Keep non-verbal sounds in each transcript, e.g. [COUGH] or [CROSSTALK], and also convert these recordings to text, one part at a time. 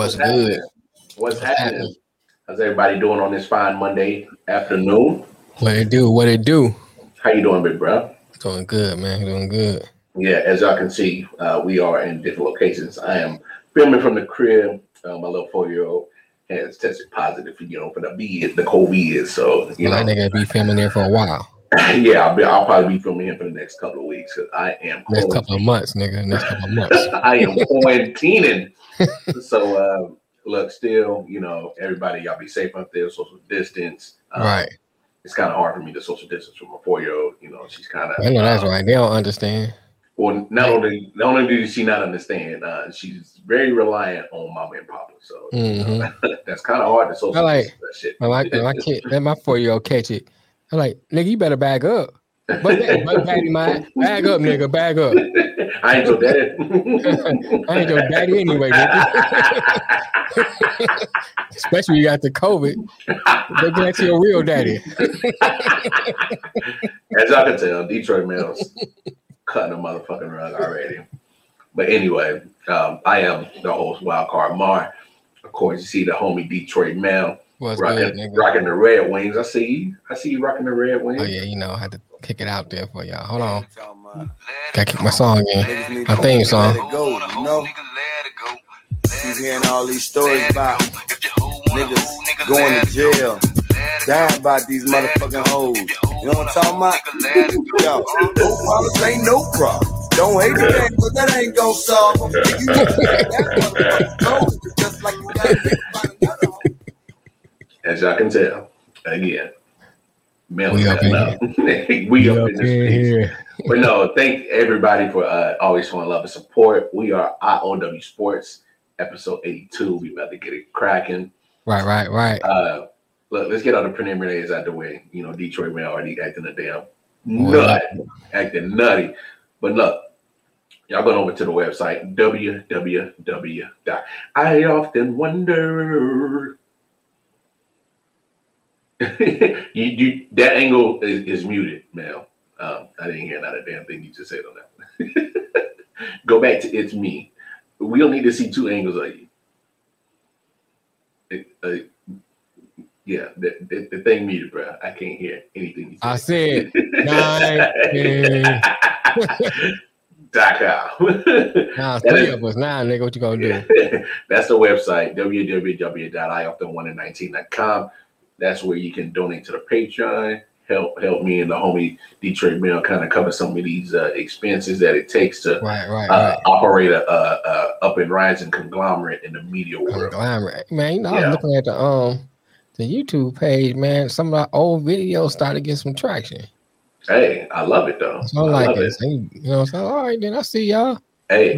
What's, What's good? Happening? What's, What's happening? happening? How's everybody doing on this fine Monday afternoon? What it do? What it do? How you doing, big bro? Doing good, man. Doing good. Yeah, as y'all can see, uh, we are in different locations. I am filming from the crib. Uh, my little four-year-old has tested positive, you know, for the B, the COVID. So you well, know, that nigga be filming there for a while. [LAUGHS] yeah, I'll, be, I'll probably be filming him for the next couple of weeks because I am next couple of months, nigga. Next couple of months. [LAUGHS] I am quarantining. [LAUGHS] so uh, look, still, you know, everybody, y'all be safe out there, social distance. Um, right. It's kind of hard for me to social distance from a four year old. You know, she's kind of. I know that's um, right. They don't understand. Well, not only not only does she not understand, uh, she's very reliant on mama and papa. So mm-hmm. you know, [LAUGHS] that's kind of hard to social. I like that shit. I like my kid. Let my four year old catch it. I'm like, nigga, you better back up. But, but daddy, my bag up, nigga, bag up. [LAUGHS] I ain't your daddy. [LAUGHS] I ain't your daddy anyway, [LAUGHS] Especially you got the COVID. They get to your real daddy. As y'all can tell, Detroit Mel's cutting a motherfucking rug already. But anyway, um, I am the host, Wildcard Mar. Of course, you see the homie Detroit Mel rocking, good, rocking the Red Wings. I see you. I see you rocking the Red Wings. Oh yeah, you know, I had to kick it out there for y'all. Hold on. Gotta kick my song in. My theme song. Go, you know? He's hearing all these stories about niggas going to jail, dying by these motherfucking hoes. You know what I'm talking about? Yo, no problems ain't no problem. Don't hate the game, but that ain't gonna solve [LAUGHS] them. just like you got As y'all can tell, again, man, [LAUGHS] we up in here. we, up, in here. But no, thank everybody for uh, always showing love and support. We are IOW Sports, episode 82. We about to get it cracking. Right, right, right. Uh, look, let's get all the preliminaries out the way. You know, Detroit man already acting a damn nut, acting nutty. But look, y'all going over to the website www. I often wonder. [LAUGHS] you, you that angle is, is muted, Mel. Um, I didn't hear not a damn thing you just said on that. [LAUGHS] Go back to it's me. We don't need to see two angles of you. It, uh, yeah, the, the, the thing muted, bro. I can't hear anything. I said nine. [LAUGHS] Dot com. nah, three of us now, nigga. What you gonna do? That's the website, www.ioften119.com. That's where you can donate to the Patreon. Help help me and the homie Detroit Mel kind of cover some of these uh, expenses that it takes to right, right, uh, right. operate a, a, a, up and rising conglomerate in the media world. Conglomerate, man. You know, yeah. I was looking at the um the YouTube page, man. Some of the old videos started getting some traction. Hey, I love it though. So I like it. You know, so all right, then I see y'all. Hey,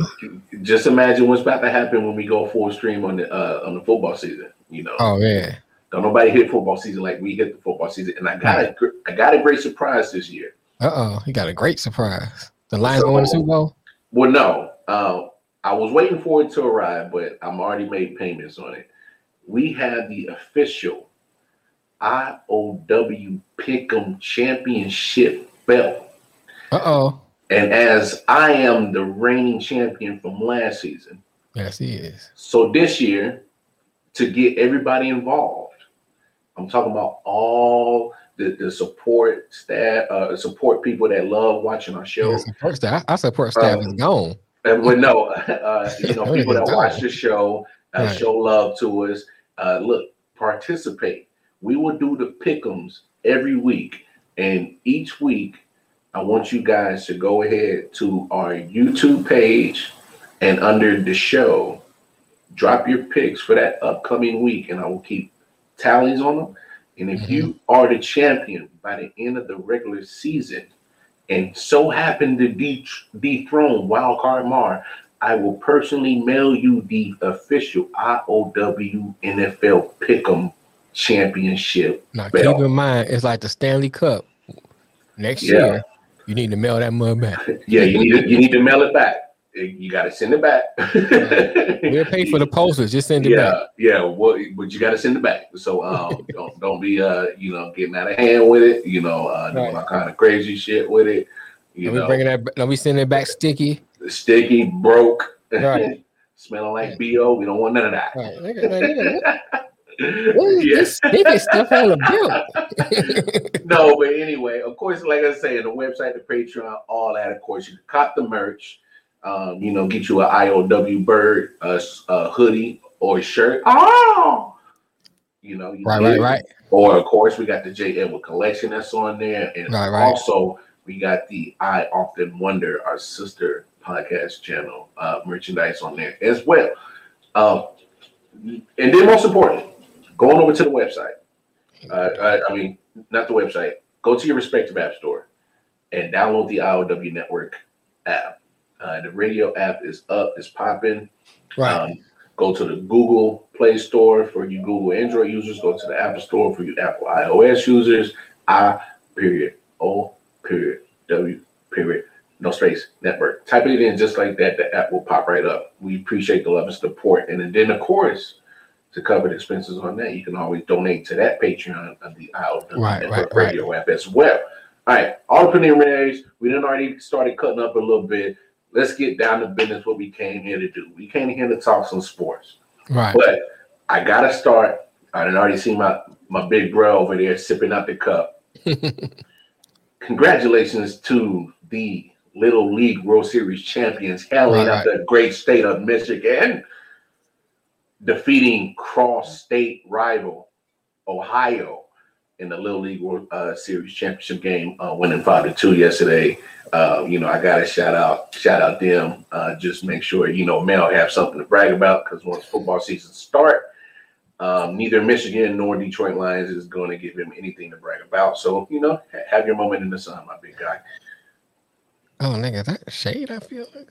just imagine what's about to happen when we go full stream on the uh, on the football season. You know. Oh yeah. Don't nobody hit football season like we hit the football season, and I got a I got a great surprise this year. Uh oh, he got a great surprise. The Lions so, going to Super Bowl. Well, no. Uh, I was waiting for it to arrive, but I'm already made payments on it. We have the official IOW Pick'em Championship belt. Uh oh. And as I am the reigning champion from last season. Yes, he is. So this year, to get everybody involved, I'm talking about all the, the support staff, uh, support people that love watching our show. Yeah, support staff. I support staff um, is gone. And but no, [LAUGHS] uh, you [LAUGHS] know, people that watch the show, uh, right. show love to us. Uh, look, participate we will do the pickums every week. And each week, I want you guys to go ahead to our YouTube page and under the show, drop your picks for that upcoming week, and I will keep tallies on them. And if mm-hmm. you are the champion by the end of the regular season, and so happen to de- dethrone Wildcard Mar, I will personally mail you the official IOW NFL Pick'em championship. Now belt. keep in mind, it's like the Stanley Cup. Next yeah. year, you need to mail that mug back. [LAUGHS] yeah, you need to you need to mail it back. You got to send it back. we'll pay for the [LAUGHS] posters. Just send it yeah, back. Yeah, well, but you got to send it back. So um, [LAUGHS] don't don't be uh you know getting out of hand with it. You know, uh, doing right. all kind of crazy shit with it. You don't know, we bringing that. Don't we sending it back sticky? sticky, broke, Right. [LAUGHS] smelling like bo. We don't want none of that. Right. Nigga, like, nigga, what, is this sticky stuff on the bill? no, but anyway, of course, like I say, the website, the Patreon, all that. Of course, you can cop the merch. Um, you know, get you an IOW bird, a hoodie or a shirt. Oh, you know, you right, right, it. right. Or of course, we got the J. Edward collection that's on there, and Right, right. also we got the I Often Wonder, our sister podcast channel, uh, merchandise on there as well. Um, and then most important, going over to the website. Uh, I, I mean, not the website. Go to your respective app store and download the IOW Network app. Uh, the radio app is up, it's popping. Right. Um, go to the Google Play Store for you Google Android users. Go to the Apple Store for you Apple iOS users. I period O period W period no space network. Type it in just like that. The app will pop right up. We appreciate the love and support. And then of course, to cover the expenses on that, you can always donate to that Patreon of the IOW Right, right, Radio app as well. All right, all the preliminaries. We done already started cutting up a little bit. Let's get down to business. What we came here to do. We came here to talk some sports. Right. But I gotta start. I done already seen my my big bro over there sipping out the cup. [LAUGHS] Congratulations to the Little League World Series champions, hailing Right, out the great state of Michigan, defeating cross-state rival Ohio in the Little League World uh, Series championship game, uh, winning five to two yesterday. Uh, you know, I got to shout out, shout out them. Uh, just make sure you know Mel have something to brag about because once football season start, um, neither Michigan nor Detroit Lions is going to give him anything to brag about. So you know, ha- have your moment in the sun, my big guy. oh, nigga, that shade. I feel like.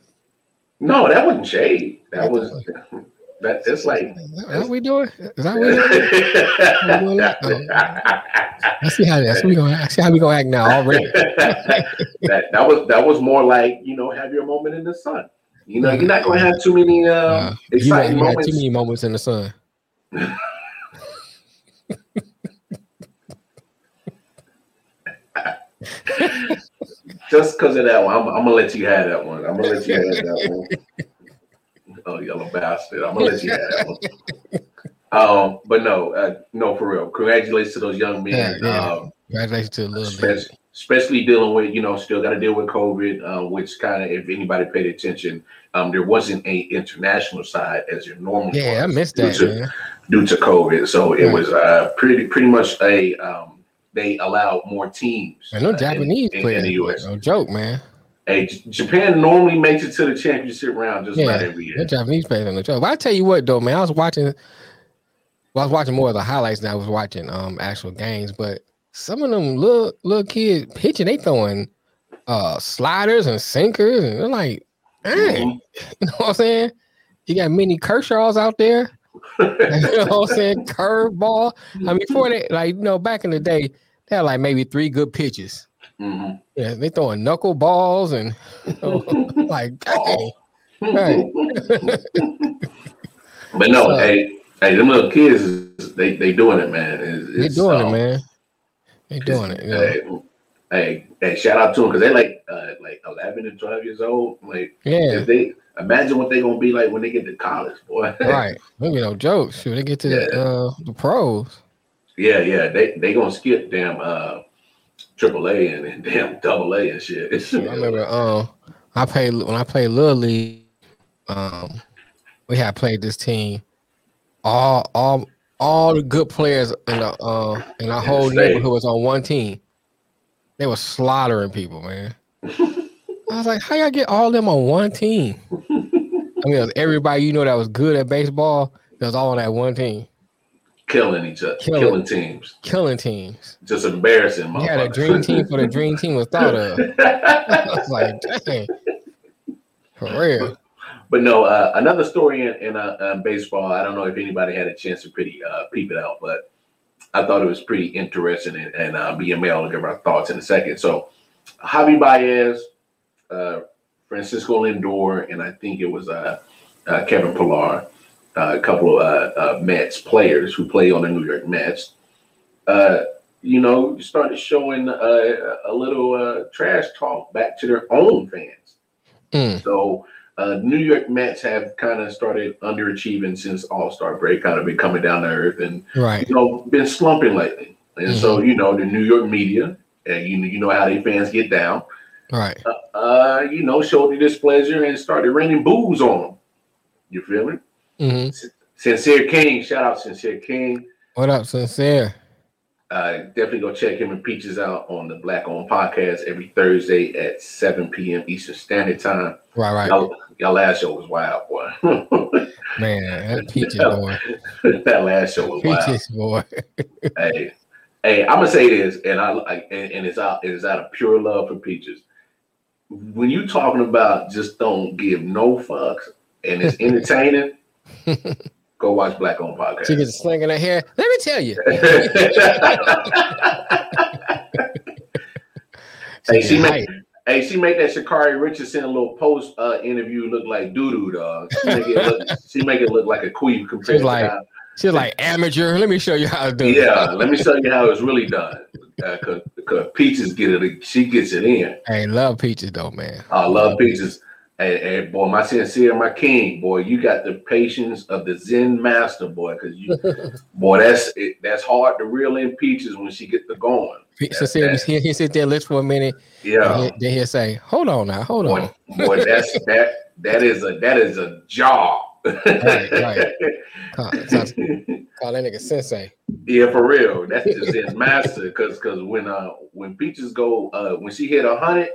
No, that wasn't shade. That was [LAUGHS] that. It's like. Is that what we doing? Is that what we doing? doing that? I see how that's we gonna I see how we gonna act now already. [LAUGHS] that that was that was more like you know have your moment in the sun. You know you're not gonna have too many uh, Uh, exciting you got moments. too many moments in the sun. [LAUGHS] Just because of that one, I'm, I'm gonna let you have that one. I'm gonna let you have that one. [LAUGHS] Oh, yellow bastard! I'm gonna let you have that one. Um, but no, uh, no, for real. Congratulations to those young men. Yeah, yeah. Um, Congratulations to a little especially, especially dealing with you know still got to deal with COVID, uh, which kind of if anybody paid attention, um, there wasn't a international side as your normal. Yeah, I missed due that, to, man. due to COVID. So it Right. was uh, pretty pretty much a um, they allowed more teams. And no uh, in- Japanese in, players. in the U.S. No joke, man. Hey, Japan normally makes it to the championship round just Yeah, about every year. Japanese players on the joke. But I tell you what, though, man, I was watching. Well, I was watching more of the highlights than I was watching um actual games. But some of them little little kids pitching, they throwing uh sliders and sinkers, and they're like, dang, Mhm. [LAUGHS] you know what I'm saying? You got many Kershaws out there. [LAUGHS] you know what I'm saying? Curveball. I mean, before they like, you know, back in the day, they had like maybe three good pitches. Mhm. Yeah, they throwing knuckle balls and you [LAUGHS] know, like, dang. Right. [LAUGHS] but no, So- hey, hey, them little kids, they they doing it, man. It's, They it's, doing um, it, man. They doing it. Know? Hey, hey, hey, shout out to them because they like uh, like eleven and twelve years old. Like Yeah, if they imagine what they gonna be like when they get to college, boy. [LAUGHS] right. Maybe no joke. Shoot, they get to the uh the pros. yeah, yeah, they they gonna skip damn uh triple A and, and damn double A and shit. [LAUGHS] I remember um I played when I played Little League, um we had played this team. All all all the good players in the uh in our whole neighborhood was on one team. They were slaughtering people, man. [LAUGHS] I was like, how y'all get all them on one team? [LAUGHS] I mean, it was everybody you know that was good at baseball, that was all on that one team, killing each other, Killing. killing, teams, killing teams. just embarrassing. Had a dream team for the dream team was thought of. [LAUGHS] I was like, dang, for real. But no, uh, another story in, in uh, uh, baseball. I don't know if anybody had a chance to pretty uh, peep it out, but I thought it was pretty interesting, and, and uh, BML will give our thoughts in a second. So, Javi Baez, uh, Francisco Lindor, and I think it was uh, uh, Kevin Pillar, uh, a couple of uh, uh, Mets players who play on the New York Mets. Uh, you know, started showing uh, a little uh, trash talk back to their own fans. Mm. So uh, New York Mets have kind of started underachieving since All Star break, kind of been coming down to earth and right. you know been slumping lately. And mm-hmm. so you know the New York media, and you you know how they fans get down, right? You know showed their displeasure and started raining boos on them. You feel me? Mm-hmm. Sincere King, shout out Sincere King. What up, Sincere? Uh, definitely go check him and Peaches out on the Black On podcast every Thursday at 7 p.m. Eastern Standard Time. Right, right. Y'all, y'all last show was wild, boy. [LAUGHS] Man, that Peaches boy. that last show was Peaches wild. boy. [LAUGHS] hey, hey, I'm gonna say this, and I, I and, and, it's out, it is out of pure love for Peaches. When you talking about just don't give no fucks and it's [LAUGHS] entertaining. [LAUGHS] Go watch Black on Podcast. She gets slinging her hair. Let me tell you. [LAUGHS] hey, she made, hey, she made that Sha'Carri Richardson a little post uh, interview look like doo doo dog. She make, it look, [LAUGHS] she make it look like a queen compared she's like, to She's like amateur. Let me show you how to do it. Yeah, let me show you how it's really done. Uh, cause, cause Peaches get it, she gets it in. Hey, love Peaches though, man. I love Peaches. Hey, hey, boy, my sincere, my king, boy, you got the patience of the Zen master, boy, because you, [LAUGHS] boy, that's it, that's hard to reel in peaches when she get the going. Sincere, he, he sit there, listen for a minute, yeah. He, then he'll say, "Hold on now, hold boy, on." boy, that's [LAUGHS] that that is a that is a job. right, right. [LAUGHS] Call, call, that nigga sensei. Yeah, for real. That's just Zen master, because because when uh when peaches go uh when she hit a hundred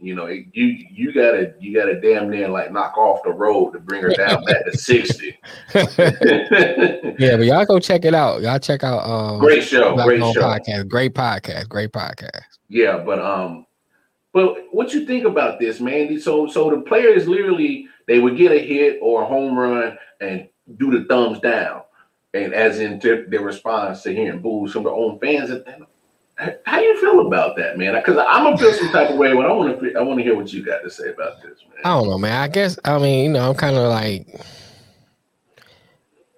you know, you you gotta you gotta damn near like knock off the road to bring her down back to sixty. [LAUGHS] [LAUGHS] yeah, but y'all go check it out. Y'all check out um great show, Black great show, podcast, great podcast, great podcast. Yeah, but um, but what you think about this, man? So so the players literally they would get a hit or a home run and do the thumbs down, and as in their response to hearing boos from their own fans, and how you feel about that, man? Because I'm gonna feel some type of way, but I want to I want to hear what you got to say about this, man. I don't know, man. I guess I mean, you know, I'm kind of like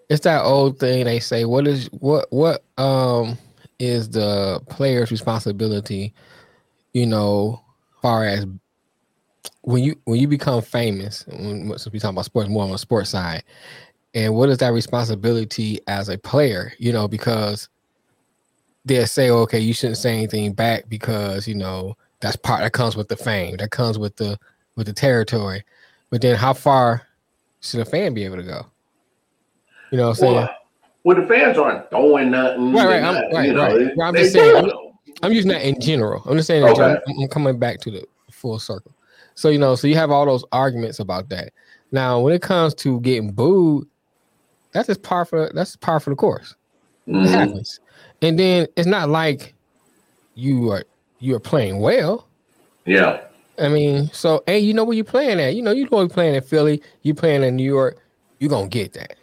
it's that old thing they say. What is what what um is the player's responsibility? You know, far as when you when you become famous, when we talking about sports more on the sports side, and what is that responsibility as a player? You know, because they'll say, okay, you shouldn't say anything back because you know that's part that comes with the fame, that comes with the with the territory. But then, how far should a fan be able to go? You know, what I'm saying. Well, the fans aren't throwing nothing. Right, right, I'm, right, you know, right. Well, I'm just saying. I'm, I'm, using that in general. I'm just saying. Okay. I'm, I'm coming back to the full circle. So you know, so you have all those arguments about that. Now, when it comes to getting booed, that's just par for that's par for the course. Mm-hmm. It happens. And then it's not like you are you are playing well. Yeah. I mean, so hey, you know where you're playing at. You know, you go playing in Philly, you're playing in New York, you're gonna get that.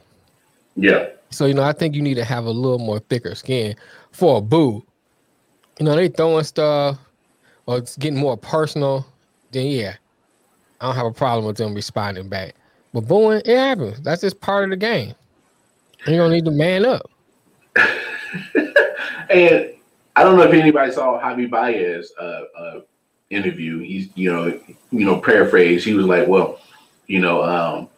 Yeah. So, you know, I think you need to have a little more thicker skin for a boo. You know, they throwing stuff or it's getting more personal, then yeah, I don't have a problem with them responding back. But booing, it happens. That's just part of the game. You're gonna need to man up. [LAUGHS] and I don't know if anybody saw Javi Baez uh, uh, interview. He's you know you know paraphrase. He was like, well, you know, um,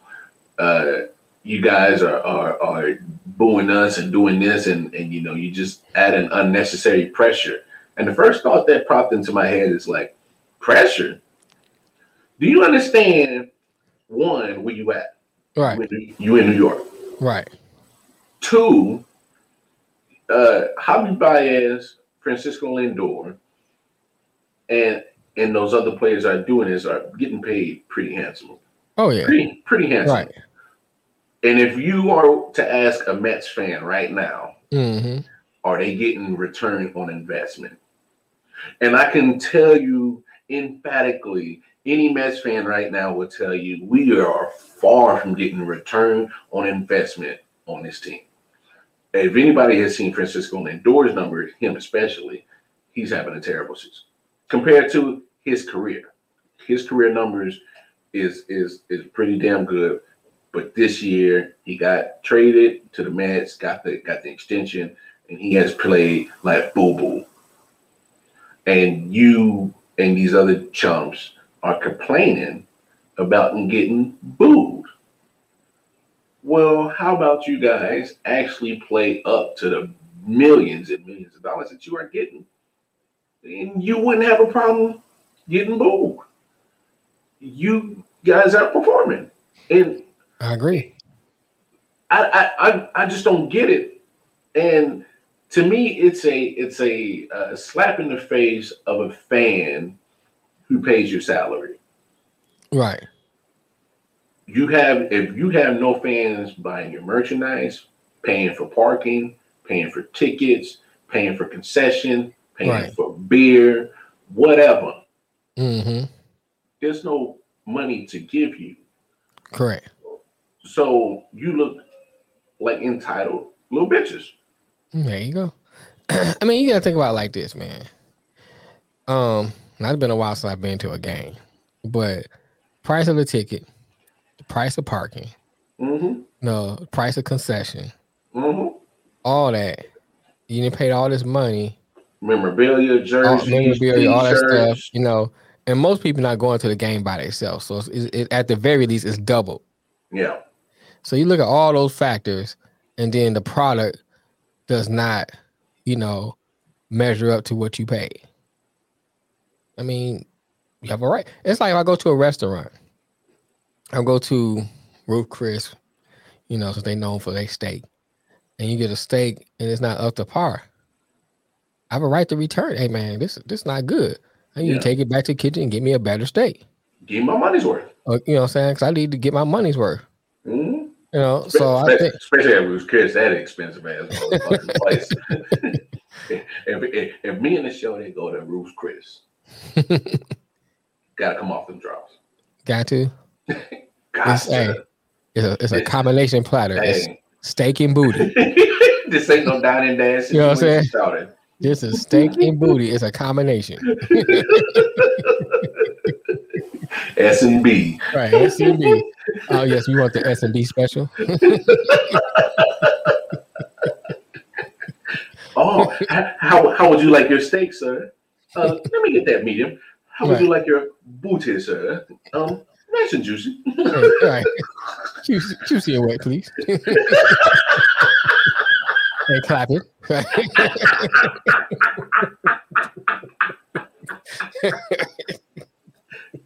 uh, you guys are, are are booing us and doing this, and and you know you just add an unnecessary pressure. And the first thought that popped into my head is like, pressure. Do you understand? One, where you at? Right. You in New York. Right. Two, uh, Javi Baez, Francisco Lindor, and and those other players are doing this are getting paid pretty handsomely. Oh yeah, pretty pretty handsome. Right. And if you are to ask a Mets fan right now, mm-hmm. are they getting return on investment? And I can tell you emphatically, any Mets fan right now will tell you we are far from getting return on investment on this team if anybody has seen Francisco Lindor's numbers, him especially, he's having a terrible season compared to his career. His career numbers is is is pretty damn good. But this year he got traded to the Mets, got the got the extension, and he has played like boo boo. And you and these other chumps are complaining about him getting booed. Well, how about you guys actually play up to the millions and millions of dollars that you are getting? And you wouldn't have a problem getting booed. You guys are performing. And I agree. I, I, I just don't get it. And to me, it's a it's a, a slap in the face of a fan who pays your salary. Right. You have if you have no fans buying your merchandise, paying for parking, paying for tickets, paying for concession, paying right. for beer, whatever. Mm-hmm. There's no money to give you. Correct. So you look like entitled little bitches. There you go. [CLEARS THROAT] I mean, you gotta think about like this, man. Um, it's been a while since I've been to a game, but price of the ticket, price of parking, mm-hmm. no price of concession, mm-hmm. all that. You didn't pay all this money, memorabilia, jerseys, all, memorabilia, all that stuff. You know, and most people not going to the game by themselves. So it's, it, at the very least, it's double. Yeah. So you look at all those factors, and then the product does not, you know, measure up to what you pay. I mean, you have a right. It's like if I go to a restaurant, I'll go to Ruth Chris, you know, since they known for their steak, and you get a steak and it's not up to par. I have a right to return. Hey man, this this not good. I need yeah. to take it back to the kitchen and get me a better steak. Give my money's worth. Uh, you know what I'm saying? Because I need to get my money's worth. Mm-hmm. You know, so especially, I think, especially at Ruth's Chris, that expensive ass [LAUGHS] place. if, if, if, me and the show they go to Ruth's Chris, [LAUGHS] gotta come off them drops. Got to. It's. Hey, it's a it's a combination platter. Hey. It's steak and booty. [LAUGHS] this ain't no dining dance. You know what I'm saying? This is steak and booty. It's a combination. [LAUGHS] S and B. Right, S and B. Oh yes, we want the S and B special. [LAUGHS] oh, how how would you like your steak, sir? Uh, let me get that medium. How would right. you like your booty, sir? Um, nice and juicy. All right, [LAUGHS] juicy, juicy and wet, please. [LAUGHS] and clap it.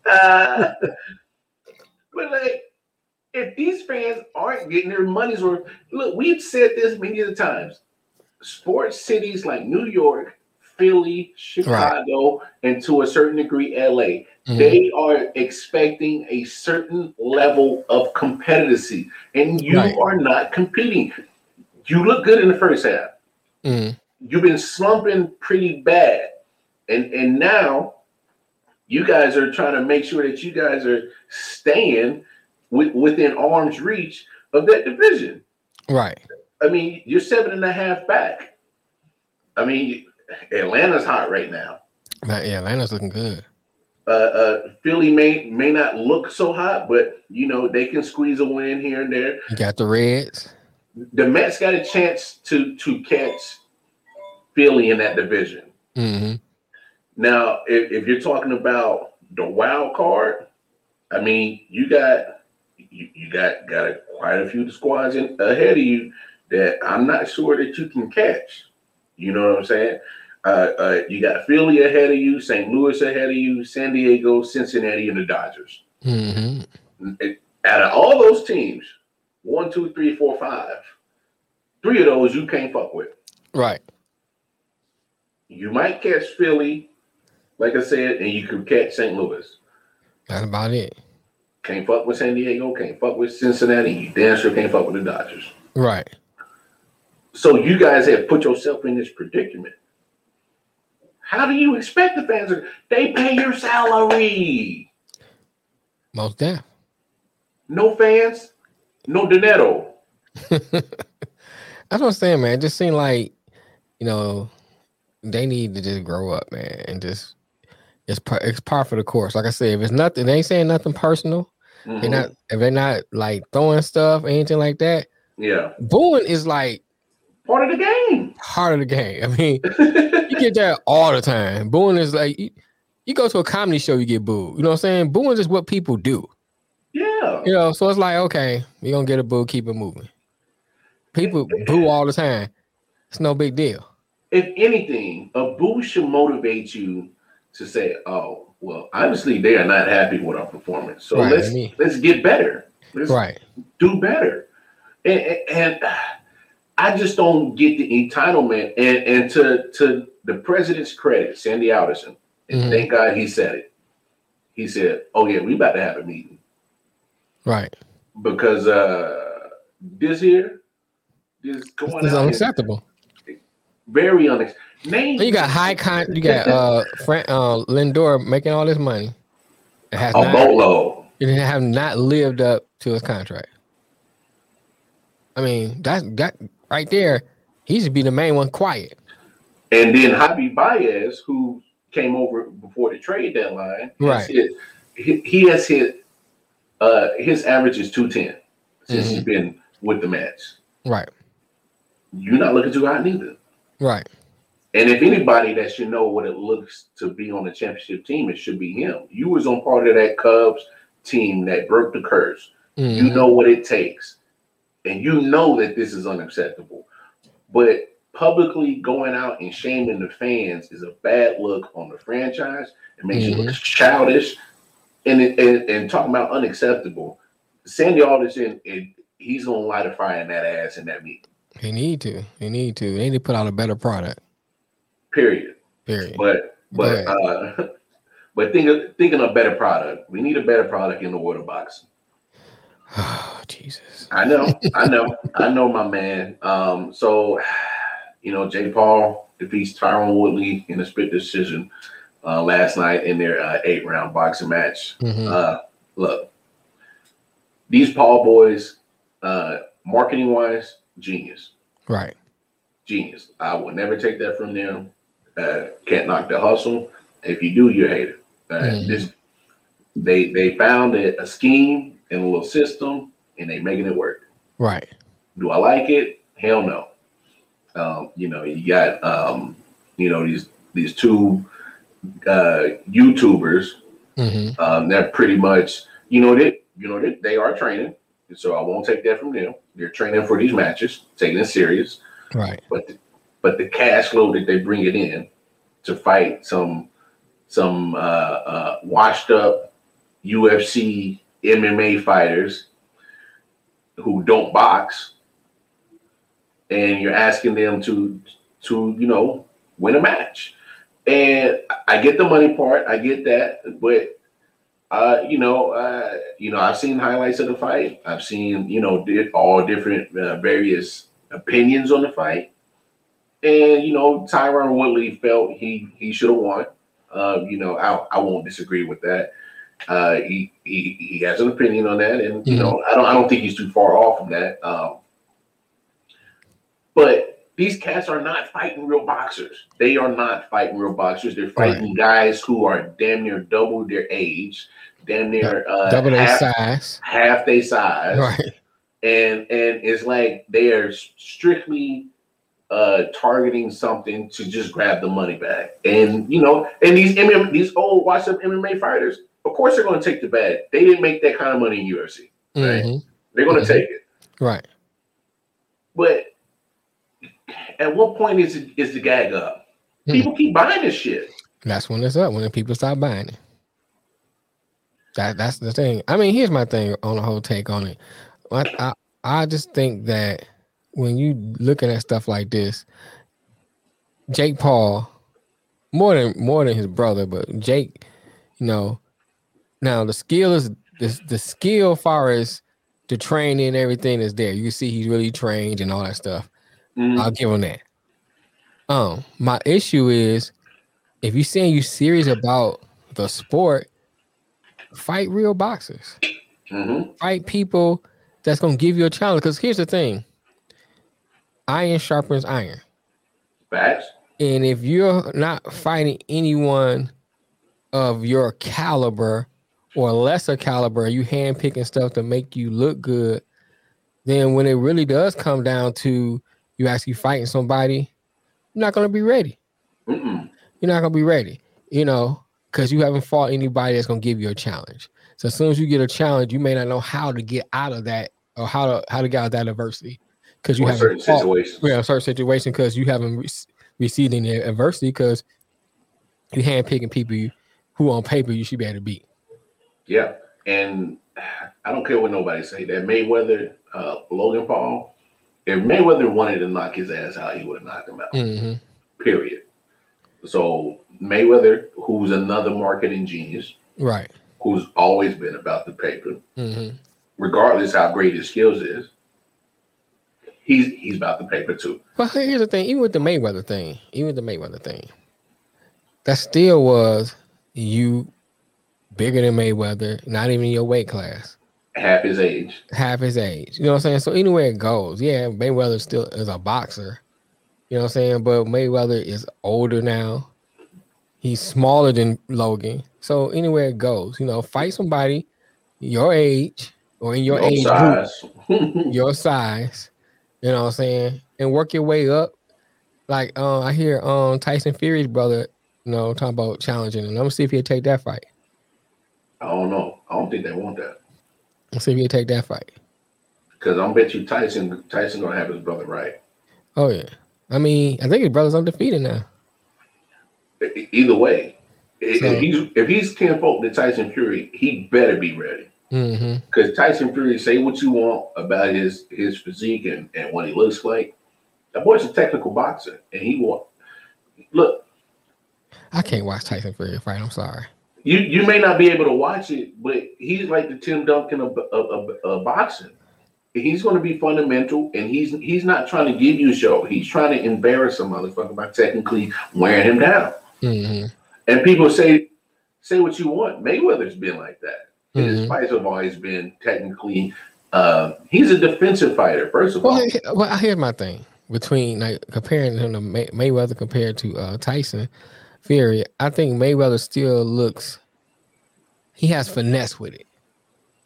uh, but like, if these fans aren't getting their money's worth, look, we've said this many of the times. Sports cities like New York, Philly, Chicago, right. and to a certain degree, LA, mm-hmm. they are expecting a certain level of competitive, and you right. are not competing. You look good in the first half. Mm-hmm. You've been slumping pretty bad, and and now you guys are trying to make sure that you guys are staying with, within arm's reach of that division. Right. I mean, you're seven and a half back. I mean, Atlanta's hot right now. Yeah, Atlanta's looking good. Uh, uh, Philly may may not look so hot, but you know they can squeeze a win here and there. You got the Reds. The Mets got a chance to to catch Philly in that division. Mm-hmm. Now, if, if you're talking about the wild card, I mean, you got you, you got got a, quite a few squads in, ahead of you that I'm not sure that you can catch. You know what I'm saying? Uh, uh, you got Philly ahead of you, St. Louis ahead of you, San Diego, Cincinnati, and the Dodgers. Mm-hmm. Out of all those teams, one, two, three, four, five, three of those you can't fuck with. Right. You might catch Philly, like I said, and you could catch St. Louis. That's about it. Can't fuck with San Diego, can't fuck with Cincinnati, you damn sure can't fuck with the Dodgers. Right. So you guys have put yourself in this predicament. How do you expect the fans? Are, they pay your salary. Most def. No fans, no dinero. [LAUGHS] That's what I'm saying, man. It just seemed like, you know, they need to just grow up, man, and just it's par, it's par for the course. Like I said, if it's nothing, they ain't saying nothing personal. Mm-hmm. They're not if they're not like throwing stuff, anything like that. Yeah, booing is like part of the game. Part of the game. I mean, you get that all the time. Booing is like you, you, go to a comedy show, you get booed. You know what I'm saying? Booing is what people do. Yeah. You know, so it's like, okay, you're gonna get a boo, keep it moving. People boo all the time. It's no big deal. If anything, a boo should motivate you to say, "Oh, well, honestly, they are not happy with our performance. So Right, let's I mean- let's get better. Let's Right. do better." And, and, and I just don't get the entitlement. And and to to the president's credit, Sandy Alderson, and Mhm. thank God he said it. He said, "Oh yeah, we about to have a meeting Right. because uh this here, this going out is unacceptable. very unacceptable." Name You got high con you got uh Frank uh Lindor making all this money. It has a not it have not lived up to his contract. I mean, that's that right there, he should be the main one quiet. And then Javi Baez, who came over before the trade deadline, Right. hit, he, has hit uh his average is 210 since he's Mhm. been with the Mets. Right, You're not looking too hot neither. right. And if anybody that should know what it looks to be on a championship team, it should be him. You was on part of that Cubs team that broke the curse. Mhm. You know what it takes. And you know that this is unacceptable. But publicly going out and shaming the fans is a bad look on the franchise. It makes you look childish. And, and and talking about unacceptable, Sandy Alderson, it, he's gonna light a fire in that ass in that meeting. He need to. He need to. They need to put out a better product. Period. Period. But but uh, [LAUGHS] but thinking thinking of a better product, we need a better product in the water box. [SIGHS] Oh, Jesus. I know, I know, I know, my man. Um, so you know, Jake Paul defeats Tyron Woodley in a split decision uh, last night in their uh, eight round boxing match. Mhm. Uh, look, these Paul boys, uh, marketing wise, genius, Right. genius. I will never take that from them. Uh, can't knock the hustle. If you do, you hate it. Uh, Mhm. This they they found a, a scheme and a little system, and they making it work. Right. Do I like it? Hell no. Um, you know, you got um, you know these these two uh, YouTubers hmm um, that pretty much you know they you know they, they are training, so I won't take that from them. They're training for these matches, taking it serious. Right. But the, but the cash flow that they bring it in to fight some some uh, uh, washed up UFC MMA fighters who don't box, and you're asking them to to you know win a match. And I get the money part, I get that, but uh, you know, uh, you know, I've seen highlights of the fight. I've seen you know all different uh, various opinions on the fight, and you know, Tyron Woodley felt he he should have won. Uh, you know, I I won't disagree with that. Uh, he he he has an opinion on that, and you know, I don't I don't think he's too far off from that. Um, but these cats are not fighting real boxers. They are not fighting real boxers. They're fighting guys who are damn near double their age, damn near uh, Double their half, size. half their size Right. and and it's like they are strictly uh targeting something to just grab the money back and you know and these MMA, these old washed up MMA fighters of course they're going to take the bad. they didn't make that kind of money in UFC Right. Mhm. they're going to Mhm. take it Right. but at what point is it is the gag up Hmm. people keep buying this shit That's when it's up. When the people stop buying it. That that's the thing. I mean, here's my thing on the whole take on it. I I, I just think that when you looking at stuff like this, Jake Paul, more than more than his brother, but Jake, you know, now the skill is the the skill far as the training and everything is there. You see he's really trained and all that stuff. Mhm. I'll give him that. Um, my issue is if you're saying you're serious about the sport, fight real boxers. Mhm. Fight people that's gonna give you a challenge. Because here's the thing: iron sharpens iron. facts And if you're not fighting anyone of your caliber or lesser caliber, you handpicking stuff to make you look good, then when it really does come down to you actually fighting somebody, you're not gonna be ready. Mm-mm. You're not gonna be ready, you know, because you haven't fought anybody that's gonna give you a challenge. So as soon as you get a challenge, you may not know how to get out of that or how to how to get out of that adversity because you have certain situations. yeah, a certain situation because you haven't re- received any adversity because you handpicking people you, who on paper you should be able to beat. Yeah, and I don't care what nobody say. That Mayweather, uh, Logan Paul, if Mayweather wanted to knock his ass out, he would have knocked him out. hmm Period. So Mayweather, who's another marketing genius, Right. who's always been about the paper, hmm regardless how great his skills is, he's he's about the paper too. But here's the thing, even with the Mayweather thing, even with the Mayweather thing, that still was you bigger than Mayweather, not even your weight class, Half his age. half his age. You know what I'm saying? So anywhere it goes, yeah, Mayweather still is a boxer. You know what I'm saying? But Mayweather is older now. He's smaller than Logan. So anywhere it goes, you know, fight somebody your age or in your no age group [LAUGHS] your size, you know what I'm saying, and work your way up. Like uh, I hear um Tyson Fury's brother, you know, talking about challenging, and I'm gonna see if he'll take that fight. I don't know. I don't think they want that. Let's see if he'll take that fight. Because I'm bet you Tyson Tyson gonna have his brother right. Oh yeah, I mean, I think his brother's undefeated now. Either way, So- if he's if he's tenfold to Tyson Fury, he better be ready. hmm Because Tyson Fury, say what you want about his his physique and, and what he looks like. That boy's a technical boxer, and he want look. I can't watch Tyson Fury fight. I'm sorry. You you may not be able to watch it, but he's like the Tim Duncan of, of, of, boxing. He's going to be fundamental, and he's he's not trying to give you a show. He's trying to embarrass a motherfucker by technically wearing him down. hmm And people say say what you want. Mayweather's been like that. And His fights have always been technically. Uh, he's a defensive fighter. First of all, Well, he- well, here's my thing between like comparing him to May- Mayweather compared to uh, Tyson Fury. I think Mayweather still looks. He has finesse with it.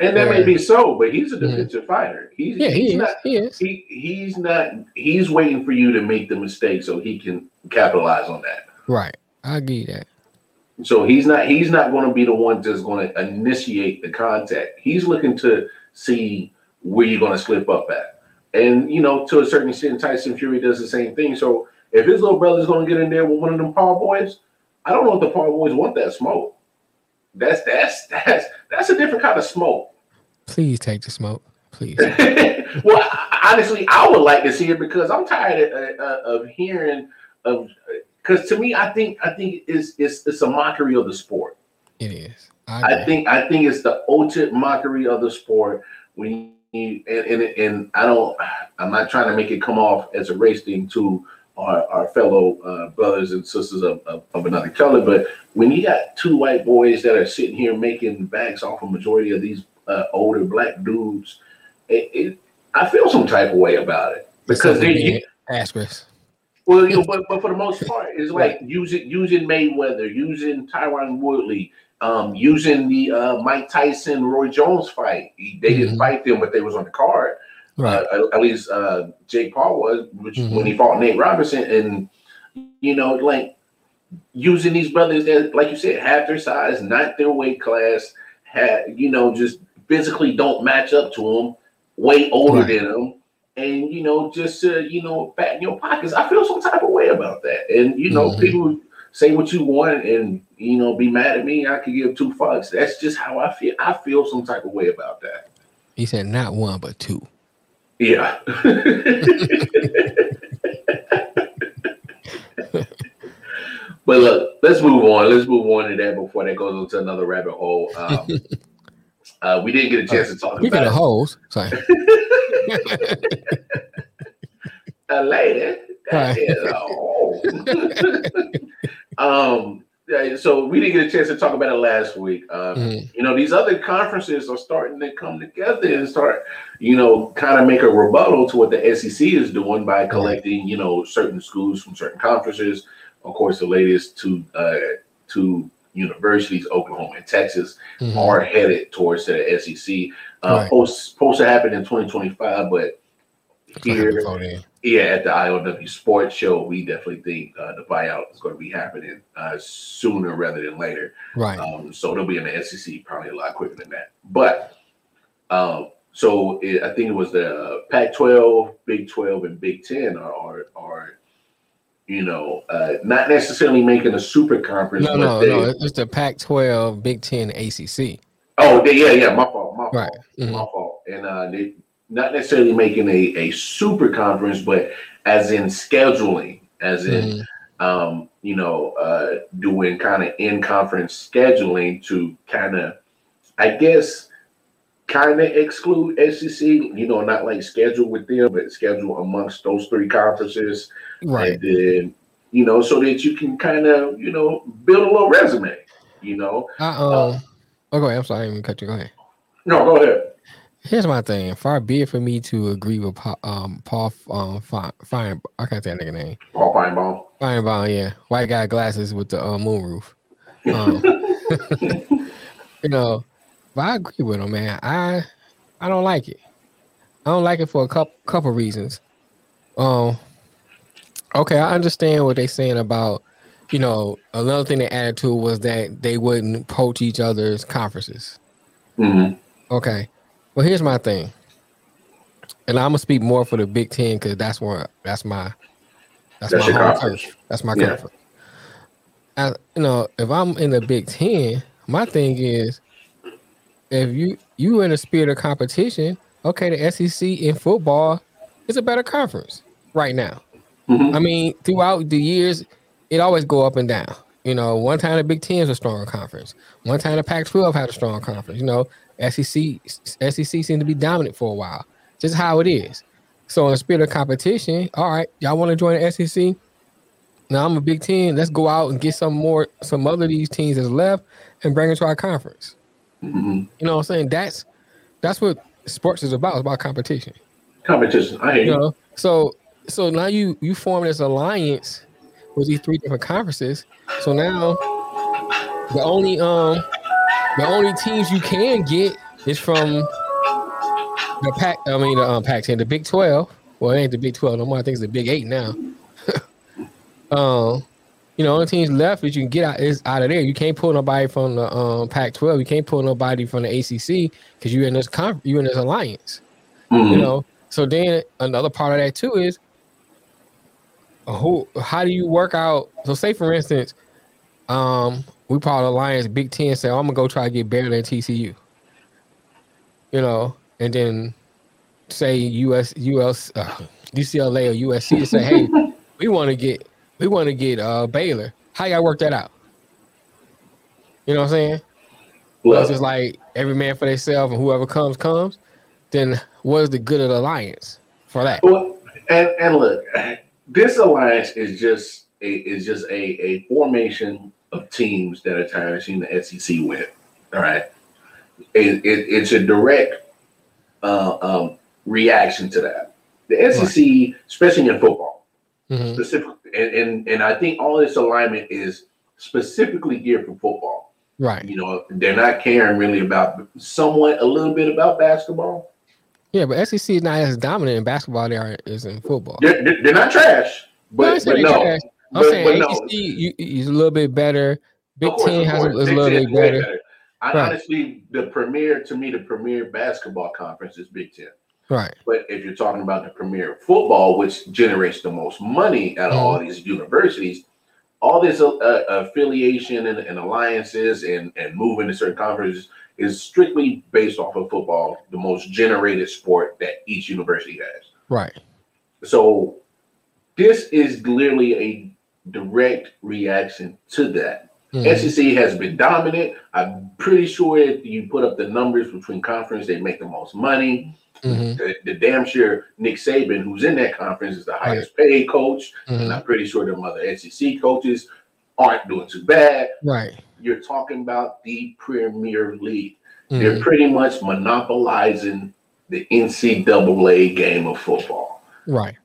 and that may be so, but he's a defensive fighter. He's Yeah, he he's is. not He is. he he's not he's waiting for you to make the mistake so he can capitalize on that. Right. I you that. So he's not he's not going to be the one that's going to initiate the contact. He's looking to see where you're going to slip up at. And you know, to a certain extent, Tyson Fury does the same thing. So if his little brother's going to get in there with one of them Paul boys, I don't know if the Paul boys want that smoke. That's that's that's that's a different kind of smoke. Please take the smoke. Please. [LAUGHS] well, honestly, I would like to see it because I'm tired of, uh, of hearing of. Because to me, I think I think it's it's it's a mockery of the sport. It is. I, I think I think it's the ultimate mockery of the sport when you and, and and I don't I'm not trying to make it come off as a race thing to our, our fellow uh, brothers and sisters of, of, of another color, but when you got two white boys that are sitting here making bags off a majority of these uh, older black dudes, it, it I feel some type of way about it because they you, asterisk. well, you know, but, but for the most [LAUGHS] part, it's like using using Mayweather, using Tyron Woodley, um, using the uh, Mike Tyson Roy Jones fight. He- They didn't Mhm. fight them, but they was on the card. Right. Uh, at, at least uh, Jake Paul was, which Mhm. when he fought Nate Robinson, and you know, like using these brothers that, like you said, half their size, not their weight class, had you know, just physically don't match up to them, way older Right. than them, and you know, just uh, you know, in your pockets. I feel some type of way about that, and you know, Mhm. people say what you want and you know be mad at me. I could give two fucks. That's just how I feel. I feel some type of way about that. He said not one but two. Yeah. [LAUGHS] but look, let's move on. Let's move on to that before that goes into another rabbit hole. Um, [LAUGHS] uh, we didn't get a chance to talk Speaking of about hoes, sorry. [LAUGHS] a lady. That Right. is a hole. um, yeah, so we didn't get a chance to talk about it last week. Um, Mhm. you know, these other conferences are starting to come together and start, you know, kind of make a rebuttal to what the SEC is doing by collecting, you know, certain schools from certain conferences. Of course, the latest two uh, two universities, Oklahoma and Texas, Mhm. are headed towards the SEC. Uh, Right. post, supposed to happen in 2025, but here. Yeah, at the IOW Sports Show, we definitely think uh, the buyout is going to be happening uh, sooner rather than later. Right. Um, so they'll be in the SEC probably a lot quicker than that. But um, so it, I think it was the Pac-12, Big 12, and Big 10 are are, are you know uh, not necessarily making a super conference. No, no, they, no. It's the Pac-12, Big 10, ACC. Oh, they, yeah, yeah. My fault. My right. fault. Mm-hmm. My fault. And uh, they not necessarily making a, a super conference, but as in scheduling, as in mm-hmm. um, you know, uh, doing kind of in conference scheduling to kind of, I guess, kind of exclude SEC. You know, not like schedule with them, but schedule amongst those three conferences, right? And then you know, so that you can kind of you know build a little resume. You know. Uh oh. Go ahead. I'm sorry, I didn't even cut you. Go ahead. No, go ahead. Here's my thing. Far be it for me to agree with Paul, um, Paul um, Fine, Fine, I can't say that nigga name. Paul Finebaum. Finebaum, yeah. White guy glasses with the uh, moonroof. Um, [LAUGHS] you know, but I agree with him, man. I I don't like it. I don't like it for a couple couple reasons. Um, okay, I understand what they're saying about, you know, another thing they added to was that they wouldn't poach each other's conferences. Mm-hmm. Okay. Well, here's my thing, and I'm gonna speak more for the Big Ten because that's where that's my that's, that's my home turf. That's my yeah. comfort. I, you know, if I'm in the Big Ten, my thing is, if you you in a spirit of competition, okay, the SEC in football is a better conference right now. Mm-hmm. I mean, throughout the years, it always go up and down. You know, one time the Big Ten is a stronger conference. One time the Pac-12 had a strong conference. You know, SEC SEC seemed to be dominant for a while. Just how it is. So in the spirit of competition, all right, y'all want to join the SEC? Now I'm a Big Ten. Let's go out and get some more, some other of these teams that's left, and bring it to our conference. Mm-hmm. You know what I'm saying? That's that's what sports is about. It's about competition. Competition. I hear you. Know? So so now you you form this alliance with these three different conferences. So now the only um the only teams you can get is from the pack. I mean, the um, Pac ten, the Big Twelve. Well, it ain't the Big Twelve no more. I think it's the Big Eight now. [LAUGHS] um, you know, only teams left that you can get out is out of there. You can't pull nobody from the um, Pac twelve. You can't pull nobody from the ACC because you're in this conf- you're in this alliance. Mm-hmm. You know, so then another part of that too is who how do you work out so say for instance um we of Alliance Big Ten say, oh, I'm gonna go try to get better than TCU. You know, and then say US US uh, UCLA or USC say, hey, [LAUGHS] we want to get we want to get uh Baylor. How y'all work that out? You know what I'm saying? Well, it's just like every man for themselves, and whoever comes comes. Then what is the good of the alliance for that? Well, and and look, this alliance is just a, is just a, a formation of teams that are tired of seeing the SEC win. All right, it, it, it's a direct uh, um, reaction to that. The SEC, right. especially in football, mm-hmm. specifically, and, and and I think all this alignment is specifically geared for football. Right. You know, they're not caring really about somewhat a little bit about basketball. Yeah, but SEC is not as dominant in basketball they are is in football. They're, they're not trash, but, no, but no. Trash. I'm but, saying but no. ACC you, is a little bit better. Big course, Ten has a, little bit better. better. I, right. Honestly, the premier to me, the premier basketball conference is Big Ten. Right. But if you're talking about the premier football, which generates the most money out of mm. all these universities, all this uh, uh, affiliation and, and, alliances and, and moving to certain conferences is strictly based off of football, the most generated sport that each university has. Right. So this is clearly a direct reaction to that. Mm-hmm. SEC has been dominant. I'm pretty sure if you put up the numbers between conference, they make the most money. Mm-hmm. The, the, damn sure Nick Saban, who's in that conference, is the highest right. paid coach. Mm-hmm. And I'm pretty sure the other SEC coaches aren't doing too bad. Right. You're talking about the Premier League. They're mm-hmm. pretty much monopolizing the NCAA game of football. Right.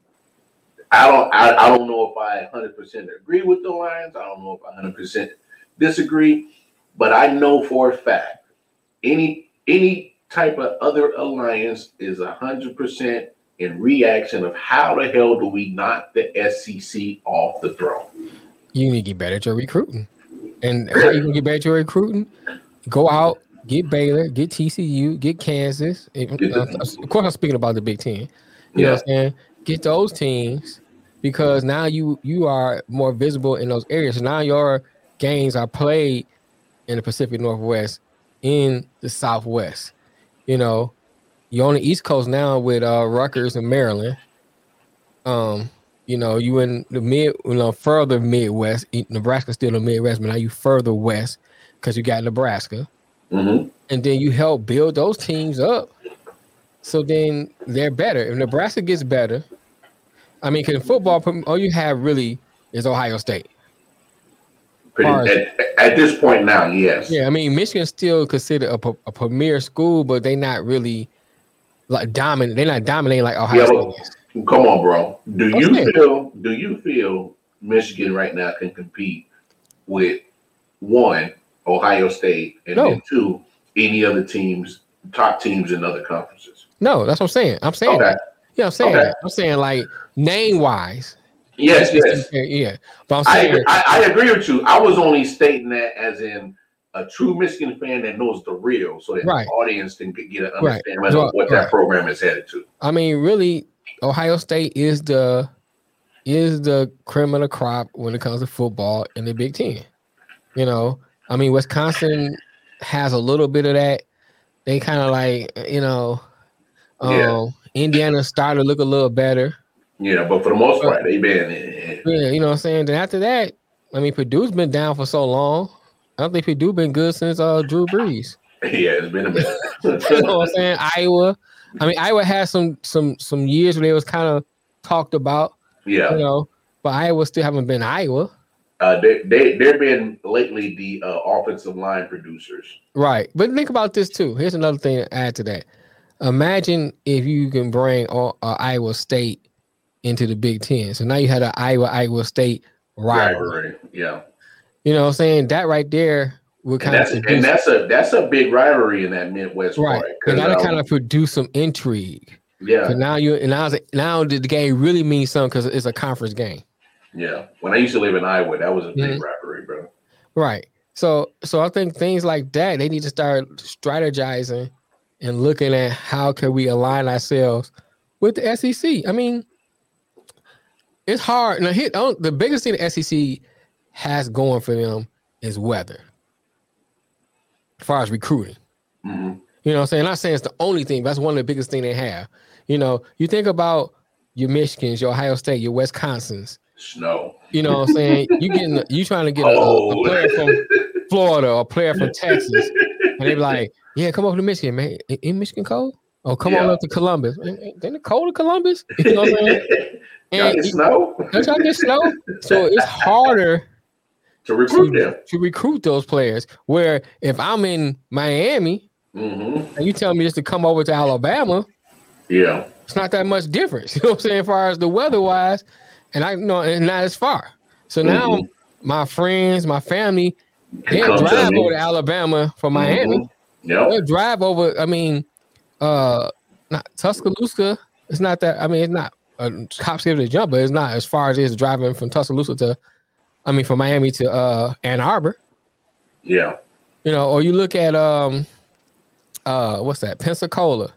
I don't I, I don't know if I 100% agree with the Lions. I don't know if I 100% disagree, but I know for a fact any any type of other alliance is 100% in reaction of how the hell do we knock the SEC off the throne? You need to get better at your recruiting. And how you gonna get better at your recruiting? Go out, get Baylor, get TCU, get Kansas. Uh, of course, I'm speaking about the Big Ten. You yeah. know what I'm saying? Get those teams because now you you are more visible in those areas. So now your games are played in the Pacific Northwest, in the Southwest. You know, you're on the East Coast now with uh Rutgers and Maryland. Um, you know, you in the mid, you know, further Midwest. Nebraska still in the Midwest, but now you further west because you got Nebraska. Mm-hmm. And then you help build those teams up. So then they're better. If Nebraska gets better, I mean, because football, all you have really is Ohio State. Pretty, at, at, this point now, yes. Yeah, I mean, Michigan's still considered a, a premier school, but they're not really like dominant. They're not dominating like Ohio State. Come on, bro. Do you feel? Do you feel Michigan right now can compete with one Ohio State and no. then two any other teams, top teams in other conferences? No, that's what I'm saying. I'm saying okay. that. Yeah, I'm saying okay. I'm saying like name wise. Yes, yes. Yeah. But I'm saying I, I, I, agree with you. I was only stating that as in a true Michigan fan that knows the real so that right. the audience can get an understanding right. of what that program is headed to. I mean, really, Ohio State is the is the cream of the crop when it comes to football in the Big Ten. You know, I mean, Wisconsin has a little bit of that. They kind of like, you know, um, yeah. Indiana started to look a little better. Yeah, but for the most part, they've been. Yeah, you know what I'm saying. Then after that, I mean, Purdue's been down for so long. I don't think Purdue been good since uh Drew Brees. [LAUGHS] Yeah, it's been a minute. [LAUGHS] you know what I'm saying? Iowa. I mean, Iowa had some some some years where they was kind of talked about. Yeah. You know, but Iowa still haven't been Iowa. Uh, they they they've been lately the uh, offensive line producers. Right, but think about this too. Here's another thing to add to that. Imagine if you can bring uh, Iowa State into the Big Ten. So now you had an Iowa Iowa State rivalry. rivalry. Yeah. You know what I'm saying? That right there would kind and of and that's a that's a big rivalry in that Midwest right. part. And that'll um, kind of produce some intrigue. Yeah. now you and now now did the game really means something because it's a conference game. Yeah. When I used to live in Iowa, that was a big mm-hmm. rivalry, bro. Right. So so I think things like that they need to start strategizing and looking at how can we align ourselves with the SEC. I mean, it's hard. Now, hit the biggest thing the SEC has going for them is weather, as far as recruiting. Mm-hmm. You know, what I'm saying, not saying it's the only thing, but that's one of the biggest thing they have. You know, you think about your Michigans, your Ohio State, your Wisconsins. Snow. You know what I'm saying? you getting you trying to get a, oh. a, player from Florida or a player from Texas, and they be like, "Yeah, come over to Michigan, man. In Michigan cold? Oh, come yeah. on up to Columbus. Ain't it cold in Columbus? [LAUGHS] You know what I'm saying? And get snow. Don't y'all get snow? So it's harder [LAUGHS] to recruit to, them to recruit those players. Where if I'm in Miami mm-hmm. and you tell me just to come over to Alabama, yeah, it's not that much difference. [LAUGHS] You know what I'm saying? As far as the weather wise, and I know and not as far. So mm-hmm. now my friends, my family, they drive over to Alabama from Miami. Mm-hmm. Yeah, they drive over. I mean, uh, not Tuscaloosa. It's not that. I mean, it's not a cop scared to jump, but it's not as far as it's driving from Tuscaloosa to, I mean, from Miami to uh Ann Arbor. Yeah. You know, or you look at um, uh, what's that? Pensacola.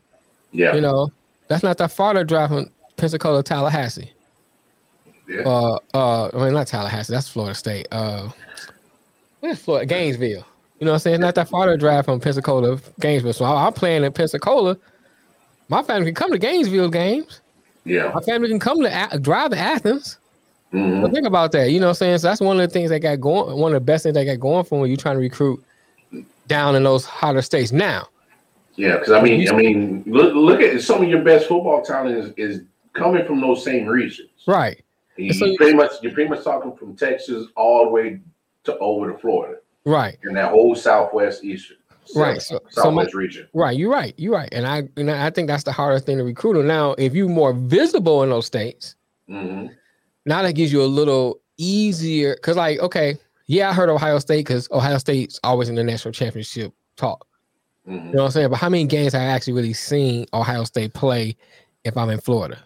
Yeah. You know, that's not that far to drive from Pensacola to Tallahassee. Yeah. Uh, uh, I mean, not Tallahassee. That's Florida State. Uh, where's Florida? Gainesville. You know what I'm saying? It's not that far to drive from Pensacola Gainesville. So I'm playing in Pensacola. My family can come to Gainesville games. Yeah. My family can come to drive to Athens. Mm-hmm. So think about that. You know what I'm saying? So that's one of the things that got going, one of the best things that got going for when you're trying to recruit down in those hotter states. Now. Yeah, because I mean, I mean, look, look at some of your best football talent is, is coming from those same regions. Right. You, so, pretty much you're pretty much talking from Texas all the way to over to Florida. Right. in that whole southwest eastern right. So, so my, region. Right. You're right. You're right. And I and I think that's the hardest thing to recruit. Now, if you're more visible in those states, mm-hmm. now that gives you a little easier. Because, like, okay, yeah, I heard Ohio State because Ohio State's always in the national championship talk. Mm-hmm. You know what I'm saying? But how many games have I actually really seen Ohio State play if I'm in Florida,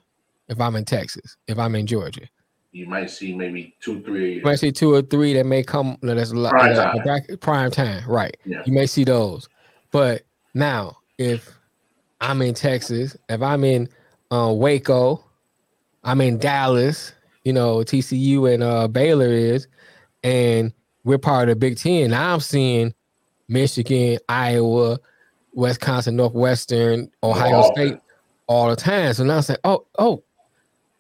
if I'm in Texas, if I'm in Georgia. You might see maybe two, three. You might see two or three that may come. No, that's a lot. Prime time. back- prime time, right? Yeah. You may see those, but now if I'm in Texas, if I'm in uh, Waco, I'm in Dallas. You know, TCU and uh, Baylor is, and we're part of the Big Ten. Now I'm seeing Michigan, Iowa, Wisconsin, Northwestern, Ohio All- State all the time. So now I say, oh, oh,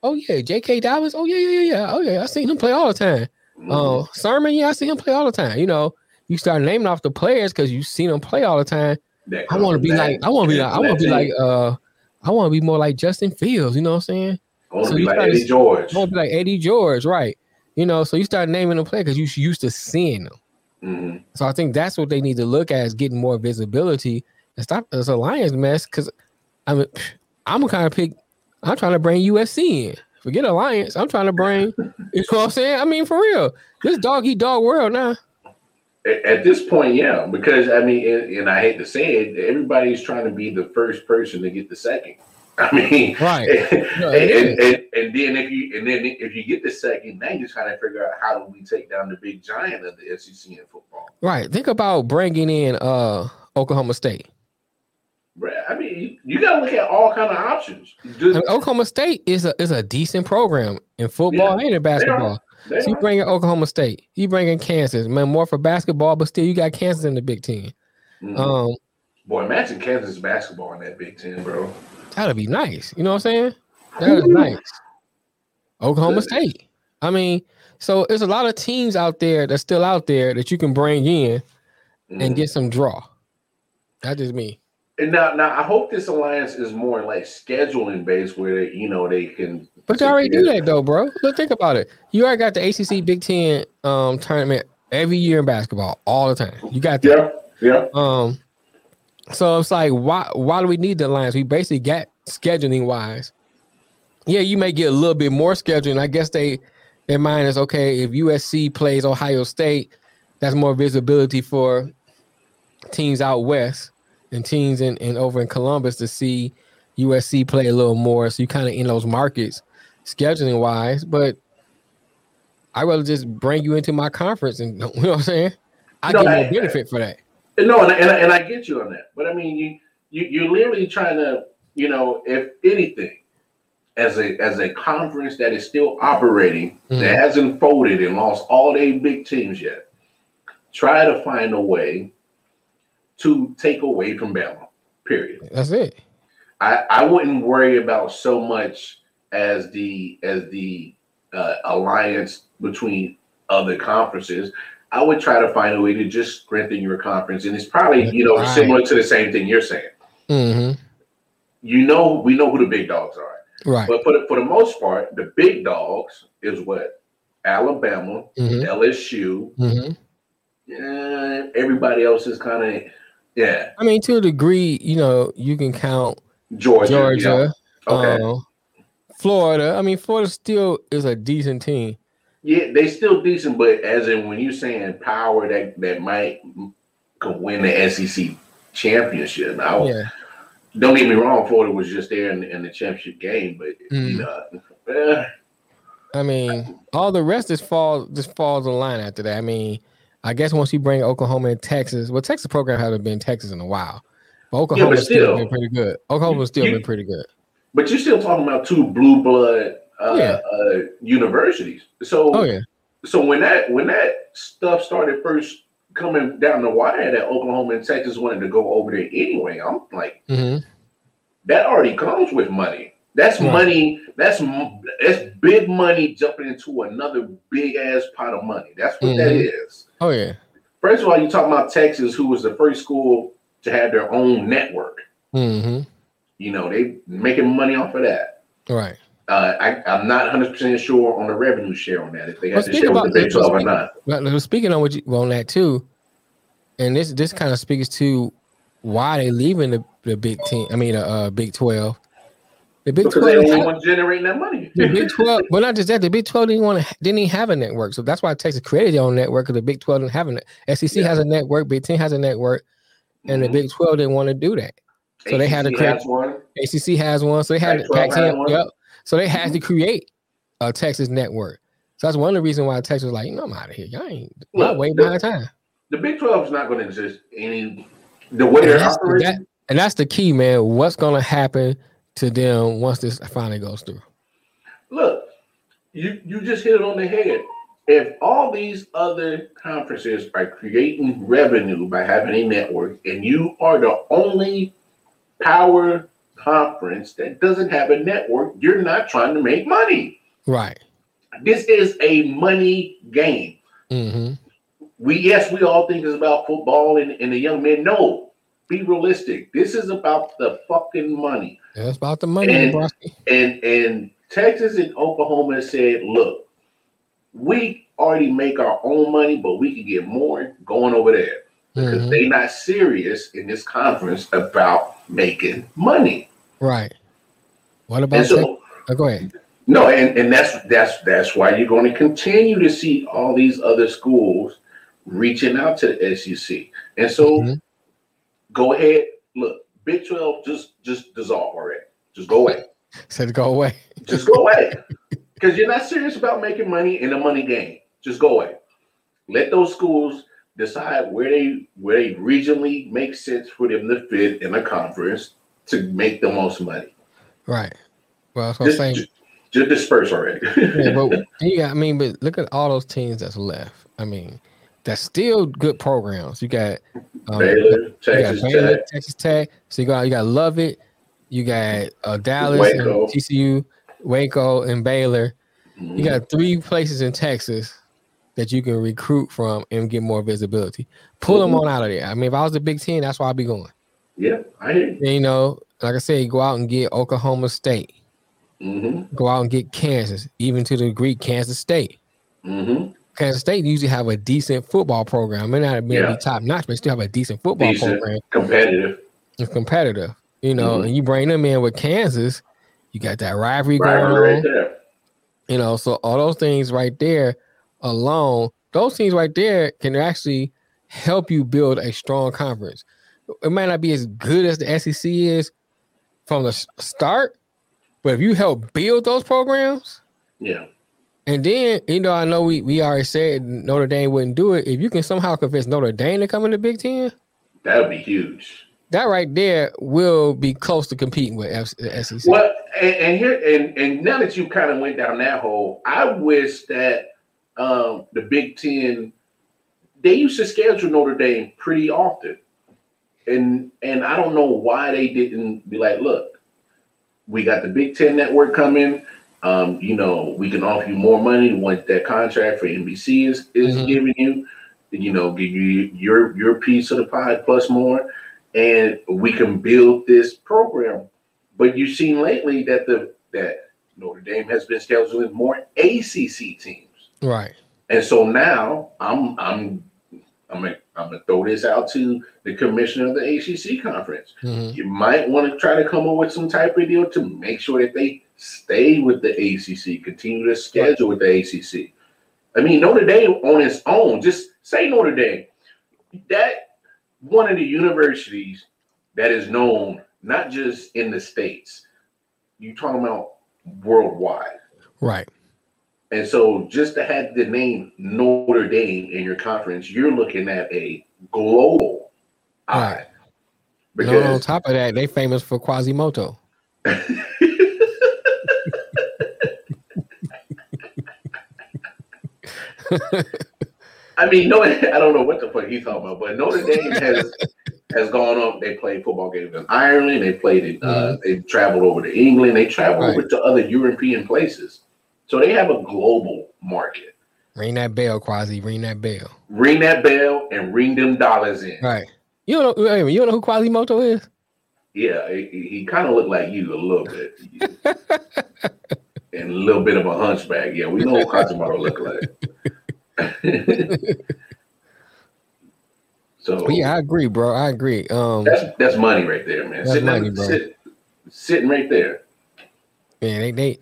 oh yeah, J.K. Dobbins. Oh yeah, yeah, yeah, yeah. Oh yeah, I seen him play all the time. Mhm. Oh, Sermon, yeah, I see him play all the time. You know, you start naming off the players because you seen them play all the time. I want to be like, I want to be like, I want to be like, uh, I want to be more like Justin Fields. You know what I'm saying? I want to so be like Eddie George. I want to be like Eddie George, right? You know, so you start naming the players because you used to seeing them. Mhm. So I think that's what they need to look at is getting more visibility and stop this alliance mess. Because I mean, I'm gonna kind of pick. I'm trying to bring USC in. Forget alliance. I'm trying to bring. You know what I'm saying? I mean, for real, this dog eat dog world now. At, at this point, yeah, because I mean, and, and I hate to say it, everybody's trying to be the first person to get the second. [LAUGHS] I mean, Right. [LAUGHS] and, No, and, and, and then if you and then if you get the second, now you're trying to figure out how do we take down the big giant of the SEC in football. Right. Think about bringing in uh Oklahoma State. I mean, you, you got to look at all kind of options. I mean, Oklahoma State is a is a decent program in football and in basketball. they So you bring in Oklahoma State, you bring in Kansas, man, more for basketball, but still you got Kansas in the Big Ten. Mhm. Um, Boy, imagine Kansas basketball in that Big Ten, bro. that'd be nice. You know what I'm saying? That'd be nice. Oklahoma State. I mean, so there's a lot of teams out there that's still out there that you can bring in and Mhm. get some draw. That's just me. And now, now I hope this alliance is more like scheduling based, where you know they can. But they already do that though, bro. Look, think about it. You already got the ACC Big Ten um tournament every year in basketball, all the time. You got that. Yeah, yeah. Um, so it's like, why why do we need the alliance? We basically got scheduling wise. Yeah, you may get a little bit more scheduling. I guess they their mind is okay if USC plays Ohio State, that's more visibility for teams out west and teams in, in over in Columbus to see USC play a little more. So you kind of in those markets scheduling wise, but I rather just bring you into my conference and [LAUGHS] you know what I'm saying? I No, get I- more benefit for that. And No, and, and, and I get you on that, but I mean, you you you're literally trying to, you know, if anything, as a as a conference that is still operating, Mhm. that hasn't folded and lost all their big teams yet, try to find a way to take away from Bama. Period. That's it. I, I wouldn't worry about so much as the as the uh, alliance between other conferences. I would try to find a way to just strengthen your conference, and it's probably you know Right. similar to the same thing you're saying. hmm You know, we know who the big dogs are, Right. but for the, for the most part, the big dogs is what Alabama, hmm LSU, hmm eh, everybody else is kind of yeah I mean, to a degree, you know, you can count Georgia. Georgia, yeah. Okay. uh, Florida. I mean, Florida still is a decent team. Yeah, they still decent, but as in when you're saying power that that might could win the SEC championship. Now, Yeah. don't get me wrong, Florida was just there in, in the championship game, but Mm. you know, eh, I mean, all the rest just falls just falls in line after that. I mean, I guess once you bring Oklahoma and Texas, well, Texas program hasn't been Texas in a while, but Oklahoma still, still. been pretty good. Oklahoma's still You- been pretty good. but you're still talking about two blue blood uh, Yeah. uh, universities. So, Oh yeah, so when that when that stuff started first coming down the wire that Oklahoma and Texas wanted to go over there anyway, I'm like. hmm that already comes with money. That's Right. money. That's that's big money jumping into another big ass pot of money. That's what that Mhm. is. Oh yeah, First of all, you're talking about Texas, who was the first school to have their own network. hmm You know, they making money off of that. right. Uh, I, I'm not 100 percent sure on the revenue share on that. If they Well, to share with the Big 12 or not. Well, speaking on what you, well, on that too, and this this kind of speaks to why they leaving the, the Big Ten. I mean, uh, Big Twelve. The Big Because they Twelve. only had- want generating that money. the Big [LAUGHS] Twelve, but not just that. The Big Twelve didn't want to, didn't even have a network, so that's why Texas created their own network. Because the Big Twelve didn't have a. SEC Yeah. has a network, Big Ten has a network, and the Mhm. Big Twelve didn't want to do that. So they had to create has one. ACC has one. So they had Pac-12 had Pac-10, yep. So they had to create a Texas network. So that's one of the reasons why Texas was like, you know, I'm out of here. Y'all ain't Look, way the- behind time. The Big 12 is not going to exist any the way And they're that's, operating. that- and that's the key, man. What's gonna happen to them once this finally goes through? Look, you you just hit it on the head. If all these other conferences are creating revenue by having a network, and you are the only power conference that doesn't have a network, you're not trying to make money. Right. This is a money game. hmm We yes, we all think it's about football and, and the young men. No, be realistic. This is about the fucking money. That's about the money, And- and and Texas and Oklahoma said, look, we already make our own money, but we can get more going over there because Mhm. they not serious in this conference about making money. Right. What about And so Oh, go ahead. no, and, and that's that's that's why you're going to continue to see all these other schools reaching out to the SEC. And so Mhm. Go ahead, look, Big 12 just just dissolve already. Just go away. [LAUGHS] Said go away. Just go away. Because you're not serious about making money in a money game. Just go away. Let those schools decide where they where they regionally make sense for them to fit in a conference to make the most money. Right. Well, that's what I'm saying. just, just disperse already. Yeah, but [LAUGHS] yeah, I mean, but look at all those teams that's left. I mean, that's still good programs. You got Baylor, you Texas Baylor, Tech, Texas Tech. So you got you got Lubbock, you got uh, Dallas, Waco. and TCU, Waco, and Baylor. Mhm. You got three places in Texas that you can recruit from and get more visibility. Pull them Mhm. on out of there. I mean, if I was the Big Ten, that's where I'd be going. yeah, I hear you. You know, like I said, go out and get Oklahoma State. hmm Go out and get Kansas, even to the degree Kansas State. hmm Kansas State usually have a decent football program. May not be Yeah. top notch, but still have a decent football Decent, program. competitive. It's competitive, you know. Mhm. And you bring them in with Kansas, you got that rivalry going on, right you know. So all those things right there alone, those things right there can actually help you build a strong conference. It might not be as good as the SEC is from the start, but if you help build those programs, Yeah. And then, you know, I know we, we already said Notre Dame wouldn't do it. If you can somehow convince Notre Dame to come in the Big Ten, That would be huge. that right there will be close to competing with F- SEC. Well, and, and here and and now that you kind of went down that hole, I wish that um, the Big Ten they used to schedule Notre Dame pretty often, and and I don't know why they didn't be like, look, we got the Big Ten network coming. Um, you know, we can offer you more money what that contract for NBC is is Mhm. giving you. You know, give you your your piece of the pie plus more, and we can build this program. But you've seen lately that the that Notre Dame has been scheduling more ACC teams, right. and so now I'm I'm I'm gonna, I'm gonna throw this out to the commissioner of the ACC conference. Mhm. You might want to try to come up with some type of deal to make sure that they stay with the ACC, continue to schedule with the ACC. I mean, Notre Dame on its own, just say Notre Dame. That one of the universities that is known not just in the states. You talking about worldwide. Right. And so just to have the name Notre Dame in your conference, you're looking at a global eye. And on top of that, they famous for Quasimodo. [LAUGHS] I mean, no, [LAUGHS] I don't know what the fuck he's talking about, but Notre Dame has has gone up. They played football games in Ireland. They played in. Uh, they've traveled over to England. They traveled Right. over to other European places. So they have a global market. Ring that bell, Quasi. Ring that bell. Ring that bell and ring them dollars in. Right. You don't know, minute, you don't know who Quasimodo is? Yeah, he, he kind of looked like you a little bit, [LAUGHS] and a little bit of a hunchback. Yeah, we know what Quasimodo look like. [LAUGHS] so yeah, I agree, bro. I agree. Um, that's that's money right there, man. That's Sitting, money, bro. sit- sitting right there. man, they, they,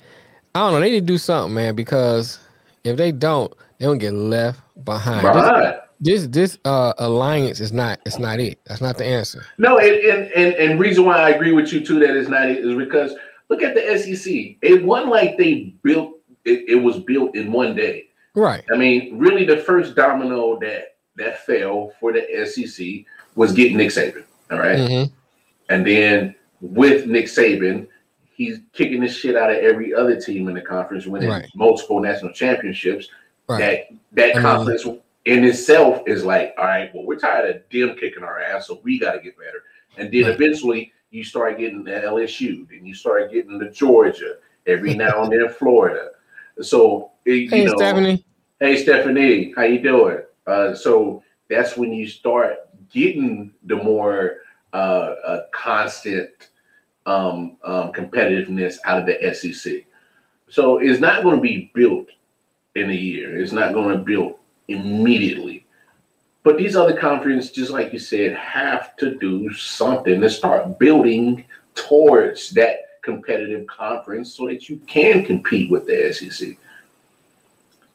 I don't know. They need to do something, man, because if they don't, they don't get left behind. Behind. this this uh alliance is not it's not it. That's not the answer. No, and and and, and reason why I agree with you too that it's not it is because look at the SEC. It wasn't like they built it, it was built in one day. Right. I mean, really, the first domino that that fell for the SEC was getting Nick Saban. All right? Mhm. and then with Nick Saban, he's kicking the shit out of every other team in the conference, winning Right. multiple national championships. Right. That that I mean- conference in itself is like, all right, well, we're tired of them kicking our ass, so we got to get better. And then Right. eventually, you start getting the LSU, then you start getting the Georgia, every now and then Florida. So you Hey know, Stephanie. Hey Stephanie, how you doing? Uh, so that's when you start getting the more uh, uh, constant um, um, competitiveness out of the SEC. So it's not going to be built in a year. It's not going to be built immediately. But these other conferences, just like you said, have to do something to start building towards that competitive conference so that you can compete with the SEC.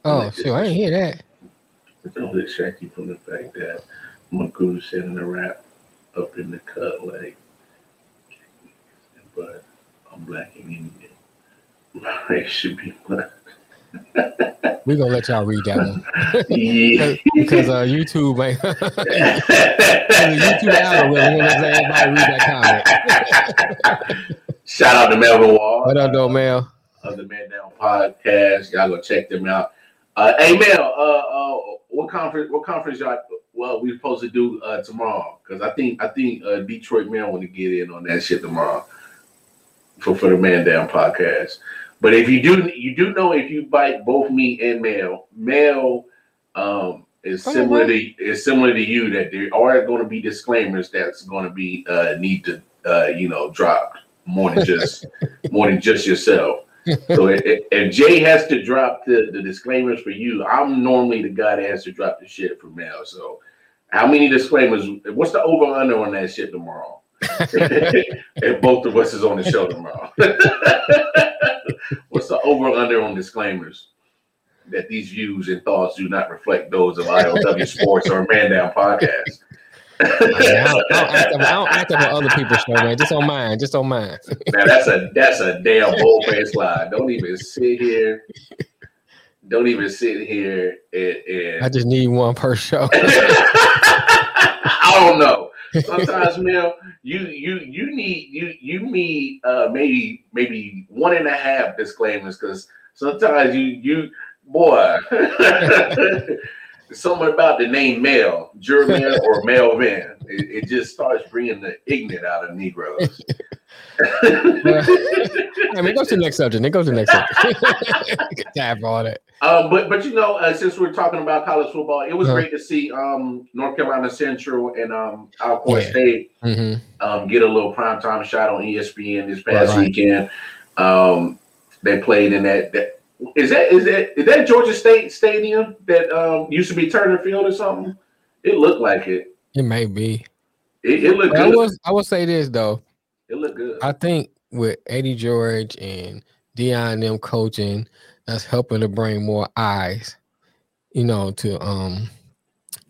Oh, shoot, I didn't hear that. Don't distract you from the fact that Magoo said in the rap up in the cut like, but I'm black and Indian. [LAUGHS] My race should be black. We're gonna let y'all read that one. Yeah. [LAUGHS] because uh YouTube ain't the [LAUGHS] YouTube algorithm, gonna let everybody read that comment. Shout out to Melvin Wall. What up, though, Mel? of the Man Down podcast. Y'all go check them out. Uh, hey Mel, uh, uh, what conference? What conference y'all? Well, we supposed to do uh, tomorrow because I think I think uh, Detroit Mel want to get in on that shit tomorrow for for the Man Down podcast. But if you do, you do know if you bite both me and Mel, Mel um, is Oh, similar to is similar to you that there are going to be disclaimers that's going to be uh, need to uh, you know dropped more than just [LAUGHS] more than just yourself. So if, if- Jay has to drop the, the disclaimers for you, I'm normally the guy that has to drop the shit for Mel. So how many disclaimers? What's the over under on that shit tomorrow? [LAUGHS] if both of us is on the show tomorrow. [LAUGHS] What's the over under on disclaimers? That these views and thoughts do not reflect those of IOW Sports or Man Down Podcast. I, don't, act, [LAUGHS] I don't act up on other people's show, man. Just on mine. Just on mine. Now that's a that's a damn bold faced lie. Don't even sit here. Don't even sit here and, I just need one per show. [LAUGHS] I don't know. Sometimes, Mel, you you you need you you need uh maybe maybe one and a half disclaimers because sometimes you you boy [LAUGHS] something about the name Mel, German [LAUGHS] or Melvin. It, it just starts bringing the ignorant out of Negroes. [LAUGHS] [LAUGHS] I mean, go to the next subject. It goes to the next subject. Tap all that. Um, but but you know, uh, since we're talking about college football, it was Uh-huh. great to see um, North Carolina Central and um, Alcorn Yeah. State hmm um, get a little primetime shot on ESPN this past Right. weekend. Um, they played in that, that is that is that is that Georgia State Stadium that um, used to be Turner Field or something? It looked like it. It may be. It, it looked I was. I will say this though. it looked good. I think with Eddie George and Deion and them coaching, that's helping to bring more eyes, you know, to um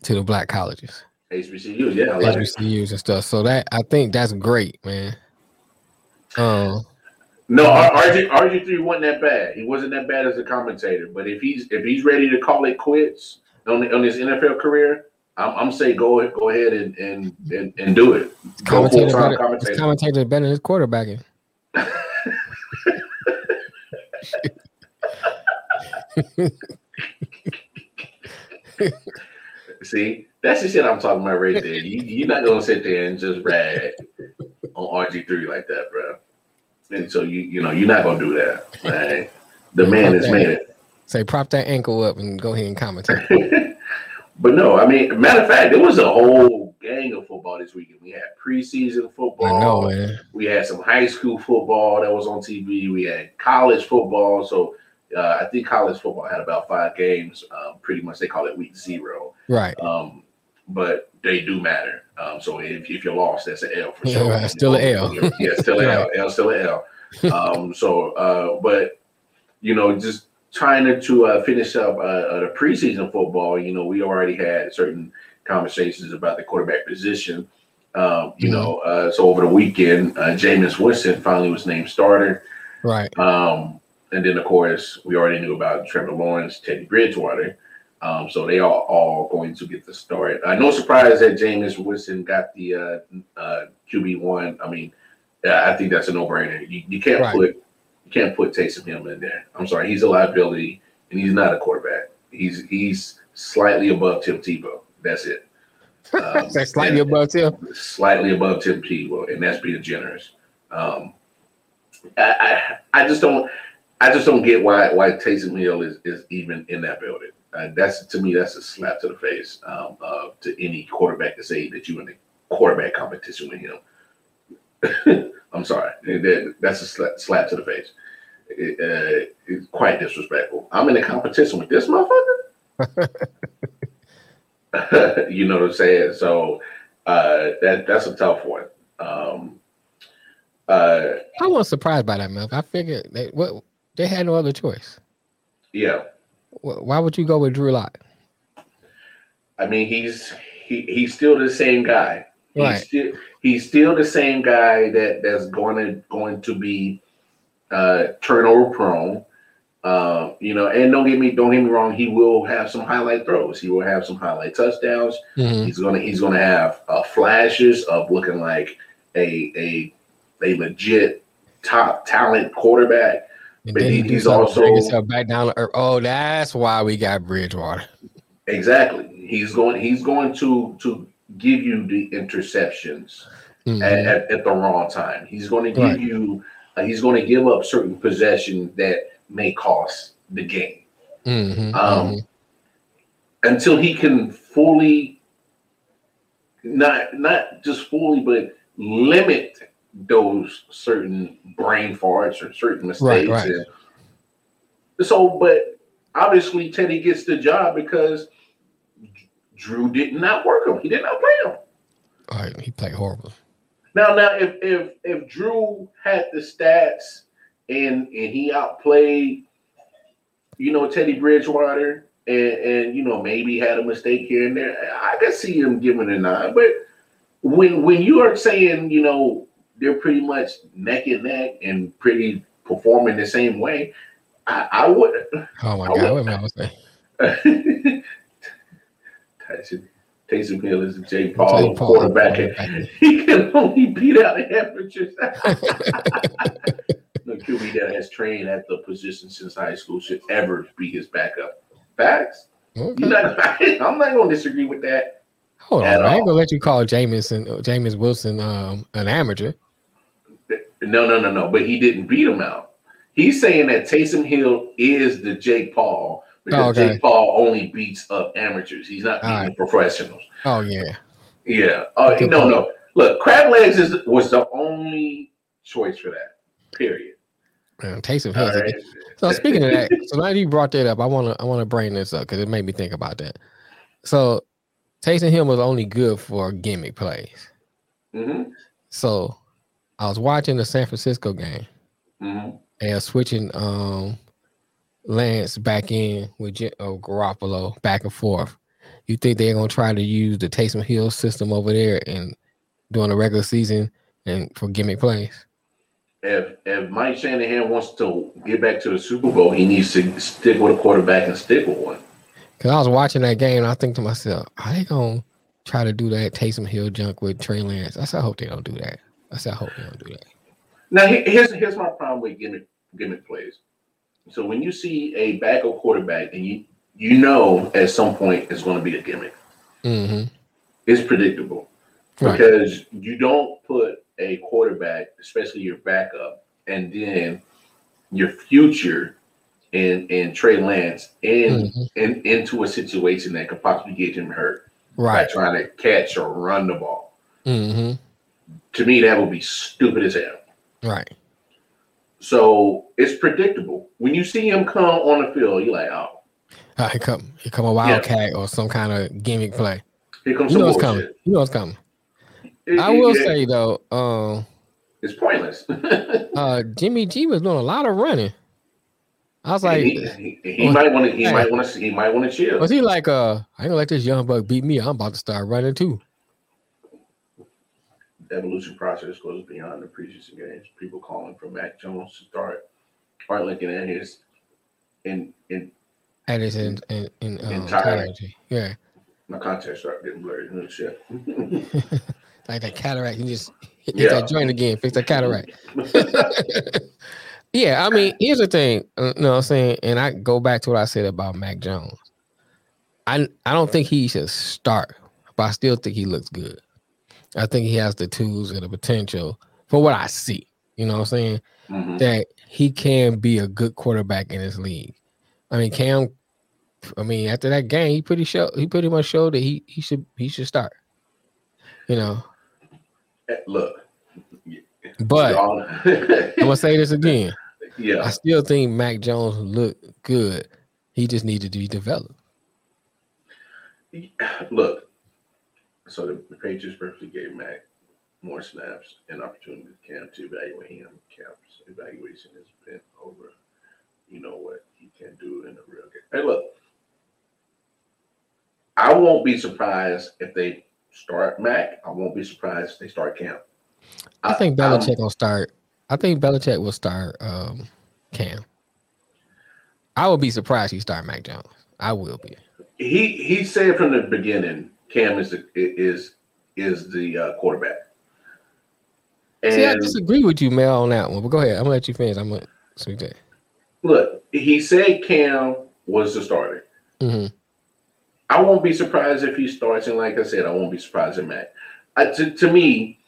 to the black colleges, HBCU, yeah, I like it. HBCUs and stuff. So that I think that's great, man. Um, No, RG RG three wasn't that bad. He wasn't that bad as a commentator. But if he's if he's ready to call it quits on on his NFL career, I'm, I'm saying go go ahead and and and, and do it. Go commentator better, commentator. commentator better than his quarterbacking. [LAUGHS] See, that's the shit I'm talking about right there. You, you're not gonna sit there and just rag on RG three like that, bro. And so you you know you're not gonna do that. Right? The man has made it. Say prop that ankle up and go ahead and commentate. [LAUGHS] But no, I mean, matter of fact, there was a whole gang of football this weekend. We had preseason football. I know, man. We had some high school football that was on TV. We had college football. So uh, I think college football had about five games. Um, pretty much, they call it week zero. Right. Um, but they do matter. Um, so if, if you're lost, that's an L for Yeah, sure. right, still a L. yeah, still an L. L still an L. Um, so, uh, but you know, just trying to, to uh, finish up uh, uh, the preseason football, you know, we already had certain conversations about the quarterback position. Um, you mm-hmm. know, uh, so over the weekend, uh, Jameis Winston finally was named starter. Right. Um, and then of course we already knew about Trevor Lawrence, Teddy Bridgewater. Um, so they are all going to get the start. Uh, no surprise that Jameis Winston got the uh, uh, QB one. I mean, I think that's a no brainer. You, you can't right. put you can't put Taysom Hill in there. I'm sorry, he's a liability, and he's not a quarterback. He's he's slightly above Tim Tebow. That's it. [LAUGHS] Um, that's slightly above Tim. Slightly above Tim Tebow, and that's being generous. Um, I, I, I just don't I just don't get why why Taysom Hill is is even in that building. Uh, that's to me that's a slap to the face um, uh, to any quarterback to say that you're in a quarterback competition with him. [LAUGHS] I'm sorry, that, that's a slap, slap to the face. It, uh, it's quite disrespectful. I'm in a competition with this motherfucker. [LAUGHS] you know what I'm saying? So uh, that that's a tough one. Um, uh, I was surprised by that, man. I figured they what they had no other choice. Yeah. Why would you go with Drew Lock? I mean, he's he, he's still the same guy. Right. He's still he's still the same guy that that's going to going to be uh, turnover prone. Uh, you know, and don't get me don't get me wrong. He will have some highlight throws. He will have some highlight touchdowns. Mm-hmm. He's gonna he's gonna have uh, flashes of looking like a a a legit top talent quarterback. And but he, he's also back down. Oh, that's why we got Bridgewater. Exactly. He's going. He's going to to give you the interceptions mm-hmm. at, at, at, the wrong time. He's going to give right. you. Uh, he's going to give up certain possessions that may cost the game. Mm-hmm, um, mm-hmm. Until he can fully, not not just fully, but limit those certain brain farts or certain mistakes. Right, right. And so, but obviously Teddy gets the job because Drew did not work him. He did not play him. All right, he played horrible. Now, now, if if if Drew had the stats and and he outplayed, you know, Teddy Bridgewater, and and you know maybe had a mistake here and there, I could see him giving a nine. But when when you are saying, you know, they're pretty much neck and neck and pretty performing the same way, I, I would. Oh my God. I god! What am I saying? [LAUGHS] Tyson Taysom Hill is a J. Paul, Paul quarterback. quarterback. [LAUGHS] He can only beat out amateurs. no QB that has trained at the position since high school should ever be his backup. Facts. Okay. Not, [LAUGHS] I'm not going to disagree with that. Hold on, I ain't gonna let you call Jamison, Jameis Wilson, um, an amateur. No, no, no, no. But he didn't beat him out. He's saying that Taysom Hill is the Jake Paul because oh, okay. Jake Paul only beats up amateurs. He's not beating right. professionals. Oh yeah, yeah. Oh no, point. no. Look, crab legs is, was the only choice for that. Period. Man, Taysom Hill. Right. So speaking of that, so now you brought that up, I want to I want to bring this up because it made me think about that. So Taysom Hill was only good for gimmick plays. Mm-hmm. So I was watching the San Francisco game mm-hmm. and switching um Lance back in with oh, Garoppolo back and forth. You think they're gonna try to use the Taysom Hill system over there and during the regular season and for gimmick plays? If if Mike Shanahan wants to get back to the Super Bowl, he needs to stick with a quarterback and stick with one. Cause I was watching that game and I think to myself, are they gonna try to do that Taysom Hill junk with Trey Lance? I said, I hope they don't do that. I said, I hope they don't do that. Now here's here's my problem with gimmick gimmick plays. So when you see a backup quarterback and you you know at some point it's going to be a gimmick, mm-hmm. it's predictable right. because you don't put a quarterback, especially your backup, and then your future and and Trey Lance in, mm-hmm. in into a situation that could possibly get him hurt right. by trying to catch or run the ball. Mm-hmm. To me, that would be stupid as hell. Right. So it's predictable. When you see him come on the field, you're like, oh. Uh, he come, he come a wildcat yeah. or some kind of gimmick play. Here comes you know what's coming. You know what's coming. It, I will it, say though, um, it's pointless. [LAUGHS] uh, Jimmy G was doing a lot of running. I was like, he, he, he might want to. He hey. might want to. He might want to chill. was he like, uh, I ain't gonna let this young buck beat me. I'm about to start running too. The evolution process goes beyond the preseason games. People calling for Mac Jones to start aren't looking at his in in At his in in, in um, Entirety. Yeah, my context start getting blurry and shit. [LAUGHS] like that cataract. You just hit Yeah. that joint again. Fix that cataract. [LAUGHS] [LAUGHS] yeah, I mean, here's the thing. uh, You know what I'm saying? And I go back to what I said about Mac Jones. I I don't think he should start, but I still think he looks good. I think he has the tools and the potential for what I see. You know what I'm saying? Mhm. That he can be a good quarterback in this league. I mean, Cam. I mean, after that game, he pretty show he pretty much showed that he he should he should start. You know, Eh, Look, but [LAUGHS] I'm gonna say this again. Yeah. I still think Mac Jones looked good. He just needed to be developed. look. So the, the Patriots purposely gave Mac more snaps and opportunity to camp to evaluate him. Cam's evaluation has been over. You know what he can do in the real game. Hey, look. I won't be surprised if they start Mac. I won't be surprised if they start Camp. I think Belichick will start. I think Belichick will start um, Cam. I would be surprised he start Mac Jones. I will be. he he said from the beginning, Cam is the, is is the uh, quarterback. And See, I disagree with you, Mel, on that one. But go ahead. I'm gonna let you finish. I'm gonna speak that. look, he said Cam was the starter. hmm I won't be surprised if he starts, and like I said, I won't be surprised if Mac. Uh, to, to me,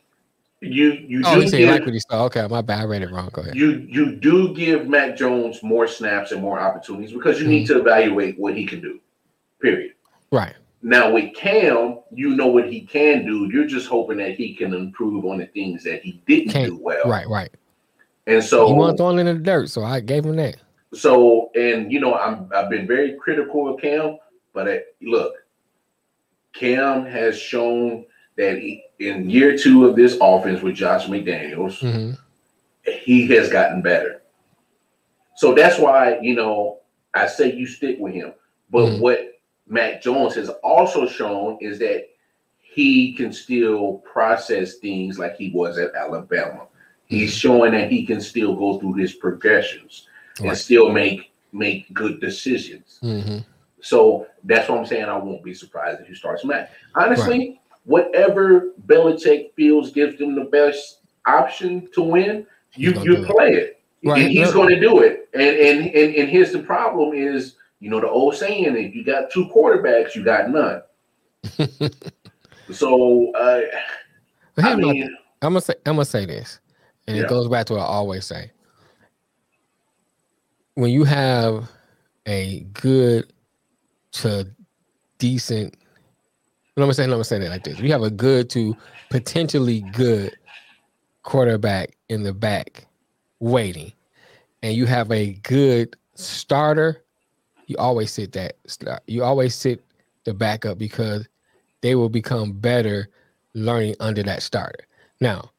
you you Oh, do give, like what he saw. Okay, my bad. I read it wrong. Go ahead. you you do give Mac Jones more snaps and more opportunities because you need to evaluate what he can do. Period. Right. Now with Cam, you know what he can do. You're just hoping that he can improve on the things that he didn't Can't- do well. Right. Right. And so he wasn't throwing in the dirt, so I gave him that. so and you know I'm I've been very critical of Cam, but uh, look, Cam has shown that he, in year two of this offense with Josh McDaniels, hmm he has gotten better. So that's why, you know, I say you stick with him. But Mhm. what Mac Jones has also shown is that he can still process things like he was at Alabama. He's showing that he can still go through his progressions and still make make good decisions. hmm So that's what I'm saying. I won't be surprised if he starts Matt. Honestly, whatever Belichick feels gives them the best option to win, you you do it. play it. Right. And he's Yeah. going to do it. And, and and and here's the problem: is you know the old saying, if you got two quarterbacks, you got none. [LAUGHS] so uh, I mean, I'm gonna say I'm gonna say this, and Yeah. it goes back to what I always say. When you have a good to decent, let me say, let me say that like this: you have a good to potentially good quarterback in the back waiting, and you have a good starter, you always sit that. You always sit the backup because they will become better learning under that starter. Now,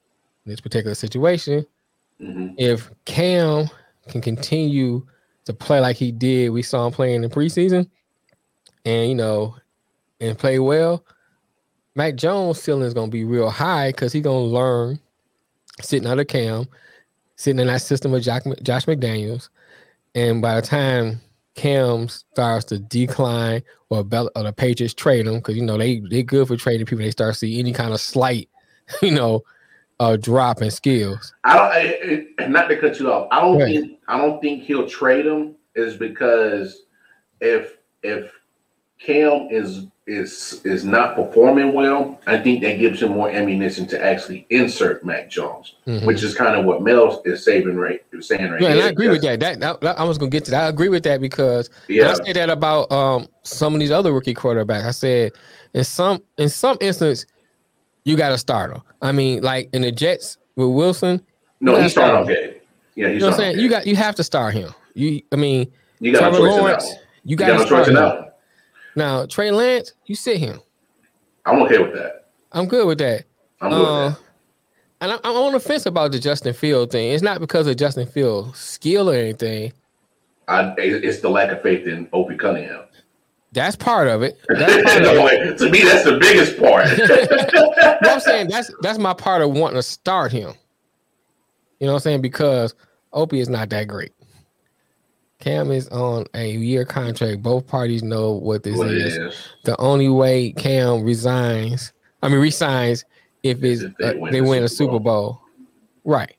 in this particular situation, mhm. if Cam can continue to play like he did, we saw him playing in the preseason, and you know, and play well, Mac Jones' ceiling is gonna be real high because he's gonna learn sitting under Cam, sitting in that system of Josh, Josh McDaniels, and by the time Cam starts to decline or, Bel- or the Patriots trade him because you know they they good for trading people. They start to see any kind of slight, [LAUGHS] you know, uh, drop in skills. I don't. I, not to cut you off. I don't Right. think. I don't think he'll trade him. Is because if if Cam is is is not performing well, I think that gives him more ammunition to actually insert Mac Jones, Mhm. which is kind of what Mel is saving right saying right Yeah, and. I agree with that. That, that- I was gonna get to that. I agree with that because Yeah, I say that about um some of these other rookie quarterbacks. I said in some in some instance you got to start them. I mean, like in the Jets with Wilson, no, you he's gotta okay. Yeah, you know what I'm saying? You got you have to start him. You, I mean, you got Trevor Lawrence, you You got to start him. one. Now Trey Lance, you sit him. I'm okay with that. I'm good with that. I'm good Uh, with that. and I, I'm on the fence about the Justin Field thing. It's not because of Justin Field skill or anything. I, it's the lack of faith in Opie Cunningham. That's part of it. [LAUGHS] That's part of it. to me, that's the biggest part. [LAUGHS] no, I'm saying that's that's my part of wanting to start him. You know what I'm saying? Because Opie is not that great. Cam is on a year contract. Both parties know what this is. is. The only way Cam resigns, I mean resigns, if it's if they, uh, win, they win a Super Bowl. Bowl. Right.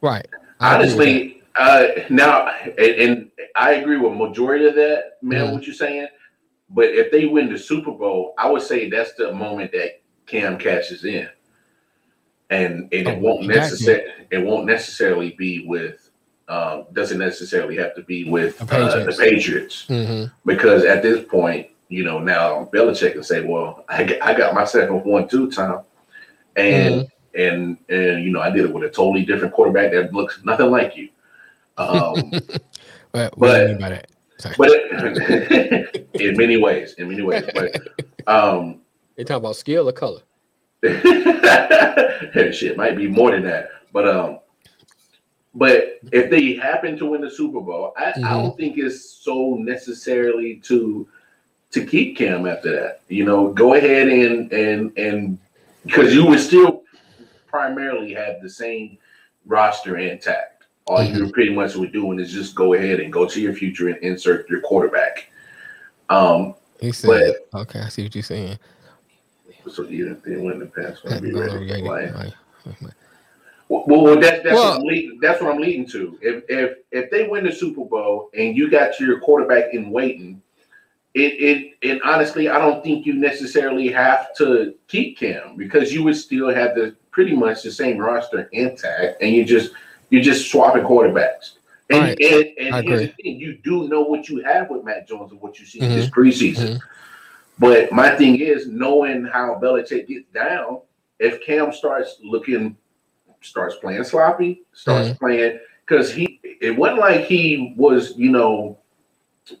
Right. Honestly, uh, now and, and, I agree with majority of that, man. Mm-hmm. What you're saying, but if they win the Super Bowl, I would say that's the moment that Cam catches in, and, and it oh, won't necessarily it won't necessarily be with um, doesn't necessarily have to be with the Patriots, uh, the Patriots. Mm-hmm. because at this point, you know, now Belichick can say, "Well, I got, I got my second one two time," and mm-hmm. and and you know, I did it with a totally different quarterback that looks [LAUGHS] nothing like you. Um, [LAUGHS] but but, but it, [LAUGHS] in many ways, in many ways, but um, they talk about skill or color. shit might be more than that, but um, but if they happen to win the Super Bowl, I, mm-hmm. I don't think it's so necessarily to to keep Cam after that. You know, go ahead and and and because you would still primarily have the same roster intact. All mm-hmm. you pretty much were doing is just go ahead and go to your future and insert your quarterback. Um, he said, but, "Okay, I see what you're saying." So you didn't win the. Be ready well, that's that's, well, what leading, that's what I'm leading to. If if if they win the Super Bowl and you got your quarterback in waiting, it it and honestly, I don't think you necessarily have to keep Cam because you would still have the pretty much the same roster intact, and you just you're just swapping quarterbacks. And right. and, and here's the thing: you do know what you have with Mac Jones and what you see mm-hmm. this preseason. Mm-hmm. But my thing is knowing how Belichick gets down. If Cam starts looking starts playing sloppy, starts mm-hmm. playing because he it wasn't like he was, you know,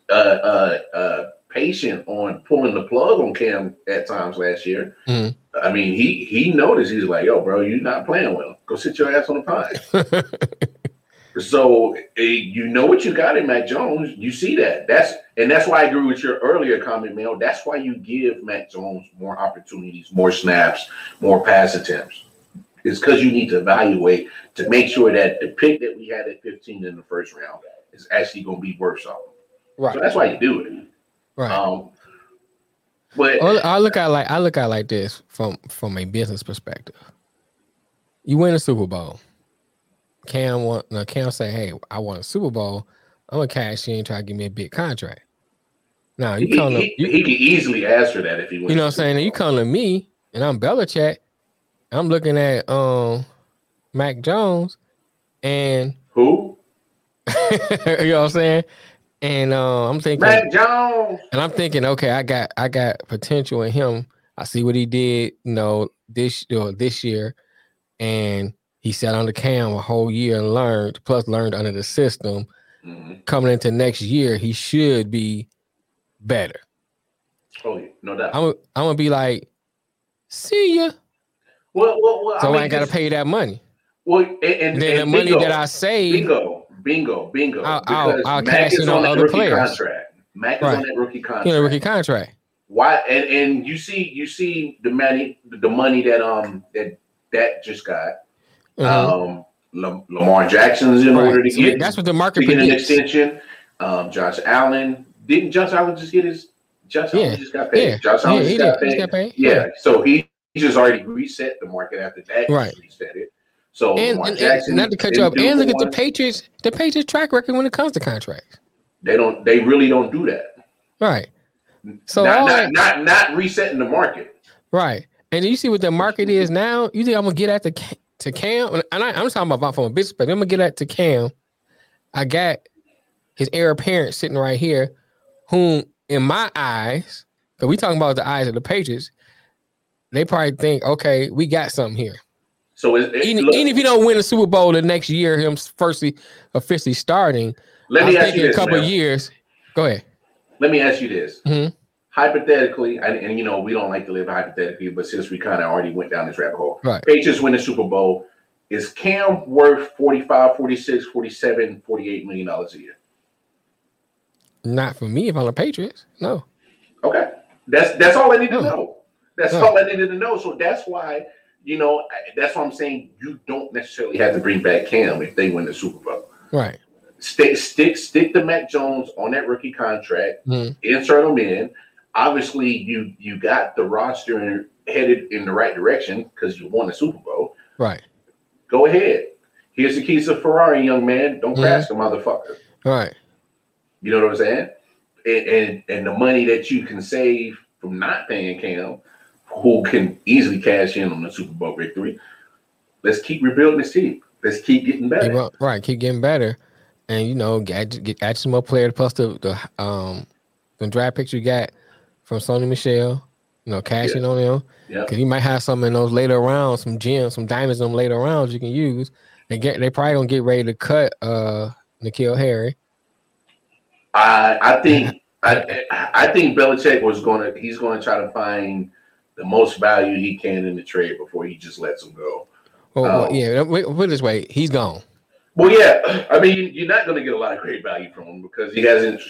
uh, uh, uh, patient on pulling the plug on Cam at times last year. Mm-hmm. I mean, he he noticed he's like, "Yo, bro, you're not playing well. Go sit your ass on the pine." [LAUGHS] so eh, you know what you got in Mac Jones. You see that. That's and that's why I agree with your earlier comment, Mel. That's why you give Mac Jones more opportunities, more snaps, more pass attempts is because you need to evaluate to make sure that the pick that we had at 15 in the first round is actually going to be worth something. Right. So that's why you do it. Right. Um, but I look at like I look at like this from from a business perspective. You win a Super Bowl. Cam want now Cam say, "Hey, I want a Super Bowl. I'm gonna cash in, try to give me a big contract." Now you come he, he, he, can easily ask for that if he. You know what I'm saying? You come to me and I'm Belichick. I'm looking at um Mac Jones and who? [LAUGHS] you know what I'm saying? And uh, I'm thinking Mac Jones. And I'm thinking, okay, I got I got potential in him. I see what he did, you know, this you know, this year, and he sat on the cam a whole year and learned, plus learned under the system. Mm-hmm. Coming into next year, he should be better. Oh, yeah, no doubt. I'm, I'm gonna be like, see ya. Well, well, well so I, mean, I ain't got to pay that money. Well, and, and then and the bingo, money that I save, bingo, bingo, bingo. I'll, I'll, I'll cash in on, on other players. Contract. Mac is right. on that rookie contract. Yeah, rookie contract. Why? And and you see, you see the money, the money that um that that just got. Mm-hmm. Um, Lamar Jackson's in right. order to so get. That's what the market to get an extension. Um, Josh Allen didn't Josh Allen just get his? Josh yeah. Allen just got paid. Yeah. Josh Allen yeah, just got paid. got paid. Yeah. yeah. So he just already reset the market after that. Right. Reset it. So and, and, and not to cut you off, and look at the Patriots, the Patriots track record when it comes to contracts. They don't they really don't do that. Right. So not, not, not, not resetting the market. Right. And you see what the market is now. You think I'm gonna get at the to Cam? And I, am talking about from a business but I'm gonna get at to Cam. I got his heir apparent sitting right here, whom in my eyes, because we talking about the eyes of the Patriots, they probably think, okay, we got something here. So it, even, look, even, if you don't win a Super Bowl the next year, him firstly officially starting, let me ask you this, a couple years. Go ahead. Let me ask you this. Mm-hmm. Hypothetically, and, and, you know, we don't like to live hypothetically, but since we kind of already went down this rabbit hole, right. Patriots win the Super Bowl. Is Cam worth 45, 46, 47, 48 million dollars a year? Not for me if I'm the Patriots. No. Okay. That's that's all I need to know. That's all I needed to know. So that's why, you know, that's why I'm saying you don't necessarily have to bring back Cam if they win the Super Bowl. Right. Stick stick stick to Mac Jones on that rookie contract. Mm-hmm. Insert him in. Obviously, you you got the roster headed in the right direction because you won the Super Bowl. Right. Go ahead. Here's the keys to Ferrari, young man. Don't mm-hmm. crash the motherfucker. Right. You know what I'm saying? And, and and the money that you can save from not paying Cam, who can easily cash in on the Super Bowl victory. Let's keep rebuilding this team. Let's keep getting better. right, keep getting better, and you know, get get add some more players plus the the um the draft picks you got from Sony Michel. You know, cashing yeah. on them. Yeah. Because you might have some in those later rounds, some gems, some diamonds in them later rounds you can use. And get they probably gonna get ready to cut uh N'Keal Harry. I I think I I think Belichick was gonna he's gonna try to find the most value he can in the trade before he just lets him go. Well, um, yeah, put it this way, he's gone. Well, yeah, I mean, you're not going to get a lot of great value from him because he hasn't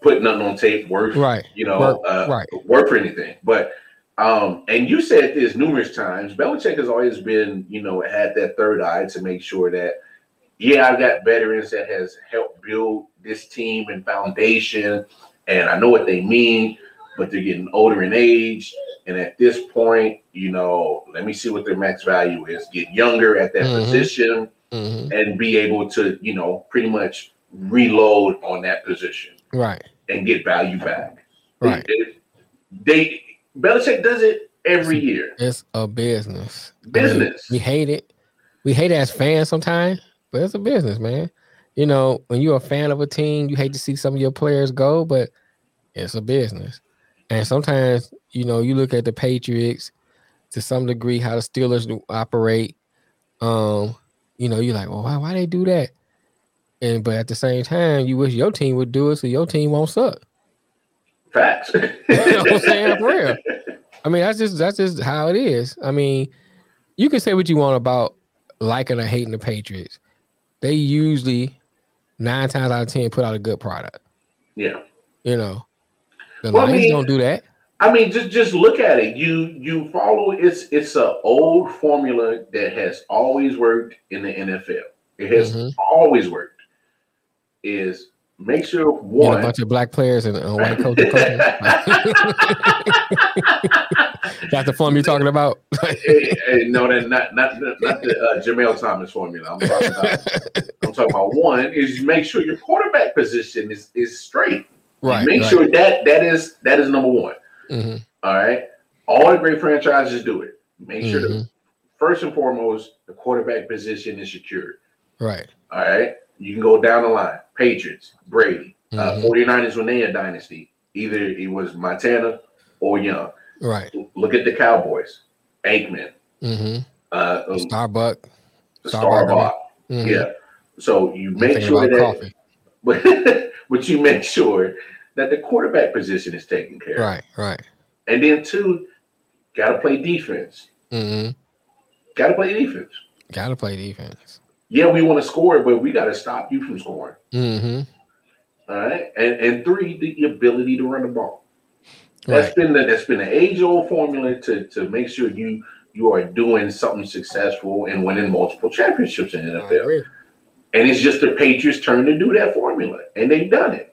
put nothing on tape worth, right? You know, work, uh, right. for anything. But um, and you said this numerous times. Belichick has always been, you know, had that third eye to make sure that, yeah, I've got veterans that has helped build this team and foundation, and I know what they mean, but they're getting older in age. And at this point, you know, let me see what their max value is. Get younger at that mm-hmm. position mm-hmm. and be able to, you know, pretty much reload on that position. Right. And get value back. Right. They, they Belichick does it every year. It's a business. Business. I mean, we hate it. We hate it as fans sometimes, but it's a business, man. You know, when you're a fan of a team, you hate to see some of your players go, but it's a business. And sometimes, you know, you look at the Patriots to some degree, how the Steelers operate. Um, you know, you're like, well, why why they do that? And but at the same time, you wish your team would do it so your team won't suck. Facts. [LAUGHS] you know what I'm saying? For real. I mean, that's just that's just how it is. I mean, you can say what you want about liking or hating the Patriots. They usually nine times out of ten put out a good product. Yeah. You know, the well, Lions I mean, don't do that. I mean, just just look at it. You you follow it's it's an old formula that has always worked in the NFL. It has mm-hmm. always worked. Is make sure one a bunch of black players and white coaches. [LAUGHS] [LAUGHS] That's the form you're talking about. hey, hey, no, that not not not the uh, Jamel Thomas formula. I'm talking about. I'm talking about one is make sure your quarterback position is is straight. Right. Make right. sure that that is that is number one. Mm-hmm. All right. All the great franchises do it. Make sure mm-hmm. that first and foremost the quarterback position is secured. Right. All right. You can go down the line. Patriots, Brady, uh, mm-hmm. uh, 49ers when they had dynasty. Either it was Montana or Young. Right. Look at the Cowboys. Aikman. Mm-hmm. Uh, um, Staubach. Staubach. Mm-hmm. Yeah. So you make sure that, but, [LAUGHS] but you make sure that the quarterback position is taken care of. Right, right. And then two, got to play defense. Mm-hmm. Got to play defense. Got to play defense. Yeah, we want to score, but we got to stop you from scoring. Mm-hmm. All right, and and three, the ability to run the ball. That's right. been the that's been an age old formula to to make sure you you are doing something successful and winning multiple championships in the NFL. And it's just the Patriots' turn to do that formula, and they've done it.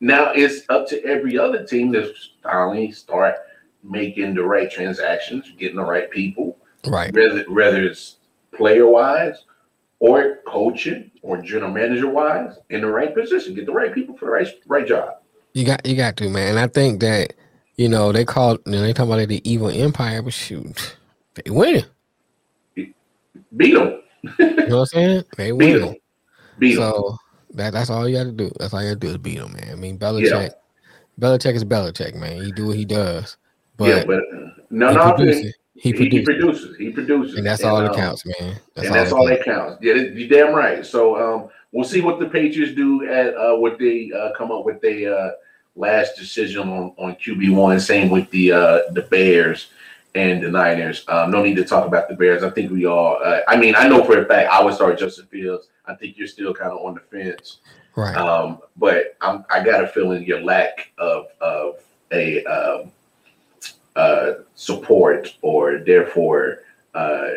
Now it's up to every other team to finally start making the right transactions, getting the right people. Right. Whether whether it's player wise or coaching or general manager wise in the right position. Get the right people for the right right job. You got you got to, man. And I think that, you know, they call you know, they talk about the evil empire, but shoot, they win. Beat them. you know what I'm saying? They win. Beat them. So that that's all you got to do. That's all you got to do is beat him, man. I mean, Belichick, yeah. Belichick is Belichick, man. He do what he does. But yeah, but no, no, produces. He, produces. he produces. He produces, and that's and, all that um, counts, man. That's and all that's all that counts. Yeah, you're damn right. So um, we'll see what the Patriots do at uh, what they uh, come up with. the uh, last decision on on QB one. Same with the uh, the Bears and the Niners. Um, no need to talk about the Bears. I think we all. Uh, I mean, I know for a fact I would start Justin Fields. I think you're still kind of on the fence. Right. Um, but I'm, I got a feeling your lack of of a um, uh, support or therefore uh,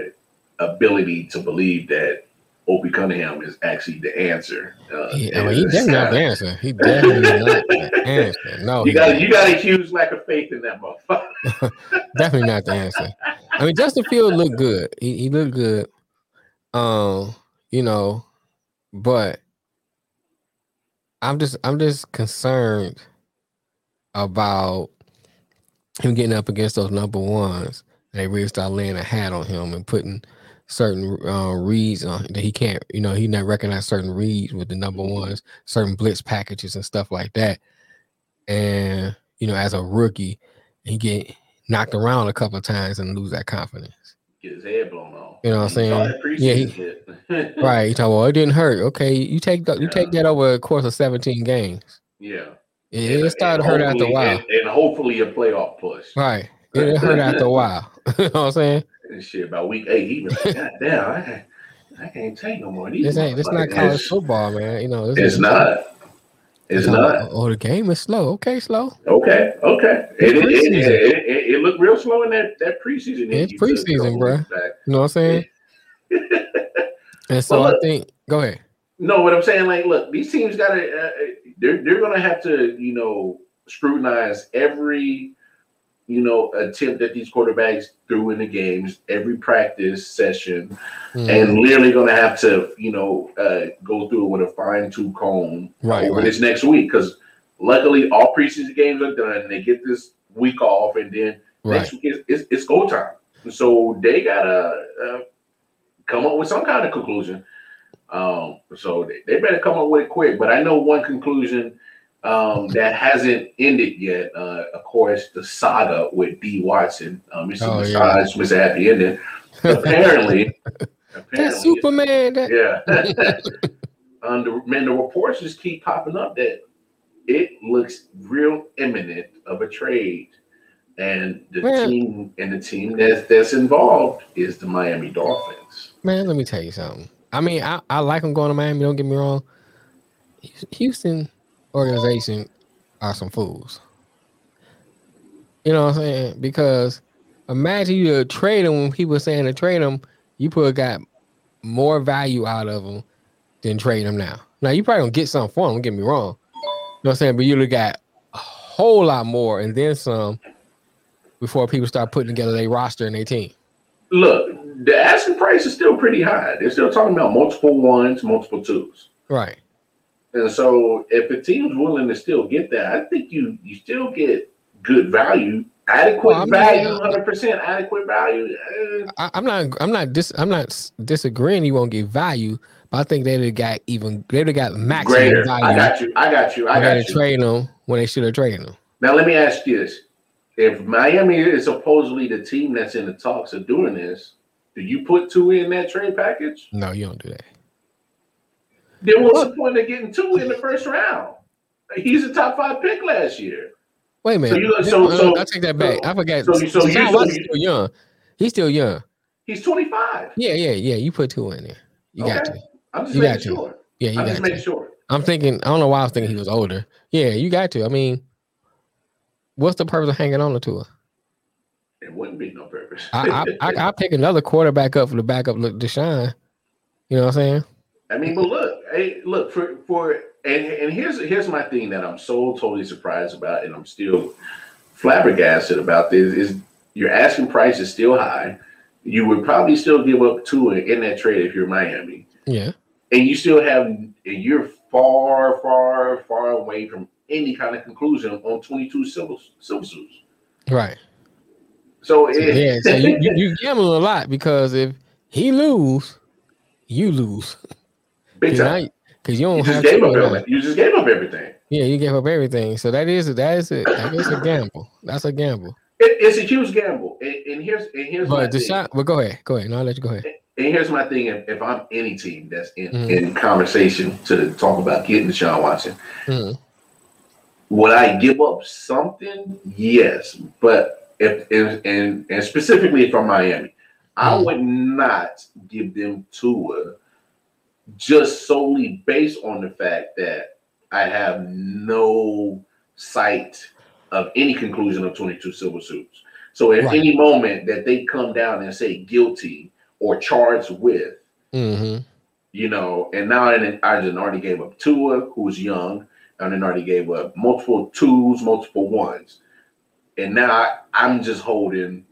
ability to believe that Opie Cunningham is actually the answer. Uh, Yeah, I mean, he definitely not the answer. He definitely not the [LAUGHS] answer. No, you got you got a huge lack of faith in that motherfucker. [LAUGHS] [LAUGHS] definitely not the answer. I mean, Justin Field looked good. He, he looked good. Um, you know, but I'm just I'm just concerned about him getting up against those number ones. They really start laying a hat on him and putting certain uh, reads on that he can't. You know, he not recognize certain reads with the number ones, certain blitz packages and stuff like that. And you know, as a rookie, he get knocked around a couple of times and lose that confidence. Get his head blown off. You know what I'm saying? Yeah, he-. Right. You talk, well, it didn't hurt. Okay, you take that you take that over a course of 17 games. Yeah. It, And- it started to hurt after a while. And, and hopefully a playoff push. Right. It hurt after a while. [LAUGHS] you know what I'm saying? And shit, about week eight, he was like, God damn, I, can't- I can't take no more these. This ain't this not college It's- football, man. You know, It's is- not. It's oh, not. Oh, the game is slow. Okay, slow. Okay, okay. It, it, it, it, it, looked real slow in that, that preseason. It's You took a preseason, back. You know what I'm saying? [LAUGHS] And so Well, I think go ahead. No, what I'm saying, like, look, these teams got to, uh, they're, they're going to have to, you know, scrutinize every, you know, attempt that these quarterbacks threw in the games, every practice session, Mm, and literally going to have to, you know, uh, go through it with a fine tooth comb Right, over right. this next week. Because luckily, all preseason games are done. and They get this week off, and then right. next week is it's, it's go time. So they gotta uh, come up with some kind of conclusion. Um, so they, they better come up with it quick. But I know one conclusion um, that hasn't ended yet. Uh, of course, the saga with D. Watson, uh, Mr. Oh, yeah. Massage, Mr. Happy Ending. Apparently, [LAUGHS] That apparently, Superman. That, yeah. [LAUGHS] um, the, man, the reports just keep popping up that it looks real imminent of a trade, and the Man. team and the team that's that's involved is the Miami Dolphins. Man, let me tell you something. I mean, I, I like him going to Miami. Don't get me wrong. Houston organization are some fools. You know what I'm saying? Because imagine you trade him when people saying to trade them, you put got more value out of them than trade them now. Now you probably gonna get something for them. Don't get me wrong. You know what I'm saying? But you look at a whole lot more and then some before people start putting together their roster and their team. Look, the asking price is still pretty high. They're still talking about multiple ones, multiple twos. Right. And so, if a team's willing to still get that, I think you you still get good value, adequate Well, value, hundred percent adequate value. I, I'm not. I'm not. Dis, I'm not disagreeing. You won't get value, but I think they'd have got even. They'd have got maximum greater. value. I got you. I got you. I got you. trade them when they should have traded them. Now let me ask you this: If Miami is supposedly the team that's in the talks of doing this, do you put two in that trade package? No, you don't do that. Then what's the point of getting two in the first round? He's a top five pick last year. Wait a minute. you- so- Uh, so- I take that back. I forgot. so so so Watson's still young. He's still young. He's twenty five. Yeah, yeah, yeah. You put two in there. You got to. I'm just You making got to. sure. Yeah, you I'm got just to. making sure. I'm thinking. I don't know why I was thinking he was older. Yeah, you got to. I mean, what's the purpose of hanging on to her? It wouldn't be no purpose. I I I I'll pick another quarterback up for the backup. Look, Deshaun. You know what I'm saying? [LAUGHS] I mean, but look, hey, look for for and and here's here's my thing that I'm so totally surprised about, and I'm still flabbergasted about this is your asking price is still high. You would probably still give up two in, that trade if you're Miami, Yeah. and you still have and you're far, far, far away from any kind of conclusion on 22 silver civil suits. Right. So So, it, yeah, so you, you, [LAUGHS] you gamble a lot because if he lose, you lose. [LAUGHS] big Because time. you You don't just have gave two up everything. You just gave up everything. Yeah, you gave up everything. So that is that is it. That is a gamble. That's a gamble. It, it's a huge gamble. And, and here's and here's my But the thing. shot. But go ahead. Go ahead. No, I'll let you go ahead. And here's my thing: if, if I'm any team that's in, Mhm. in conversation to talk about getting Deshaun Watson, Mhm. would I give up something? Yes, but if, if and and specifically if I'm Miami, I Mhm. would not give them Tua just solely based on the fact that I have no sight of any conclusion of 22 civil suits. So at Right. any moment that they come down and say guilty or charged with, hmm you know, and now I just already gave up Tua, who's young, and then already gave up multiple twos, multiple ones. And now I, I'm just holding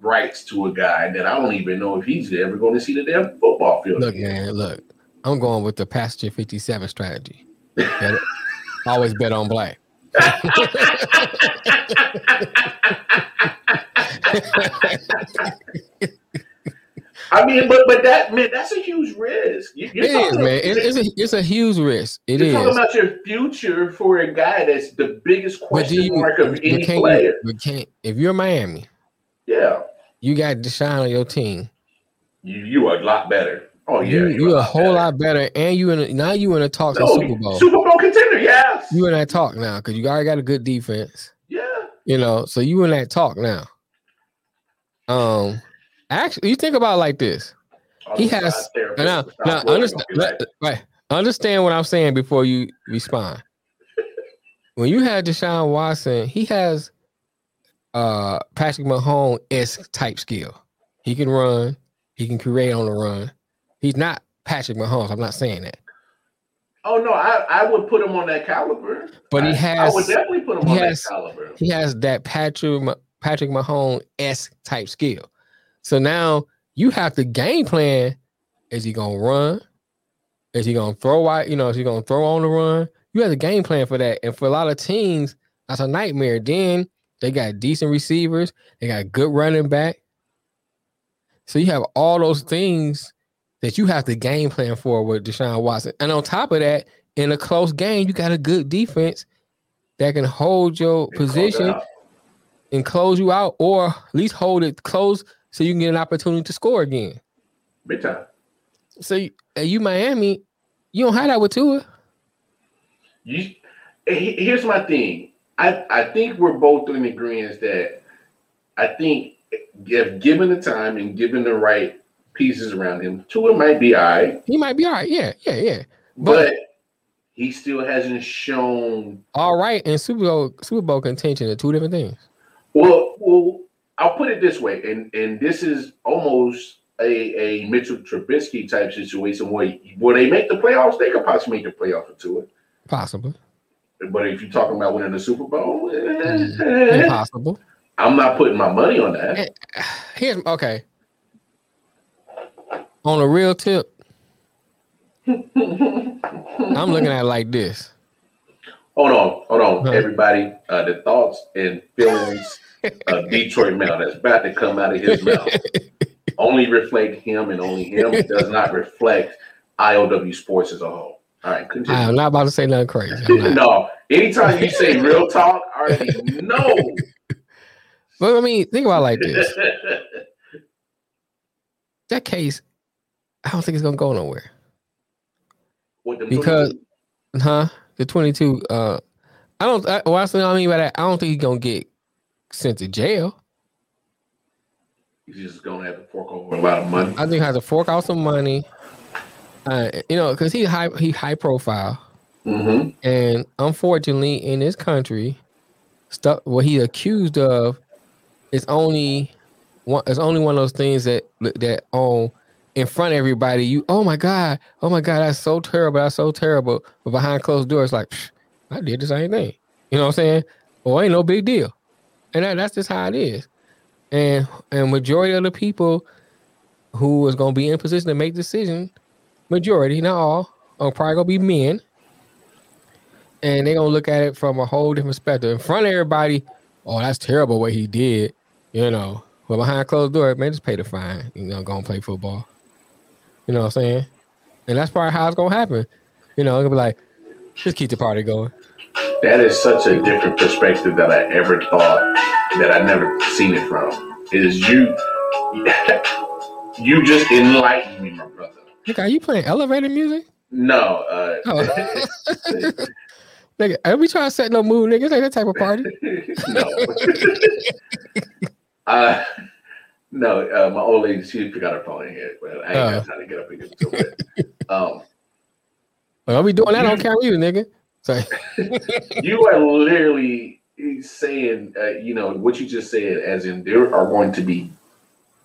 rights to a guy that I don't even know if he's ever going to see the damn football field. Look, man, look. I'm going with the passenger 57 strategy. Bet- [LAUGHS] always bet on black. I mean, but but that man, that's a huge risk. You, It is, man. It- it's a it's a huge risk. It you're is. talking about your future for a guy that's the biggest question you, mark of any can't, player. you, can't if you're Miami, Yeah, you got Deshaun on your team. you you are a lot better. Oh yeah, you you're a whole better. lot better, and you in a, now you in a talk of Super Bowl. Super Bowl contender, yes. You in that talk now because you already got a good defense. yeah. You know, so you in that talk now. Um, actually, you think about it like this. He has- Now, now understand, like, right? Understand what I'm saying before you respond. [LAUGHS] when you had Deshaun Watson, he has uh Patrick Mahomes esque type skill. He can run. He can create on the run. He's not Patrick Mahomes. I'm not saying that, Oh no, I, I would put him on that caliber. but he has I would definitely put him on has- that caliber. he has that Patrick Patrick Mahomes esque type skill. So now you have to game plan. Is he gonna run? Is he gonna throw out? You know, is he gonna throw on the run? You have to game plan for that. And for a lot of teams, that's a nightmare. Then they got decent receivers, they got good running back. So you have all those things that you have to game plan for with Deshaun Watson. And on top of that, in a close game, you got a good defense that can hold your it position and close you out, or at least hold it close so you can get an opportunity to score again. Big time. So you, you Miami, you don't have that with Tua. You, eh, here's my thing. I, I think we're both in agreement that I think if given the time and given the right pieces around him, Tua might be all right, He might be all right. Yeah, yeah, yeah. but, But- he still hasn't shown. All right, and Super Bowl Super Bowl contention are two different things. Well, well, I'll put it this way, and and this is almost a, a Mitchell Trubisky type situation where where they make the playoffs, they could possibly make the playoffs for Tua. Possible. But if you're talking about winning the Super Bowl, eh, Impossible. I'm not putting my money on that. Eh, [SIGHS] Here's okay. On a real tip, I'm looking at it like this. Hold on, hold on, Huh. everybody. Uh, the thoughts and feelings of [LAUGHS] Detroit Mel that's about to come out of his mouth only reflect him and only him. It does not reflect IOW sports as a whole. All right, I'm not about to say nothing crazy. No, anytime you say real talk, I already know. But I mean, think about it like this. [LAUGHS] That case, I don't think it's gonna go nowhere. Because- 22, Huh? The 22. Uh, I don't. I, well, that's what I mean by that. I don't think he's gonna get sent to jail. he's just gonna have to fork over a lot of money. I think he has to fork out some money. Uh, you know, because he's high. He high profile, hmm and unfortunately, in this country, stuff what he accused of is only one. It's only one of those things that that on in front of everybody. You, oh my god, oh my god, that's so terrible. That's so terrible. But behind closed doors, like "Psh, I did the same thing. You know what I'm saying? Well, ain't no big deal, and that, that's just how it is. And and majority of the people who is gonna be in position to make decision, majority, not all, are probably gonna be men. And they're gonna look at it from a whole different perspective. In front of everybody, oh, that's terrible what he did, you know. But behind closed doors, man, just pay the fine. You know, go and play football. You know what I'm saying? And that's probably how it's gonna happen. You know, it's gonna be like, just keep the party going. That is such a different perspective that I ever thought that I never seen it from. It is you. [LAUGHS] You just enlightened me, my brother. Nigga, are you playing elevator music? No, uh, Oh. [LAUGHS] Nigga, are we trying to set no mood, nigga? This ain't that type of party. [LAUGHS] no. uh, no, uh, my old lady, she forgot her phone in here, but I ain't Oh. got time to get up and get to it. [LAUGHS] Um, Well, I'll be doing that on camera, you nigga. So [LAUGHS] [LAUGHS] you are literally saying, uh, you know, what you just said, as in there are going to be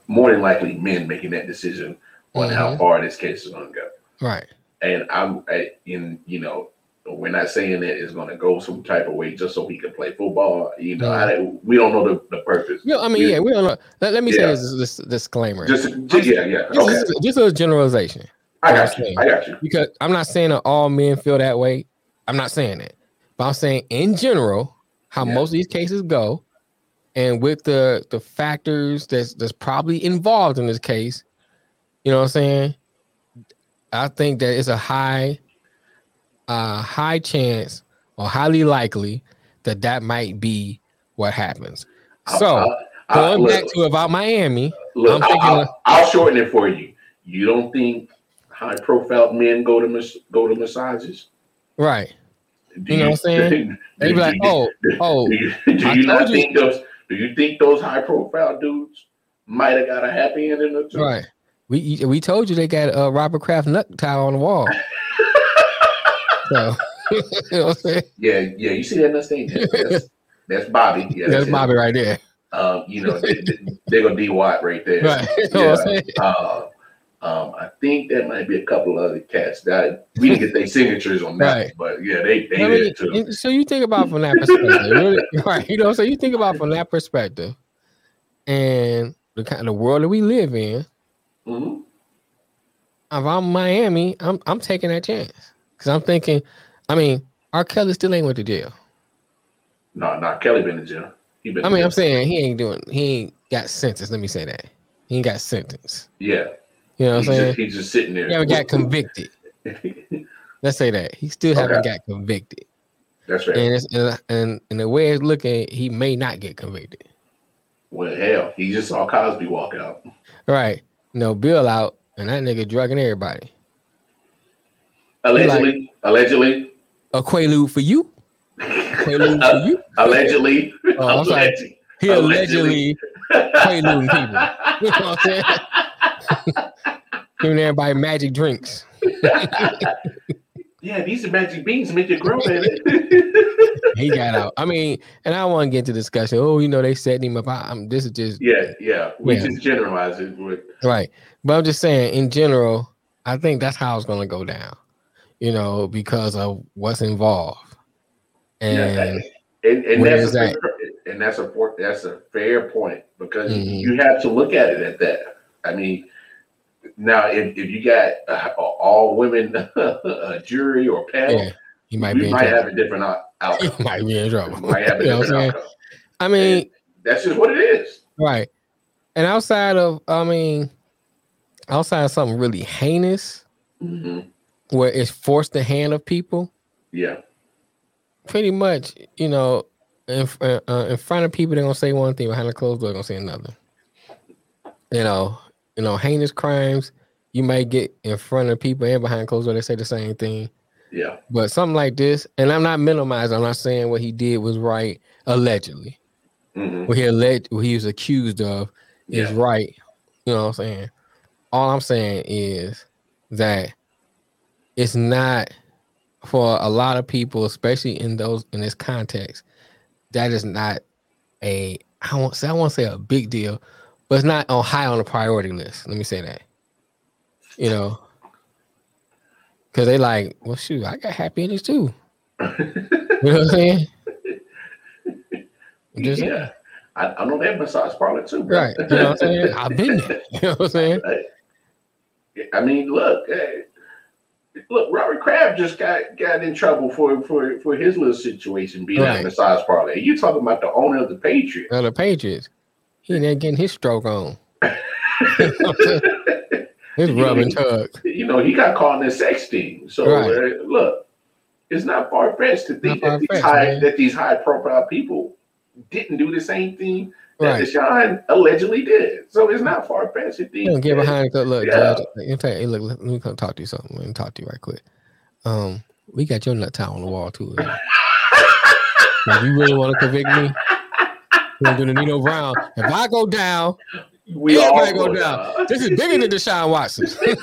more than likely men making that decision on mm-hmm. how far this case is going to go. Right. And I'm I, in, you know, we're not saying that it's going to go some type of way just so he can play football. You know, I, we don't know the, the purpose. Yeah, I mean, we, yeah, we don't know. Let, let me yeah. say this, this, disclaimer. Just, just yeah, yeah. Just, okay. just, just a generalization. I got you. I got you. Because I'm not saying that all men feel that way. I'm not saying that, but I'm saying in general how yeah. most of these cases go, and with the the factors that's that's probably involved in this case, you know what I'm saying. I think that it's a high, uh, high chance or highly likely that that might be what happens. So uh, uh, going look, back to about Miami, look, I'm thinking I'll, I'll, shorten it for you. You don't think high profile men go to mas- go to massages. Right. Do you, know what I'm saying? [LAUGHS] They be like, oh, [LAUGHS] oh. Do you, do you not think you. those? Do you think those high profile dudes might have got a happy ending or two? Right. We we told you they got a Robert Kraft nut tile on the wall. So, [LAUGHS] you know what I'm saying? Yeah, yeah. You see that nut stain? That's, that's Bobby. Yeah, that's, that's Bobby right there. Um, you know, they, they, are gonna D Watt right there. Right. [LAUGHS] Yeah. Uh, um, I think that might be a couple other cats that we didn't get their signatures on that, right. but yeah, they they I mean, did too. So you think about from that perspective, really, [LAUGHS] right? You know, so you think about from that perspective, and the kind of world that we live in. Mm-hmm. If I'm Miami, I'm I'm taking that chance because I'm thinking, I mean, R. Kelly still ain't went to jail. No, not Kelly been in jail. He been I mean. I'm saying he ain't doing. He ain't got sentence. Let me say that he ain't got sentence. Yeah. You know what I'm saying? Just, he's just sitting there. He haven't got convicted. [LAUGHS] Let's say that he still okay. haven't got convicted. That's right. And, and and and the way it's looking, he may not get convicted. Well, hell, he just saw Cosby walk out. Right. no Bill out, and that nigga drugging everybody. Allegedly. Like, allegedly. A quaalude for you. Quaalude for uh, you. allegedly. Oh, allegedly. He allegedly, allegedly quaaluding people. [LAUGHS] You know what I'm saying? Giving everybody magic drinks. [LAUGHS] yeah, these are magic beans make you grow, man. he got out. I mean, and I want to get into discussion. Oh, you know, they set him up. I'm, this is just yeah, yeah. We yeah. just generalize it, with... right? But I'm just saying, in general, I think that's how it's going to go down. You know, because of what's involved, and yeah, and, and that's a that? fair, and that's a that's a fair point because mm-hmm. you have to look at it at that. I mean, now, if, if you got uh, all women [LAUGHS] uh, jury or panel, yeah, he [LAUGHS] might be. might have a [LAUGHS] different outcome. He might be in trouble. might have a you different outcome. I mean, and that's just what it is. Right. And outside of, I mean, outside of something really heinous, mm-hmm. Where it's forced the hand of people. Yeah. Pretty much, you know, in, uh, uh in front of people, they're gonna say one thing, behind the closed door, they're gonna say another. You know, you know, heinous crimes, you might get in front of people and behind closed door, they say the same thing. Yeah. But something like this, and I'm not minimizing, I'm not saying what he did was right, allegedly. Mm-hmm. What he alleged what he was accused of is yeah. right. You know what I'm saying? All I'm saying is that it's not for a lot of people, especially in those in this context, that is not a I won't say I won't say a big deal, but it's not on high on the priority list. Let me say that. You know, because they like, well, shoot, I got happy endings too. you know what I'm saying? [LAUGHS] Just yeah, I, I, know that massage parlor too, bro. right? You know what I'm saying? I've been there. [LAUGHS] You know what I'm saying? I mean, look, hey, look, Robert Kraft just got got in trouble for for for his little situation being right. a massage parlor. You talking about the owner of the Patriots? Of the Patriots. He ain't getting his stroke on. [LAUGHS] his rubbing tug. You know, he got caught in a sexting. So right. uh, look, it's not far fetched to think that these, high, that these high profile people didn't do the same thing that right. Deshaun allegedly did. So it's not far fetched. Don't get behind the look, yeah. Judge. Hey, look, let me come talk to you something. Let me talk to you right quick. Um, we got your nut towel on the wall too. you really want to convict me? We're gonna Nino Brown. If I go down, we everybody go, go down. down. This is bigger than Deshaun Watson. [LAUGHS]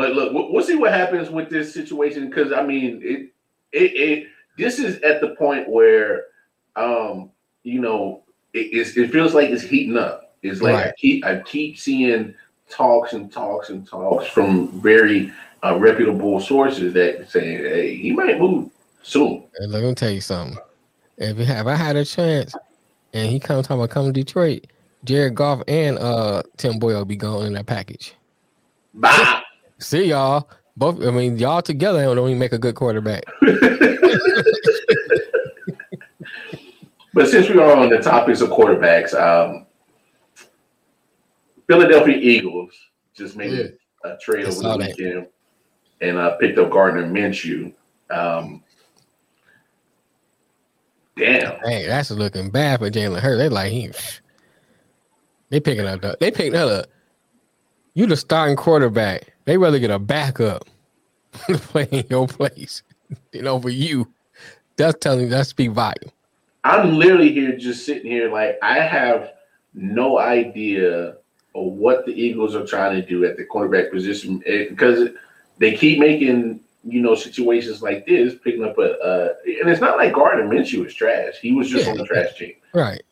But look, we'll see what happens with this situation because I mean, it, it, it, this is at the point where, um, you know, it, it feels like it's heating up. It's like right. I keep, I keep seeing talks and talks and talks from very uh, reputable sources that saying, "Hey, he might move soon." And let me tell you something. If have I had a chance, and he comes talking about coming to Detroit, Jared Goff and uh Tim Boyle will be going in that package. Bah. See y'all. Both I mean y'all together don't even make a good quarterback. [LAUGHS] but since we are on the topics of quarterbacks, um Philadelphia Eagles just made yeah. a, trade over the weekend that. and uh, picked up Gardner Minshew. Um, damn. Hey, that's looking bad for Jalen Hurts. They like he they picking up the, they picking up you the starting quarterback. They rather get a backup [LAUGHS] to play in your place than over you. That's telling you that speak volume. I'm literally here just sitting here like I have no idea of what the Eagles are trying to do at the quarterback position because they keep making you know situations like this, picking up a uh, and it's not like Gardner Minshew was trash. He was just yeah. on the trash team, right?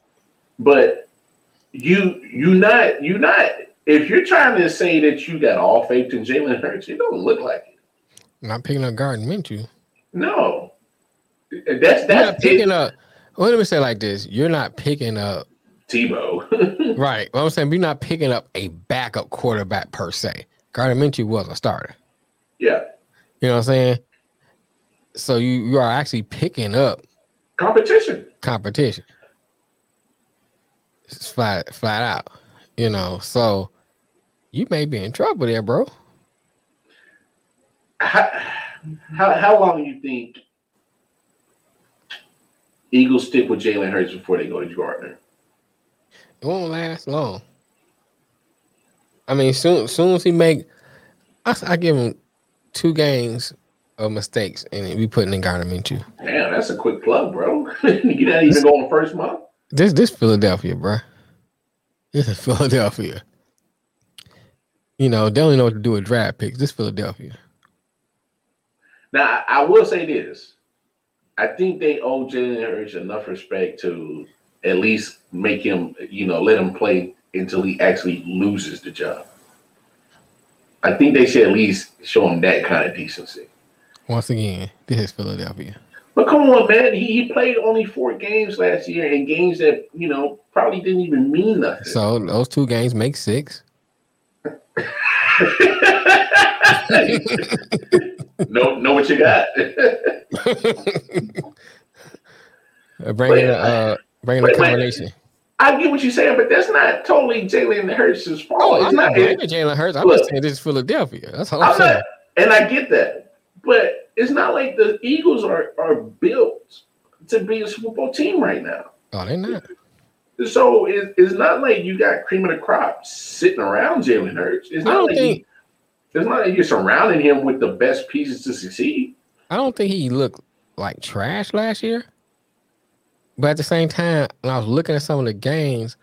But you you not you not if you're trying to say that you got all faith in Jalen Hurts, it don't look like it. Not picking up Gardner Minshew. No, that's that's picking it. up. Well, let me say like this: You're not picking up Tebow. [LAUGHS] right. Well, I'm saying you're not picking up a backup quarterback per se. Gardner Minshew was a starter. Yeah. You know what I'm saying? So you you are actually picking up competition. Competition. It's flat flat out. You know, so you may be in trouble there, bro. How how, how long do you think Eagles stick with Jalen Hurts before they go to Gardner? It won't last long. I mean, soon soon as he make, I, I give him two games of mistakes, and we putting in Gardner Minshew. Damn, that's a quick plug, bro. [LAUGHS] You're not even going first month. This this Philadelphia, bro. This is Philadelphia. You know, they only know what to do with draft picks. This Philadelphia. Now, I will say this. I think they owe Jalen Hurts enough respect to at least make him, you know, let him play until he actually loses the job. I think they should at least show him that kind of decency. Once again, this is Philadelphia. But come on, man. He, he played only four games last year and games that, you know, probably didn't even mean nothing. So those two games make six. [LAUGHS] know, know what you got. bring [LAUGHS] in uh, bring in a combination. I get what you're saying, but that's not totally Jalen Hurts' fault. Oh, it's I'm not Jalen Hurts. I'm just saying this is Philadelphia. That's all I'm, I'm saying. Not, and I get that, but it's not like the Eagles are are built to be a Super Bowl team right now. Oh, they're not. So it, it's not like you got cream of the crop sitting around Jalen Hurts. It's not like think, he, it's not like you're surrounding him with the best pieces to succeed. I don't think he looked like trash last year. But at the same time, when I was looking at some of the games,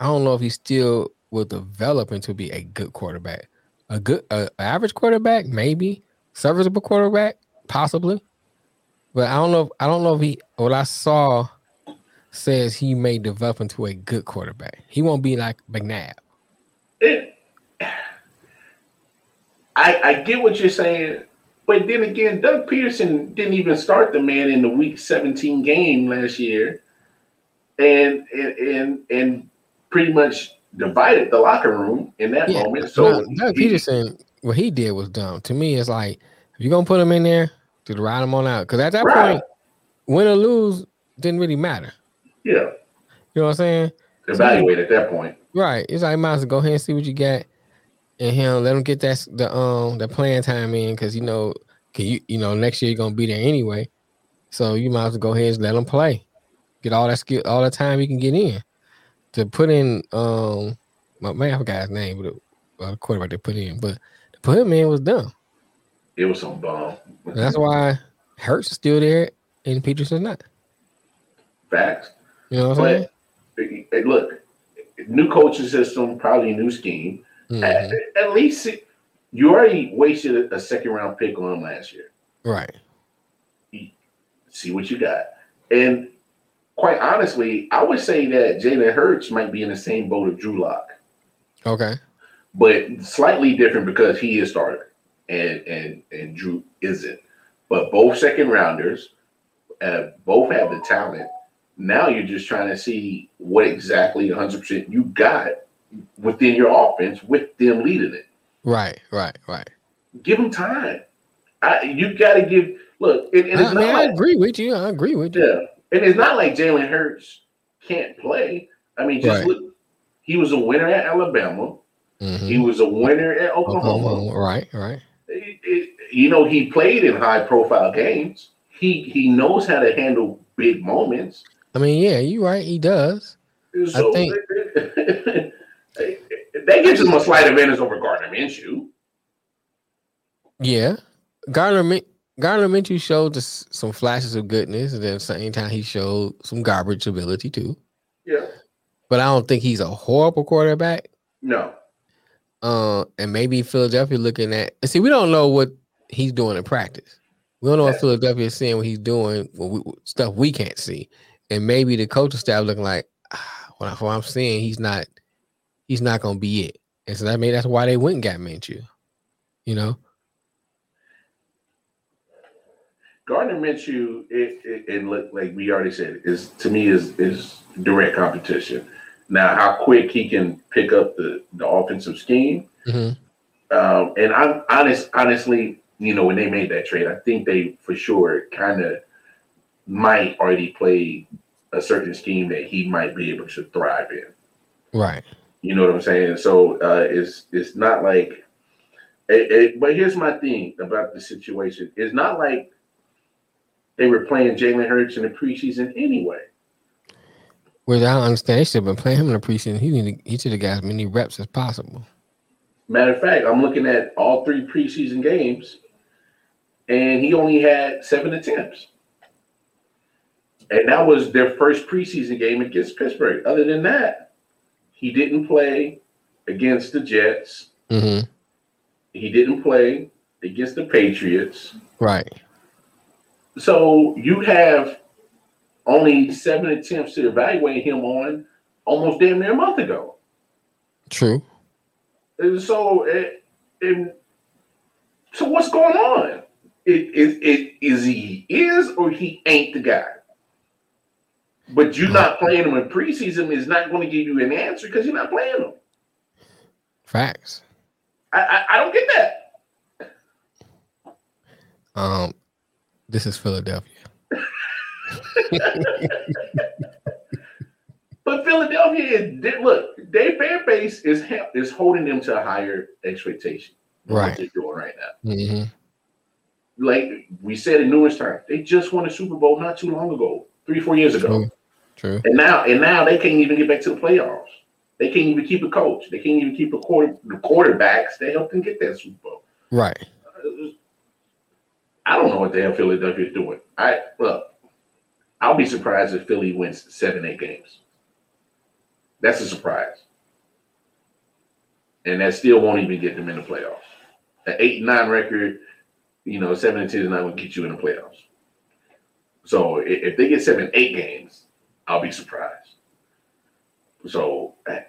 I don't know if he still will develop into be a good quarterback. A good, a, average quarterback, maybe serviceable quarterback, possibly. But I don't know. If, I don't know if he. What I saw says he may develop into a good quarterback. He won't be like McNabb. It, I I get what you're saying, but then again, Doug Pederson didn't even start the man in the Week 17 game last year, and and and, and pretty much divided the locker room in that yeah, moment. So Doug he, Pederson, what he did was dumb. To me, it's like if you're gonna put him in there to ride him on out, because at that right. point, win or lose didn't really matter. Yeah, you know what I'm saying. Evaluate at that point. Right. It's like might as well go ahead and see what you got and him let him get that the um the playing time in because you know can you you know next year you're gonna be there anyway, so you might as well go ahead and let him play, get all that skill all the time you can get in to put in um my man I forgot his name but the uh, quarterback they put in but to put him in was dumb. It was some bomb. that's why Hurts is still there and Pederson's not. Facts. You know what I'm saying? Look, new coaching system, probably a new scheme. Mm-hmm. At, at, least You already wasted a second round pick on him last year. Right. See what you got. And quite honestly, I would say that Jalen Hurts might be in the same boat of Drew Lock. Okay. But slightly different because he is starter and and and Drew isn't. But both second rounders, uh, both have the talent. Now you're just trying to see what exactly 100% you got within your offense with them leading it. Right, right, right. Give them time. I, you got to give. Look, and, and I, mean, like, I agree with you. I agree with you. Yeah, and it's not like Jalen Hurts can't play. I mean, just right. look. He was a winner at Alabama. Mm-hmm. He was a winner at Oklahoma. Oklahoma. Right, right. It, it, you know, he played in high profile games. He he knows how to handle big moments. I mean, yeah, you're right. He does. So I think [LAUGHS] they gives him a slight advantage over Gardner Minshew. Yeah, Gardner Gardner Minshew showed some flashes of goodness, and then at the same time he showed some garbage ability too. Yeah, but I don't think he's a horrible quarterback. No. Uh, and maybe Philadelphia looking at see, we don't know what he's doing in practice. We don't know what Philadelphia is seeing what he's doing, what we, stuff we can't see, and maybe the coaching staff looking like, ah, what, what I'm seeing, he's not, he's not gonna be it. And so that made that's why they went and got Minshew. You know. Gardner Minshew, it, it, and look, like we already said, is to me is is direct competition. Now, how quick he can pick up the the offensive scheme, mm-hmm. um, and I'm honest, honestly, you know, when they made that trade, I think they for sure kind of might already play a certain scheme that he might be able to thrive in. Right. You know what I'm saying? So uh, it's it's not like, it, it, but here's my thing about the situation: it's not like they were playing Jalen Hurts in the preseason anyway. Well, I don't understand. They should have been playing him in the preseason. He need he should have got as many reps as possible. Matter of fact, I'm looking at all three preseason games, and he only had seven attempts. And that was their first preseason game against Pittsburgh. Other than that, he didn't play against the Jets. Mm-hmm. He didn't play against the Patriots. Right. So you have only seven attempts to evaluate him on almost damn near a month ago. True. And so, it, and so what's going on? It, it, it, is he is or he ain't the guy? But you're not playing him in preseason is not going to give you an answer because you're not playing him. Facts. I, I, I don't get that. Um, this is Philadelphia. [LAUGHS] but Philadelphia is look, their fan base is is holding them to a higher expectation. Right. they're doing right now. Mm-hmm. Like we said in numerous times, they just won a Super Bowl not too long ago, three, four years ago. True. True. And now, and now they can't even get back to the playoffs. They can't even keep a coach. They can't even keep a quarter the quarterbacks. They helped them get that Super Bowl. Right. I don't know what the hell Philadelphia is doing. I look, I'll be surprised if Philly wins seven, eight games. That's a surprise. And that still won't even get them in the playoffs. An eight nine record, you know, seven and ten is not going to get you in the playoffs. So if they get seven, eight games, I'll be surprised. So I,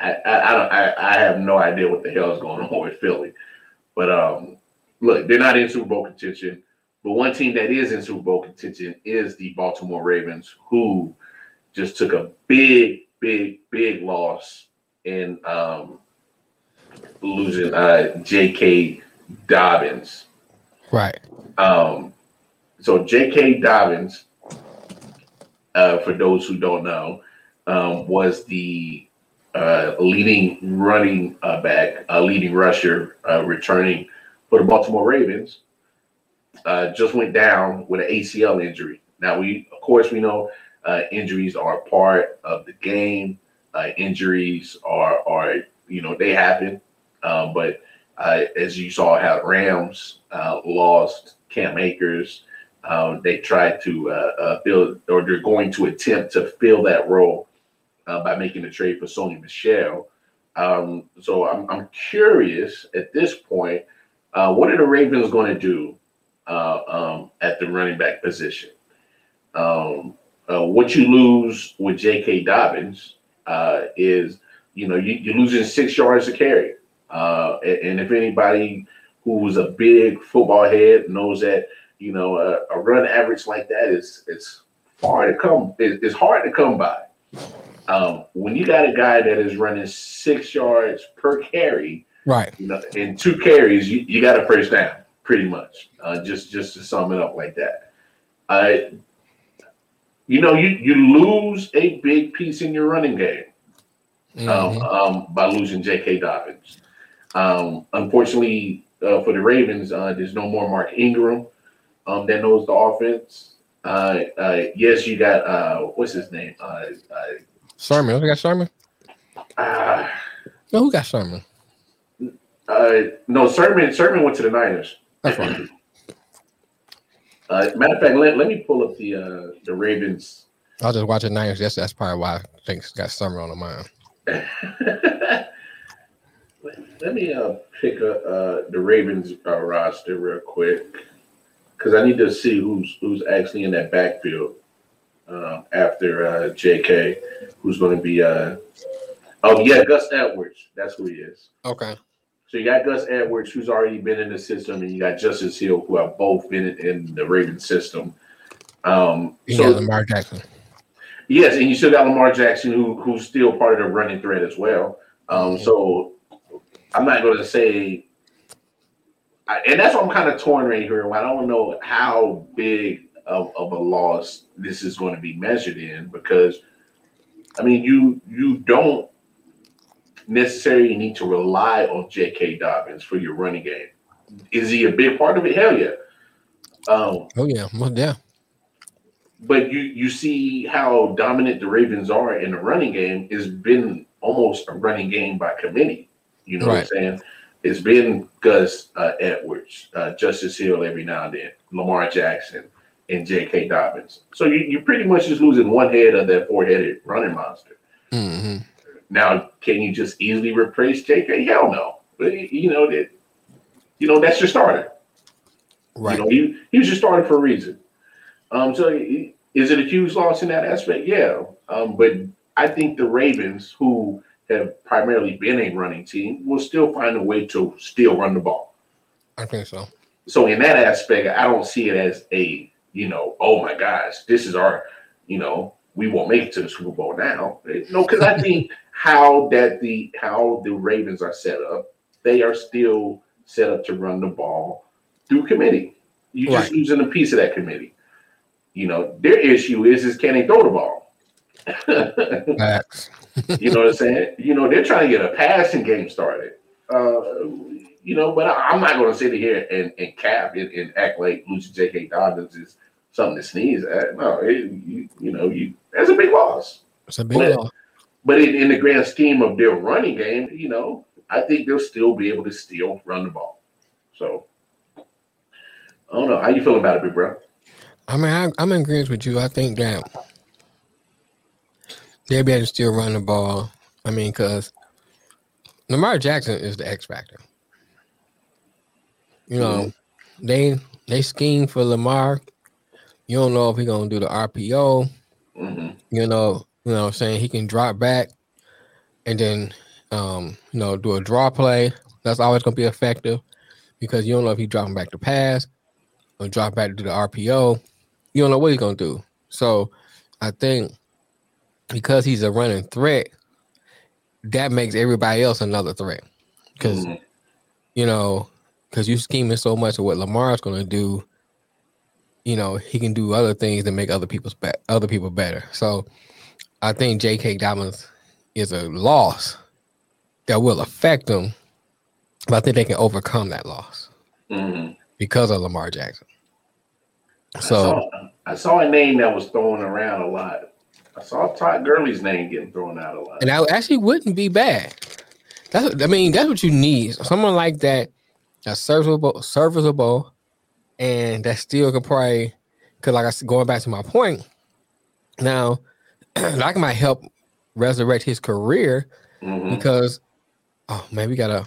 I, I, don't, I, I have no idea what the hell is going on with Philly. But um, look, they're not in Super Bowl contention. But one team that is in Super Bowl contention is the Baltimore Ravens, who just took a big, big, big loss in um, losing uh, J.K. Dobbins. Right. Um, so J.K. Dobbins, uh, for those who don't know, um, was the uh, leading running uh, back, uh, leading rusher, uh, returning for the Baltimore Ravens just went down with an ACL injury. Now we, of course, we know injuries are part of the game. Injuries are are you know they happen, um, but uh, as you saw how Rams uh, lost Cam Akers, um, they try to uh, fill or they're going to attempt to fill that role by making a trade for Sony Michel. Um, so I'm, I'm curious at this point, uh, what are the Ravens going to do uh, um, at the running back position? Um, uh, what you lose with J.K. Dobbins uh, is, you know, you, you're losing six yards to carry. Uh, and, and if anybody who's a big football head knows that, you know, a, a run average like that is it's far to come. It, it's hard to come by. Um, when you got a guy that is running six yards per carry, right? You know, in two carries, you, you got a first down, pretty much. Uh, just just to sum it up like that. Uh, you know, you you lose a big piece in your running game um, mm-hmm. um, by losing J.K. Dobbins. Um, unfortunately uh, for the Ravens, uh, there's no more Mark Ingram um, that knows the offense. Uh, uh, yes, you got uh, what's his name? Uh, uh, Sermon. Who got Sermon? Uh, no, who got Sermon? Uh, no, Sermon. Sermon went to the Niners. That's fine. Uh, matter of fact, let, let me pull up the uh, the Ravens. I was just watching Niners. That's that's probably why I think it's got Sermon on the mind. [LAUGHS] let, me uh, pick a, uh, the Ravens uh, roster real quick because I need to see who's who's actually in that backfield uh, after uh, J.K. Who's going to be? Uh, oh yeah, Gus Edwards. That's who he is. Okay. So you got Gus Edwards, who's already been in the system, and you got Justice Hill, who have both been in the Ravens system. Um, you so Lamar Jackson. Yes, and you still got Lamar Jackson, who who's still part of the running thread as well. Um, mm-hmm. So I'm not going to say, and that's what I'm kind of torn right here. I don't know how big of, of a loss this is going to be measured in because, I mean, you you don't necessarily need to rely on J.K. Dobbins for your running game. Is he a big part of it? Hell yeah. Um, oh yeah, well, yeah. But you you see how dominant the Ravens are in the running game. It's been almost a running game by committee. You know right. what I'm saying? It's been Gus uh, Edwards, uh, Justice Hill every now and then, Lamar Jackson, and J.K. Dobbins. So you, you're pretty much just losing one head of that four headed running monster. Mm-hmm. Now, can you just easily replace JK? Hell no. But you know that you know that's your starter. Right. You know, he, he was your starter for a reason. Um, so is it a huge loss in that aspect? Yeah. Um, but I think the Ravens, who have primarily been a running team, will still find a way to still run the ball. I think so. So in that aspect, I don't see it as a, you know, oh my gosh, this is our, you know, we won't make it to the Super Bowl now. No, because I think how that the how the Ravens are set up, they are still set up to run the ball through committee. You just right. using a piece of that committee. You know, their issue is is can they throw the ball? [LAUGHS] you know what I'm saying? You know, they're trying to get a passing game started. Uh, you know, but I, am not going to sit here and, and cap and, and act like Lucy J.K. Dobbins is something to sneeze at. No, it, you, you know, you that's a big loss. It's a big but, loss. But in, in the grand scheme of their running game, you know, I think they'll still be able to still run the ball. So I don't know. How you feeling about it, big bro? I mean, I, I'm in agreement with you. I think that they'll be able to still run the ball. I mean, because Lamar Jackson is the X factor. You know, mm-hmm. they they scheme for Lamar. You don't know if he's gonna do the RPO. Mm-hmm. You know, you know I'm saying? He can drop back and then um, you know, do a draw play. That's always gonna be effective because you don't know if he's dropping back to pass or drop back to do the RPO. You don't know what he's gonna do. So I think because he's a running threat, that makes everybody else another threat. Because mm-hmm. you know, because you're scheming so much of what Lamar's gonna do, you know, he can do other things to make other people's be- other people better. So I think J.K. Dobbins is a loss that will affect them, but I think they can overcome that loss mm-hmm. because of Lamar Jackson. So I saw, I saw, a name that was thrown around a lot. I saw Todd Gurley's name getting thrown out a lot, and that actually wouldn't be bad. That's I mean that's what you need. Someone like that, that's serviceable, serviceable, and that still could probably. Because like I said, going back to my point, now [CLEARS THROAT] that might help resurrect his career mm-hmm. because Oh man, we gotta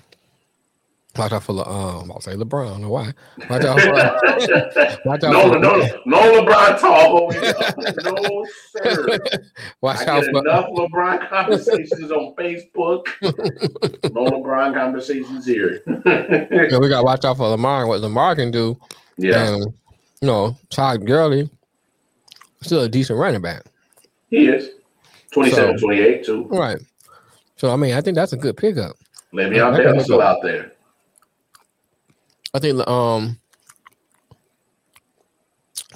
watch out for Le, um. I'll say LeBron. I why. Watch [LAUGHS] out for. watch out no, for, no, no, no LeBron talk over here. No sir. Watch I out get for. enough LeBron conversations on Facebook. no LeBron conversations here. [LAUGHS] Yeah, we gotta watch out for Lamar. What Lamar can do. yeah, And, you know, Todd Gurley, still a decent running back. he is. 27, So- 28 too. Right. So I mean, I think that's a good pickup. Le'Veon Bell still out there. I think um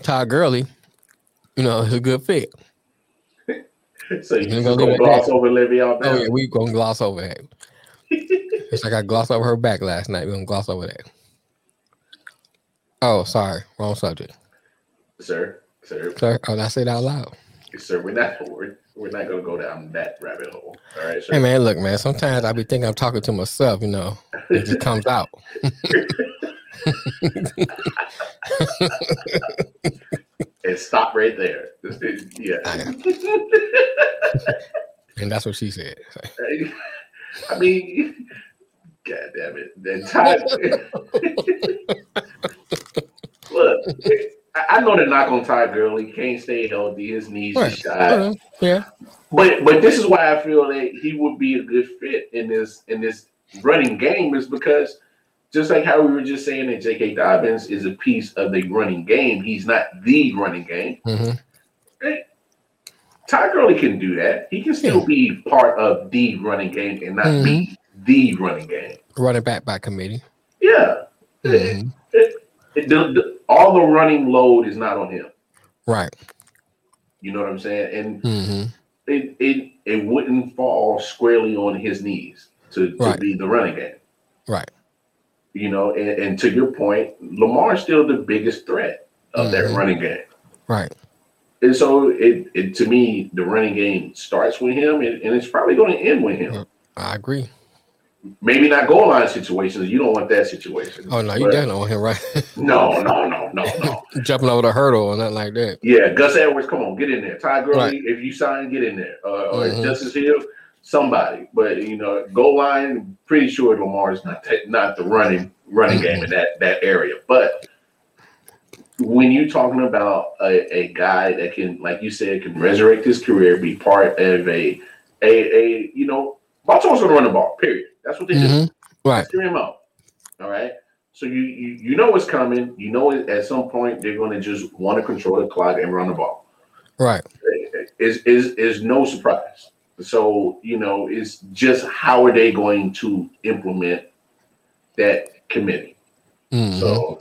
Todd Gurley, you know, is a good fit. [LAUGHS] So you You just gonna gonna gloss at over Le'Veon? Oh yeah, we gonna gloss over that. [LAUGHS] It's like I glossed over her back last night. We're gonna gloss over that. Oh, sorry, wrong subject. Sir, sir, Sorry, oh, I say that out loud? sir, we're not we're, we're not gonna go down that rabbit hole. All right. Hey man, look, man. Sometimes I be thinking I'm talking to myself. You know, it just comes out. [LAUGHS] and stop right there. [LAUGHS] yeah. [LAUGHS] And that's what she said. I mean, God damn it. Then Todd, look, I know they're not gonna Todd Gurley. He can't stay healthy. His knees are Right. shot. uh, yeah, But but this is why I feel that he would be a good fit in this in this running game is because just like how we were just saying that J.K. Dobbins is a piece of the running game, he's not the running game. hmm Todd Gurley can do that. He can still Yeah. be part of the running game and not be the running game. running back by committee. Yeah. Mhm. It- the- the- all the running load is not on him. Right. You know what I'm saying? And hmm it it, it wouldn't fall squarely on his knees to, to Right. be the running game. Right. You know, and, and to your point, Lamar's still the biggest threat of that Mhm. running game. Right. And so it, it to me, the running game starts with him and, and it's probably going to end with him. I agree. Maybe not goal line situations. You don't want that situation. Oh no, you But- definitely on him, right? [LAUGHS] No, no, no, no, no. [LAUGHS] Jumping over the hurdle or nothing like that. Yeah, Gus Edwards, come on, get in there. Ty Gurley, Right. if you sign, get in there. Uh, or Mhm. Justice Hill, somebody. But you know, goal line, pretty sure Lamar's not not the running running game in that that area. But when you're talking about a, a guy that can, like you said, can resurrect his career, be part of a a a you know, Baltimore's gonna run the ball. Period. That's what they do. Mhm. Right. That's their MO. All right. So you, you you know what's coming. You know it, at some point they're going to just want to control the clock and run the ball. Right. Is is is no surprise. So you know it's just how are they going to implement that committee? Mhm. So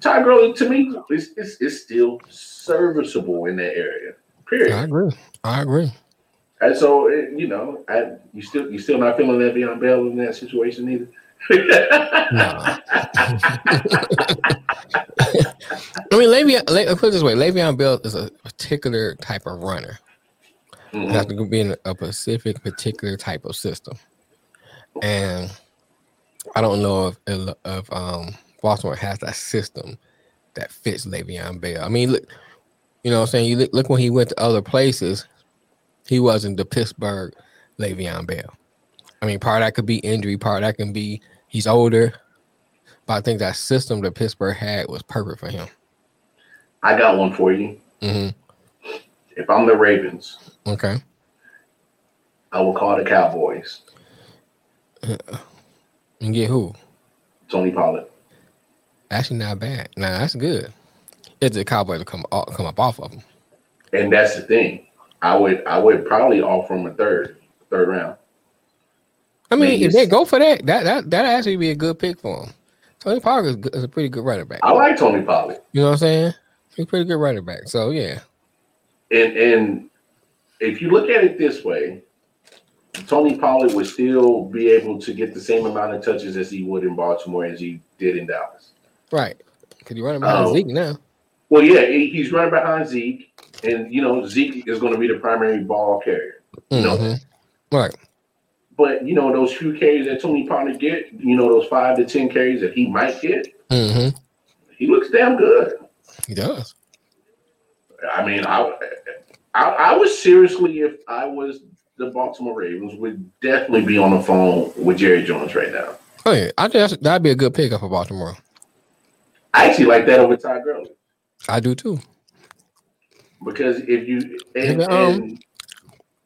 Ty Gurley to me is, is is still serviceable in that area. Period. I agree. I agree. And so eh, you know, I, you still you still not feeling that Le'Veon Bell in that situation either. No. [LAUGHS] I mean, Le'Veon. Le, put it this way: Le'Veon Bell is a particular type of runner. Mhm. It has to be in a specific, particular type of system. And I don't know if if um, Baltimore has that system that fits Le'Veon Bell. I mean, look, you know, what I'm saying you look, look when he went to other places, he wasn't the Pittsburgh Le'Veon Bell. I mean, part of that could be injury, part of that can be he's older. But I think that system that Pittsburgh had was perfect for him. I got one for you. hmm If I'm the Ravens, Okay. I will call the Cowboys. And get who? Tony Pollard. Actually, not bad. Nah, that's good. If the Cowboys will come off, come up off of him. And that's the thing. I would I would probably offer him a third, third round. I mean, Maybe if they go for that, that that that actually be a good pick for him. Tony Parker is, good- is a pretty good running back. I like Tony Pollard. You know what I'm saying? He's a pretty good running back. So yeah, And and if you look at it this way, Tony Pollard would still be able to get the same amount of touches as he would in Baltimore as he did in Dallas. right. Because you're running behind Oh. Zeke now. Well, yeah, he- he's running behind Zeke, and you know Zeke is going to be the primary ball carrier. You know Mhm. Right. But you know those few carries that Tony Pollard get, you know those five to ten carries that he might get, hmm he looks damn good. He does. I mean, I, I, I was seriously, if I was the Baltimore Ravens would definitely be on the phone with Jerry Jones right now. Oh yeah, I think that'd be a good pickup for Baltimore. I actually like that over Todd Gurley. I do too. Because if you and, nigga, um, and,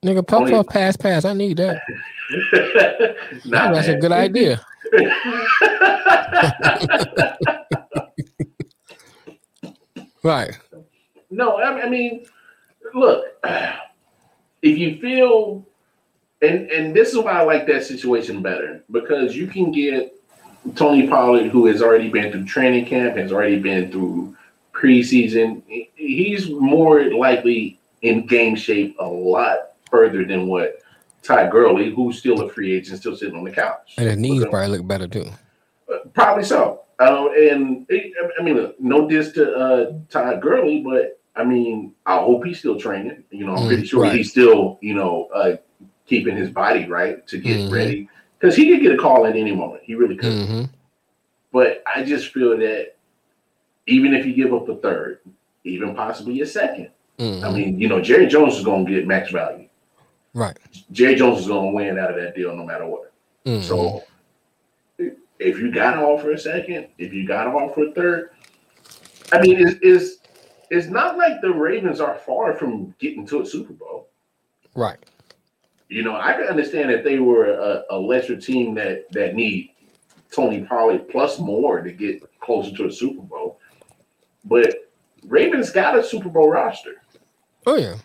nigga, puff puff pass pass, I need that. [LAUGHS] nah, that's man. a good idea. [LAUGHS] right. No, I mean, look, if you feel, and and this is why I like that situation better because you can get Tony Pollard, who has already been through training camp, has already been through preseason. He's more likely in game shape a lot further than what Ty Gurley, who's still a free agent, still sitting on the couch. And his knees probably look better too. Uh, Probably so. Uh, and it, I mean, look, no diss to uh, Todd Gurley, but I mean, I hope he's still training. You know, I'm Mm, pretty sure right. he's still, you know, uh, keeping his body right to get Mhm. ready because he could get a call at any moment. He really could. Mm-hmm. But I just feel that even if you give up a third, even possibly a 2nd mm-hmm. I mean, you know, Jerry Jones is going to get max value. right. Jerry Jones is going to win out of that deal no matter what. Mhm. So if you got to offer a second, if you got to offer a third, I mean, it's, it's, it's not like the Ravens are far from getting to a Super Bowl. right. You know, I can understand that they were a, a lesser team that that need Tony Pollard plus more to get closer to a Super Bowl. But Ravens got a Super Bowl roster. Oh yeah.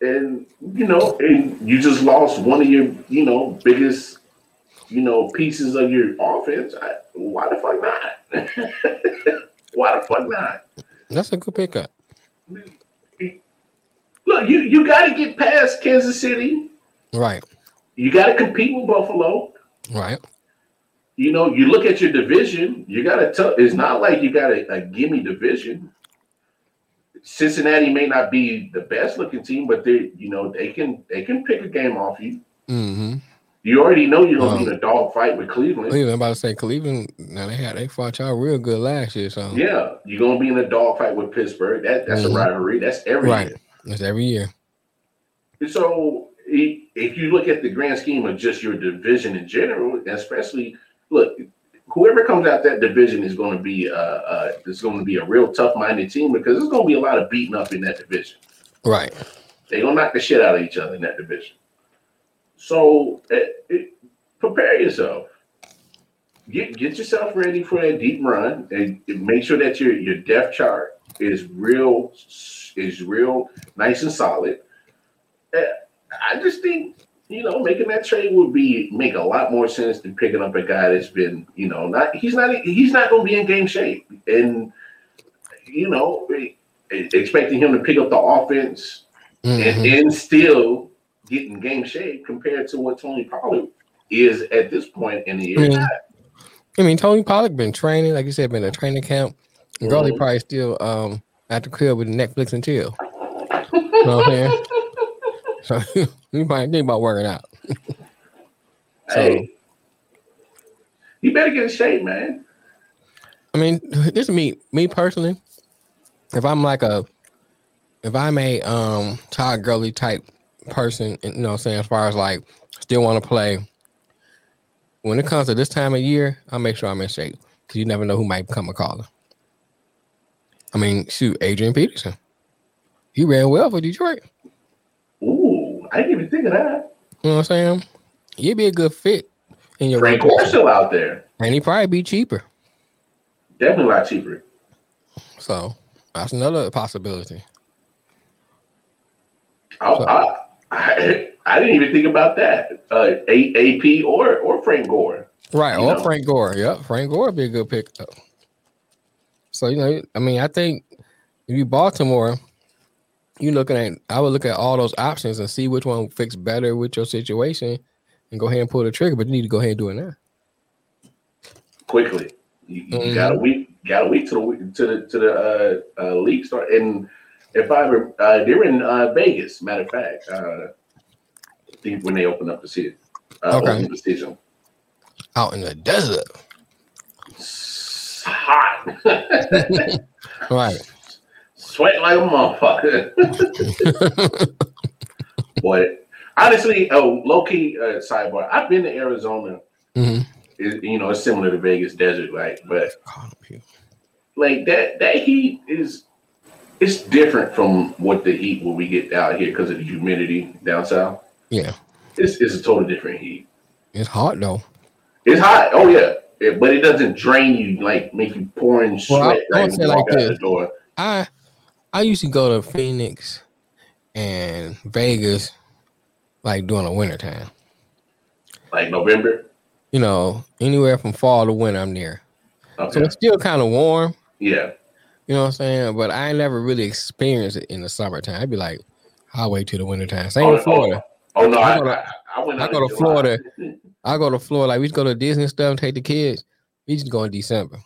and you know, and you just lost one of your, you know, biggest, you know, pieces of your offense. I, why the fuck not? [LAUGHS] why the fuck not? That's a good pickup. Look, you you got to get past Kansas City. Right. You got to compete with Buffalo. Right. You know, you look at your division. You got to tell. It's not like you got a, a gimme division. Cincinnati may not be the best looking team, but they, you know, they can they can pick a game off you. Mm-hmm. You already know you're gonna Um, be in a dog fight with Cleveland. Cleveland, I'm about to say Cleveland. Now they had they fought y'all real good last year, so Yeah, you're gonna be in a dog fight with Pittsburgh. That that's Mhm. a rivalry. That's every Right. year. it's every year. So if you look at the grand scheme of just your division in general, especially look, whoever comes out that division is going to be uh, uh is going to be a real tough minded team because there's going to be a lot of beating up in that division. Right. They're gonna knock the shit out of each other in that division. So it, it, prepare yourself. Get get yourself ready for that deep run, and make sure that your your depth chart is real is real nice and solid. Uh, I just think you know making that trade would be make a lot more sense than picking up a guy that's been you know not he's not he's not going to be in game shape, and you know expecting him to pick up the offense and, Mhm. and still get in game shape compared to what Tony Pollard is at this point in the year. Mhm. I mean, Tony Pollard been training, like you said, been a training camp. Mhm. probably still um at the crib with Netflix and chill. You know what I'm saying? [LAUGHS] So [LAUGHS] you might think about working out. [LAUGHS] So- Hey, you better get in shape, man. I mean, this is me, me personally. If I'm like a, if I'm a um Todd Gurley type person, you know, what I'm saying as far as like still want to play. When it comes to this time of year, I make sure I'm in shape because you never know who might become a caller. I mean, shoot, Adrian Peterson, he ran well for Detroit. I didn't even think of that. You know what I'm saying? He'd be a good fit in your Frank. Still out there. and he'd probably be cheaper. Definitely a lot cheaper. So that's another possibility. I, So- I, I, [LAUGHS] I didn't even think about that. Uh, A- AP or or Frank Gore. Right, or know. Frank Gore. Yep, Frank Gore would be a good pick. So you know, I mean, I think if you Baltimore, you looking at I would look at all those options and see which one fits better with your situation, and go ahead and pull the trigger. But you need to go ahead and do it now. quickly. You, you Mhm. got a week, got a week to the to the to the uh, uh, league start. And if I ever, uh, they're in uh, Vegas. Matter of fact, uh, I think when they open up the season, uh, Okay. the season, Out in the desert, It's hot, [LAUGHS] [LAUGHS] right? Sweat like a motherfucker. [LAUGHS] Boy, Honestly, oh, low key uh, sidebar. I've been to Arizona. Mm-hmm. It, you know, it's similar to Vegas desert, like, but like that that heat is it's different from what the heat when we get out here because of the humidity down south. Yeah, it's it's a totally different heat. It's hot though. It's hot. Oh yeah, it, but it doesn't drain you like make you pouring sweat. Well, I, right, say like this. I I used to go to Phoenix and Vegas like during the winter time. Like November? You know, anywhere from fall to winter, I'm near. Okay. So it's still kind of warm. Yeah. You know what I'm saying? But I never really experienced it in the summertime. I'd be like, I'll wait till the wintertime. Same oh, in Florida. Oh, oh no, I, go to, I, I, went I go to Florida. [LAUGHS] I go to Florida. Like we just go to Disney stuff and take the kids. We just go in December.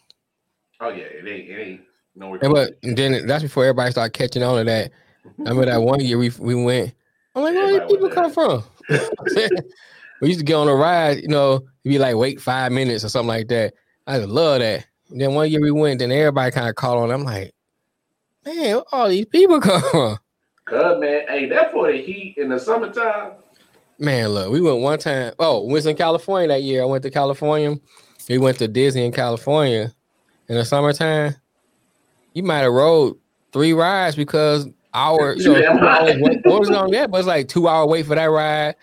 Oh yeah, it ain't it ain't no. Yeah, but then that's before everybody started catching on to that. I remember that one year we we went. I'm like, where did people come from? [LAUGHS] we used to get on a ride, you know, be like, wait five minutes or something like that. I love that. And then one year we went, then everybody kind of called on. I'm like, man, all these people [LAUGHS] come from? Good man. Hey, that for the heat in the summertime. Man, look, we went one time. Oh, we was in California that year. I went to California. We went to Disney in California in the summertime. You might have rode three rides because our [LAUGHS] you know hours wait, what was on that? But it's like two hour wait for that ride.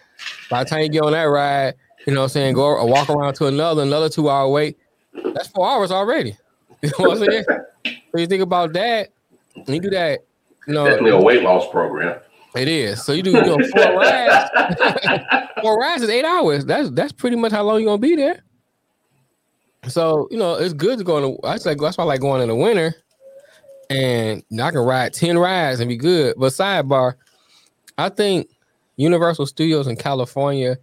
By the time you get on that ride, you know what I'm saying, go or walk around to another, another two hour wait. That's four hours already. [LAUGHS] You know what I'm saying? so you think about that, you do that, you know, definitely a weight loss program. It is. So you do you know, four [LAUGHS] rides. four rides is eight hours. That's that's pretty much how long you're gonna be there. So you know, it's good to go in. The, I like that's why I like going in the winter and I can ride 10 rides and be good. But sidebar, I think Universal Studios in California,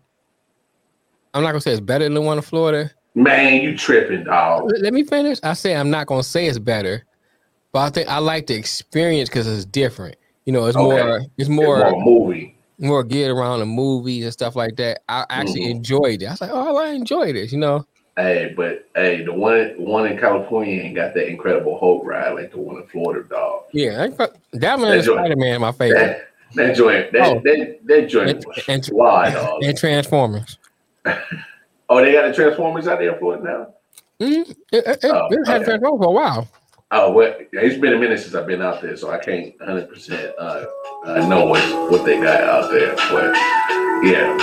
I'm not gonna say it's better than the one in Florida. Man, you tripping, dog. Let me finish. I say I'm not gonna say it's better, but I think I like the experience because it's different. You know, it's okay. more it's more, it's more movie. More geared around the movies and stuff like that. I actually mm-hmm. enjoyed it. I was like, oh, I enjoyed this, you know. Hey, but hey, the one one in California ain't got that Incredible Hulk ride like the one in Florida, dog. Yeah, that one is Spider Man, my favorite. That, that joint, that oh. that, that joint and, was and, fly, dog. [LAUGHS] And Transformers. [LAUGHS] oh, they got the Transformers out there in Florida now. Mm-hmm. It, it, oh, it had okay. Transformers for a while. Oh well, it's been a minute since I've been out there, so I can't 100 uh, percent uh, know what what they got out there. But yeah,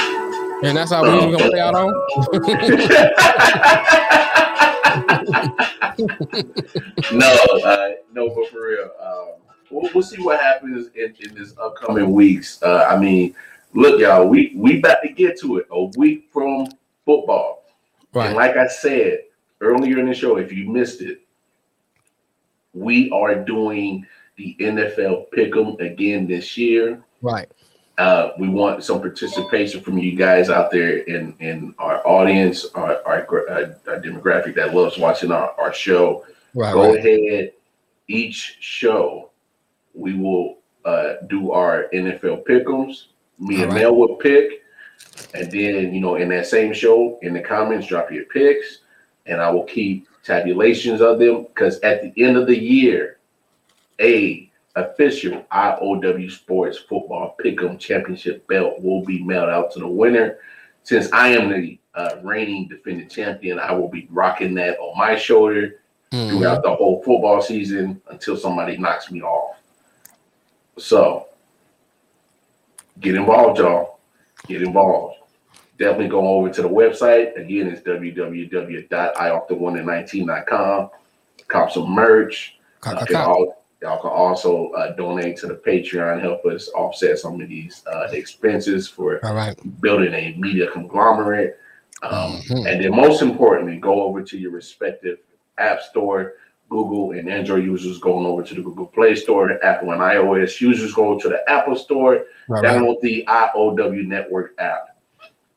and that's how we are gonna play out on. [LAUGHS] no, uh, no, but for real, um, we'll, we'll, see what happens in, in this upcoming weeks. Uh, I mean, look, y'all, we we about to get to it a week from football. Right. And like I said earlier in the show, if you missed it, we are doing the NFL Pick'em again this year. Right. Uh, we want some participation from you guys out there in, in our audience, our, our, uh, our demographic that loves watching our, our show. Right, Go right. ahead. Each show, we will uh, do our NFL pick'ems. Me All and right. Mel will pick. And then, you know, in that same show, in the comments, drop your picks. And I will keep tabulations of them because at the end of the year, a official IOW Sports Football Pick'em Championship belt will be mailed out to the winner. Since I am the uh, reigning defending champion, I will be rocking that on my shoulder mm-hmm. throughout the whole football season until somebody knocks me off. So get involved, y'all. Get involved. Definitely go over to the website. Again, it's www.ioff19.com. Cop some merch. Uh, all, Y'all can also uh, donate to the Patreon, help us offset some of these uh, expenses for building a media conglomerate. Um, mm-hmm. And then, most importantly, go over to your respective app store. Google and Android users going over to the Google Play Store, Apple and iOS users go to the Apple Store, right, download right. the IOW Network app.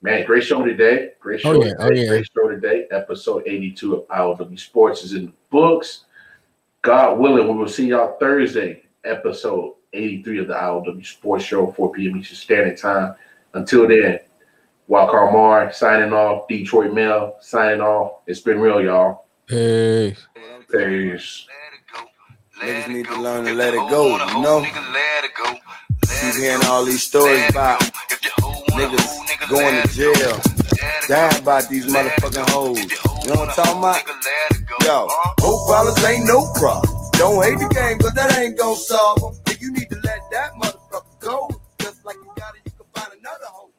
Man, great show today. Great oh, show oh, yeah. today. Oh, yeah. Great show today. Episode 82 of IOW Sports is in the books. God willing, we will see y'all Thursday, episode 83 of the IOW Sports Show, 4 p.m. Eastern Standard Time. Until then, Wildcard Mar signing off, Detroit Mel signing off. It's been real, y'all. Peace. Peace. Niggas need to learn to let it go, you know? Keep hearing all these stories about Niggas going to jail. Dying about these motherfucking hoes. You know what I'm talking about? Yo, both problems ain't no problem. Don't hate the game, cause that ain't gonna solve them. You need to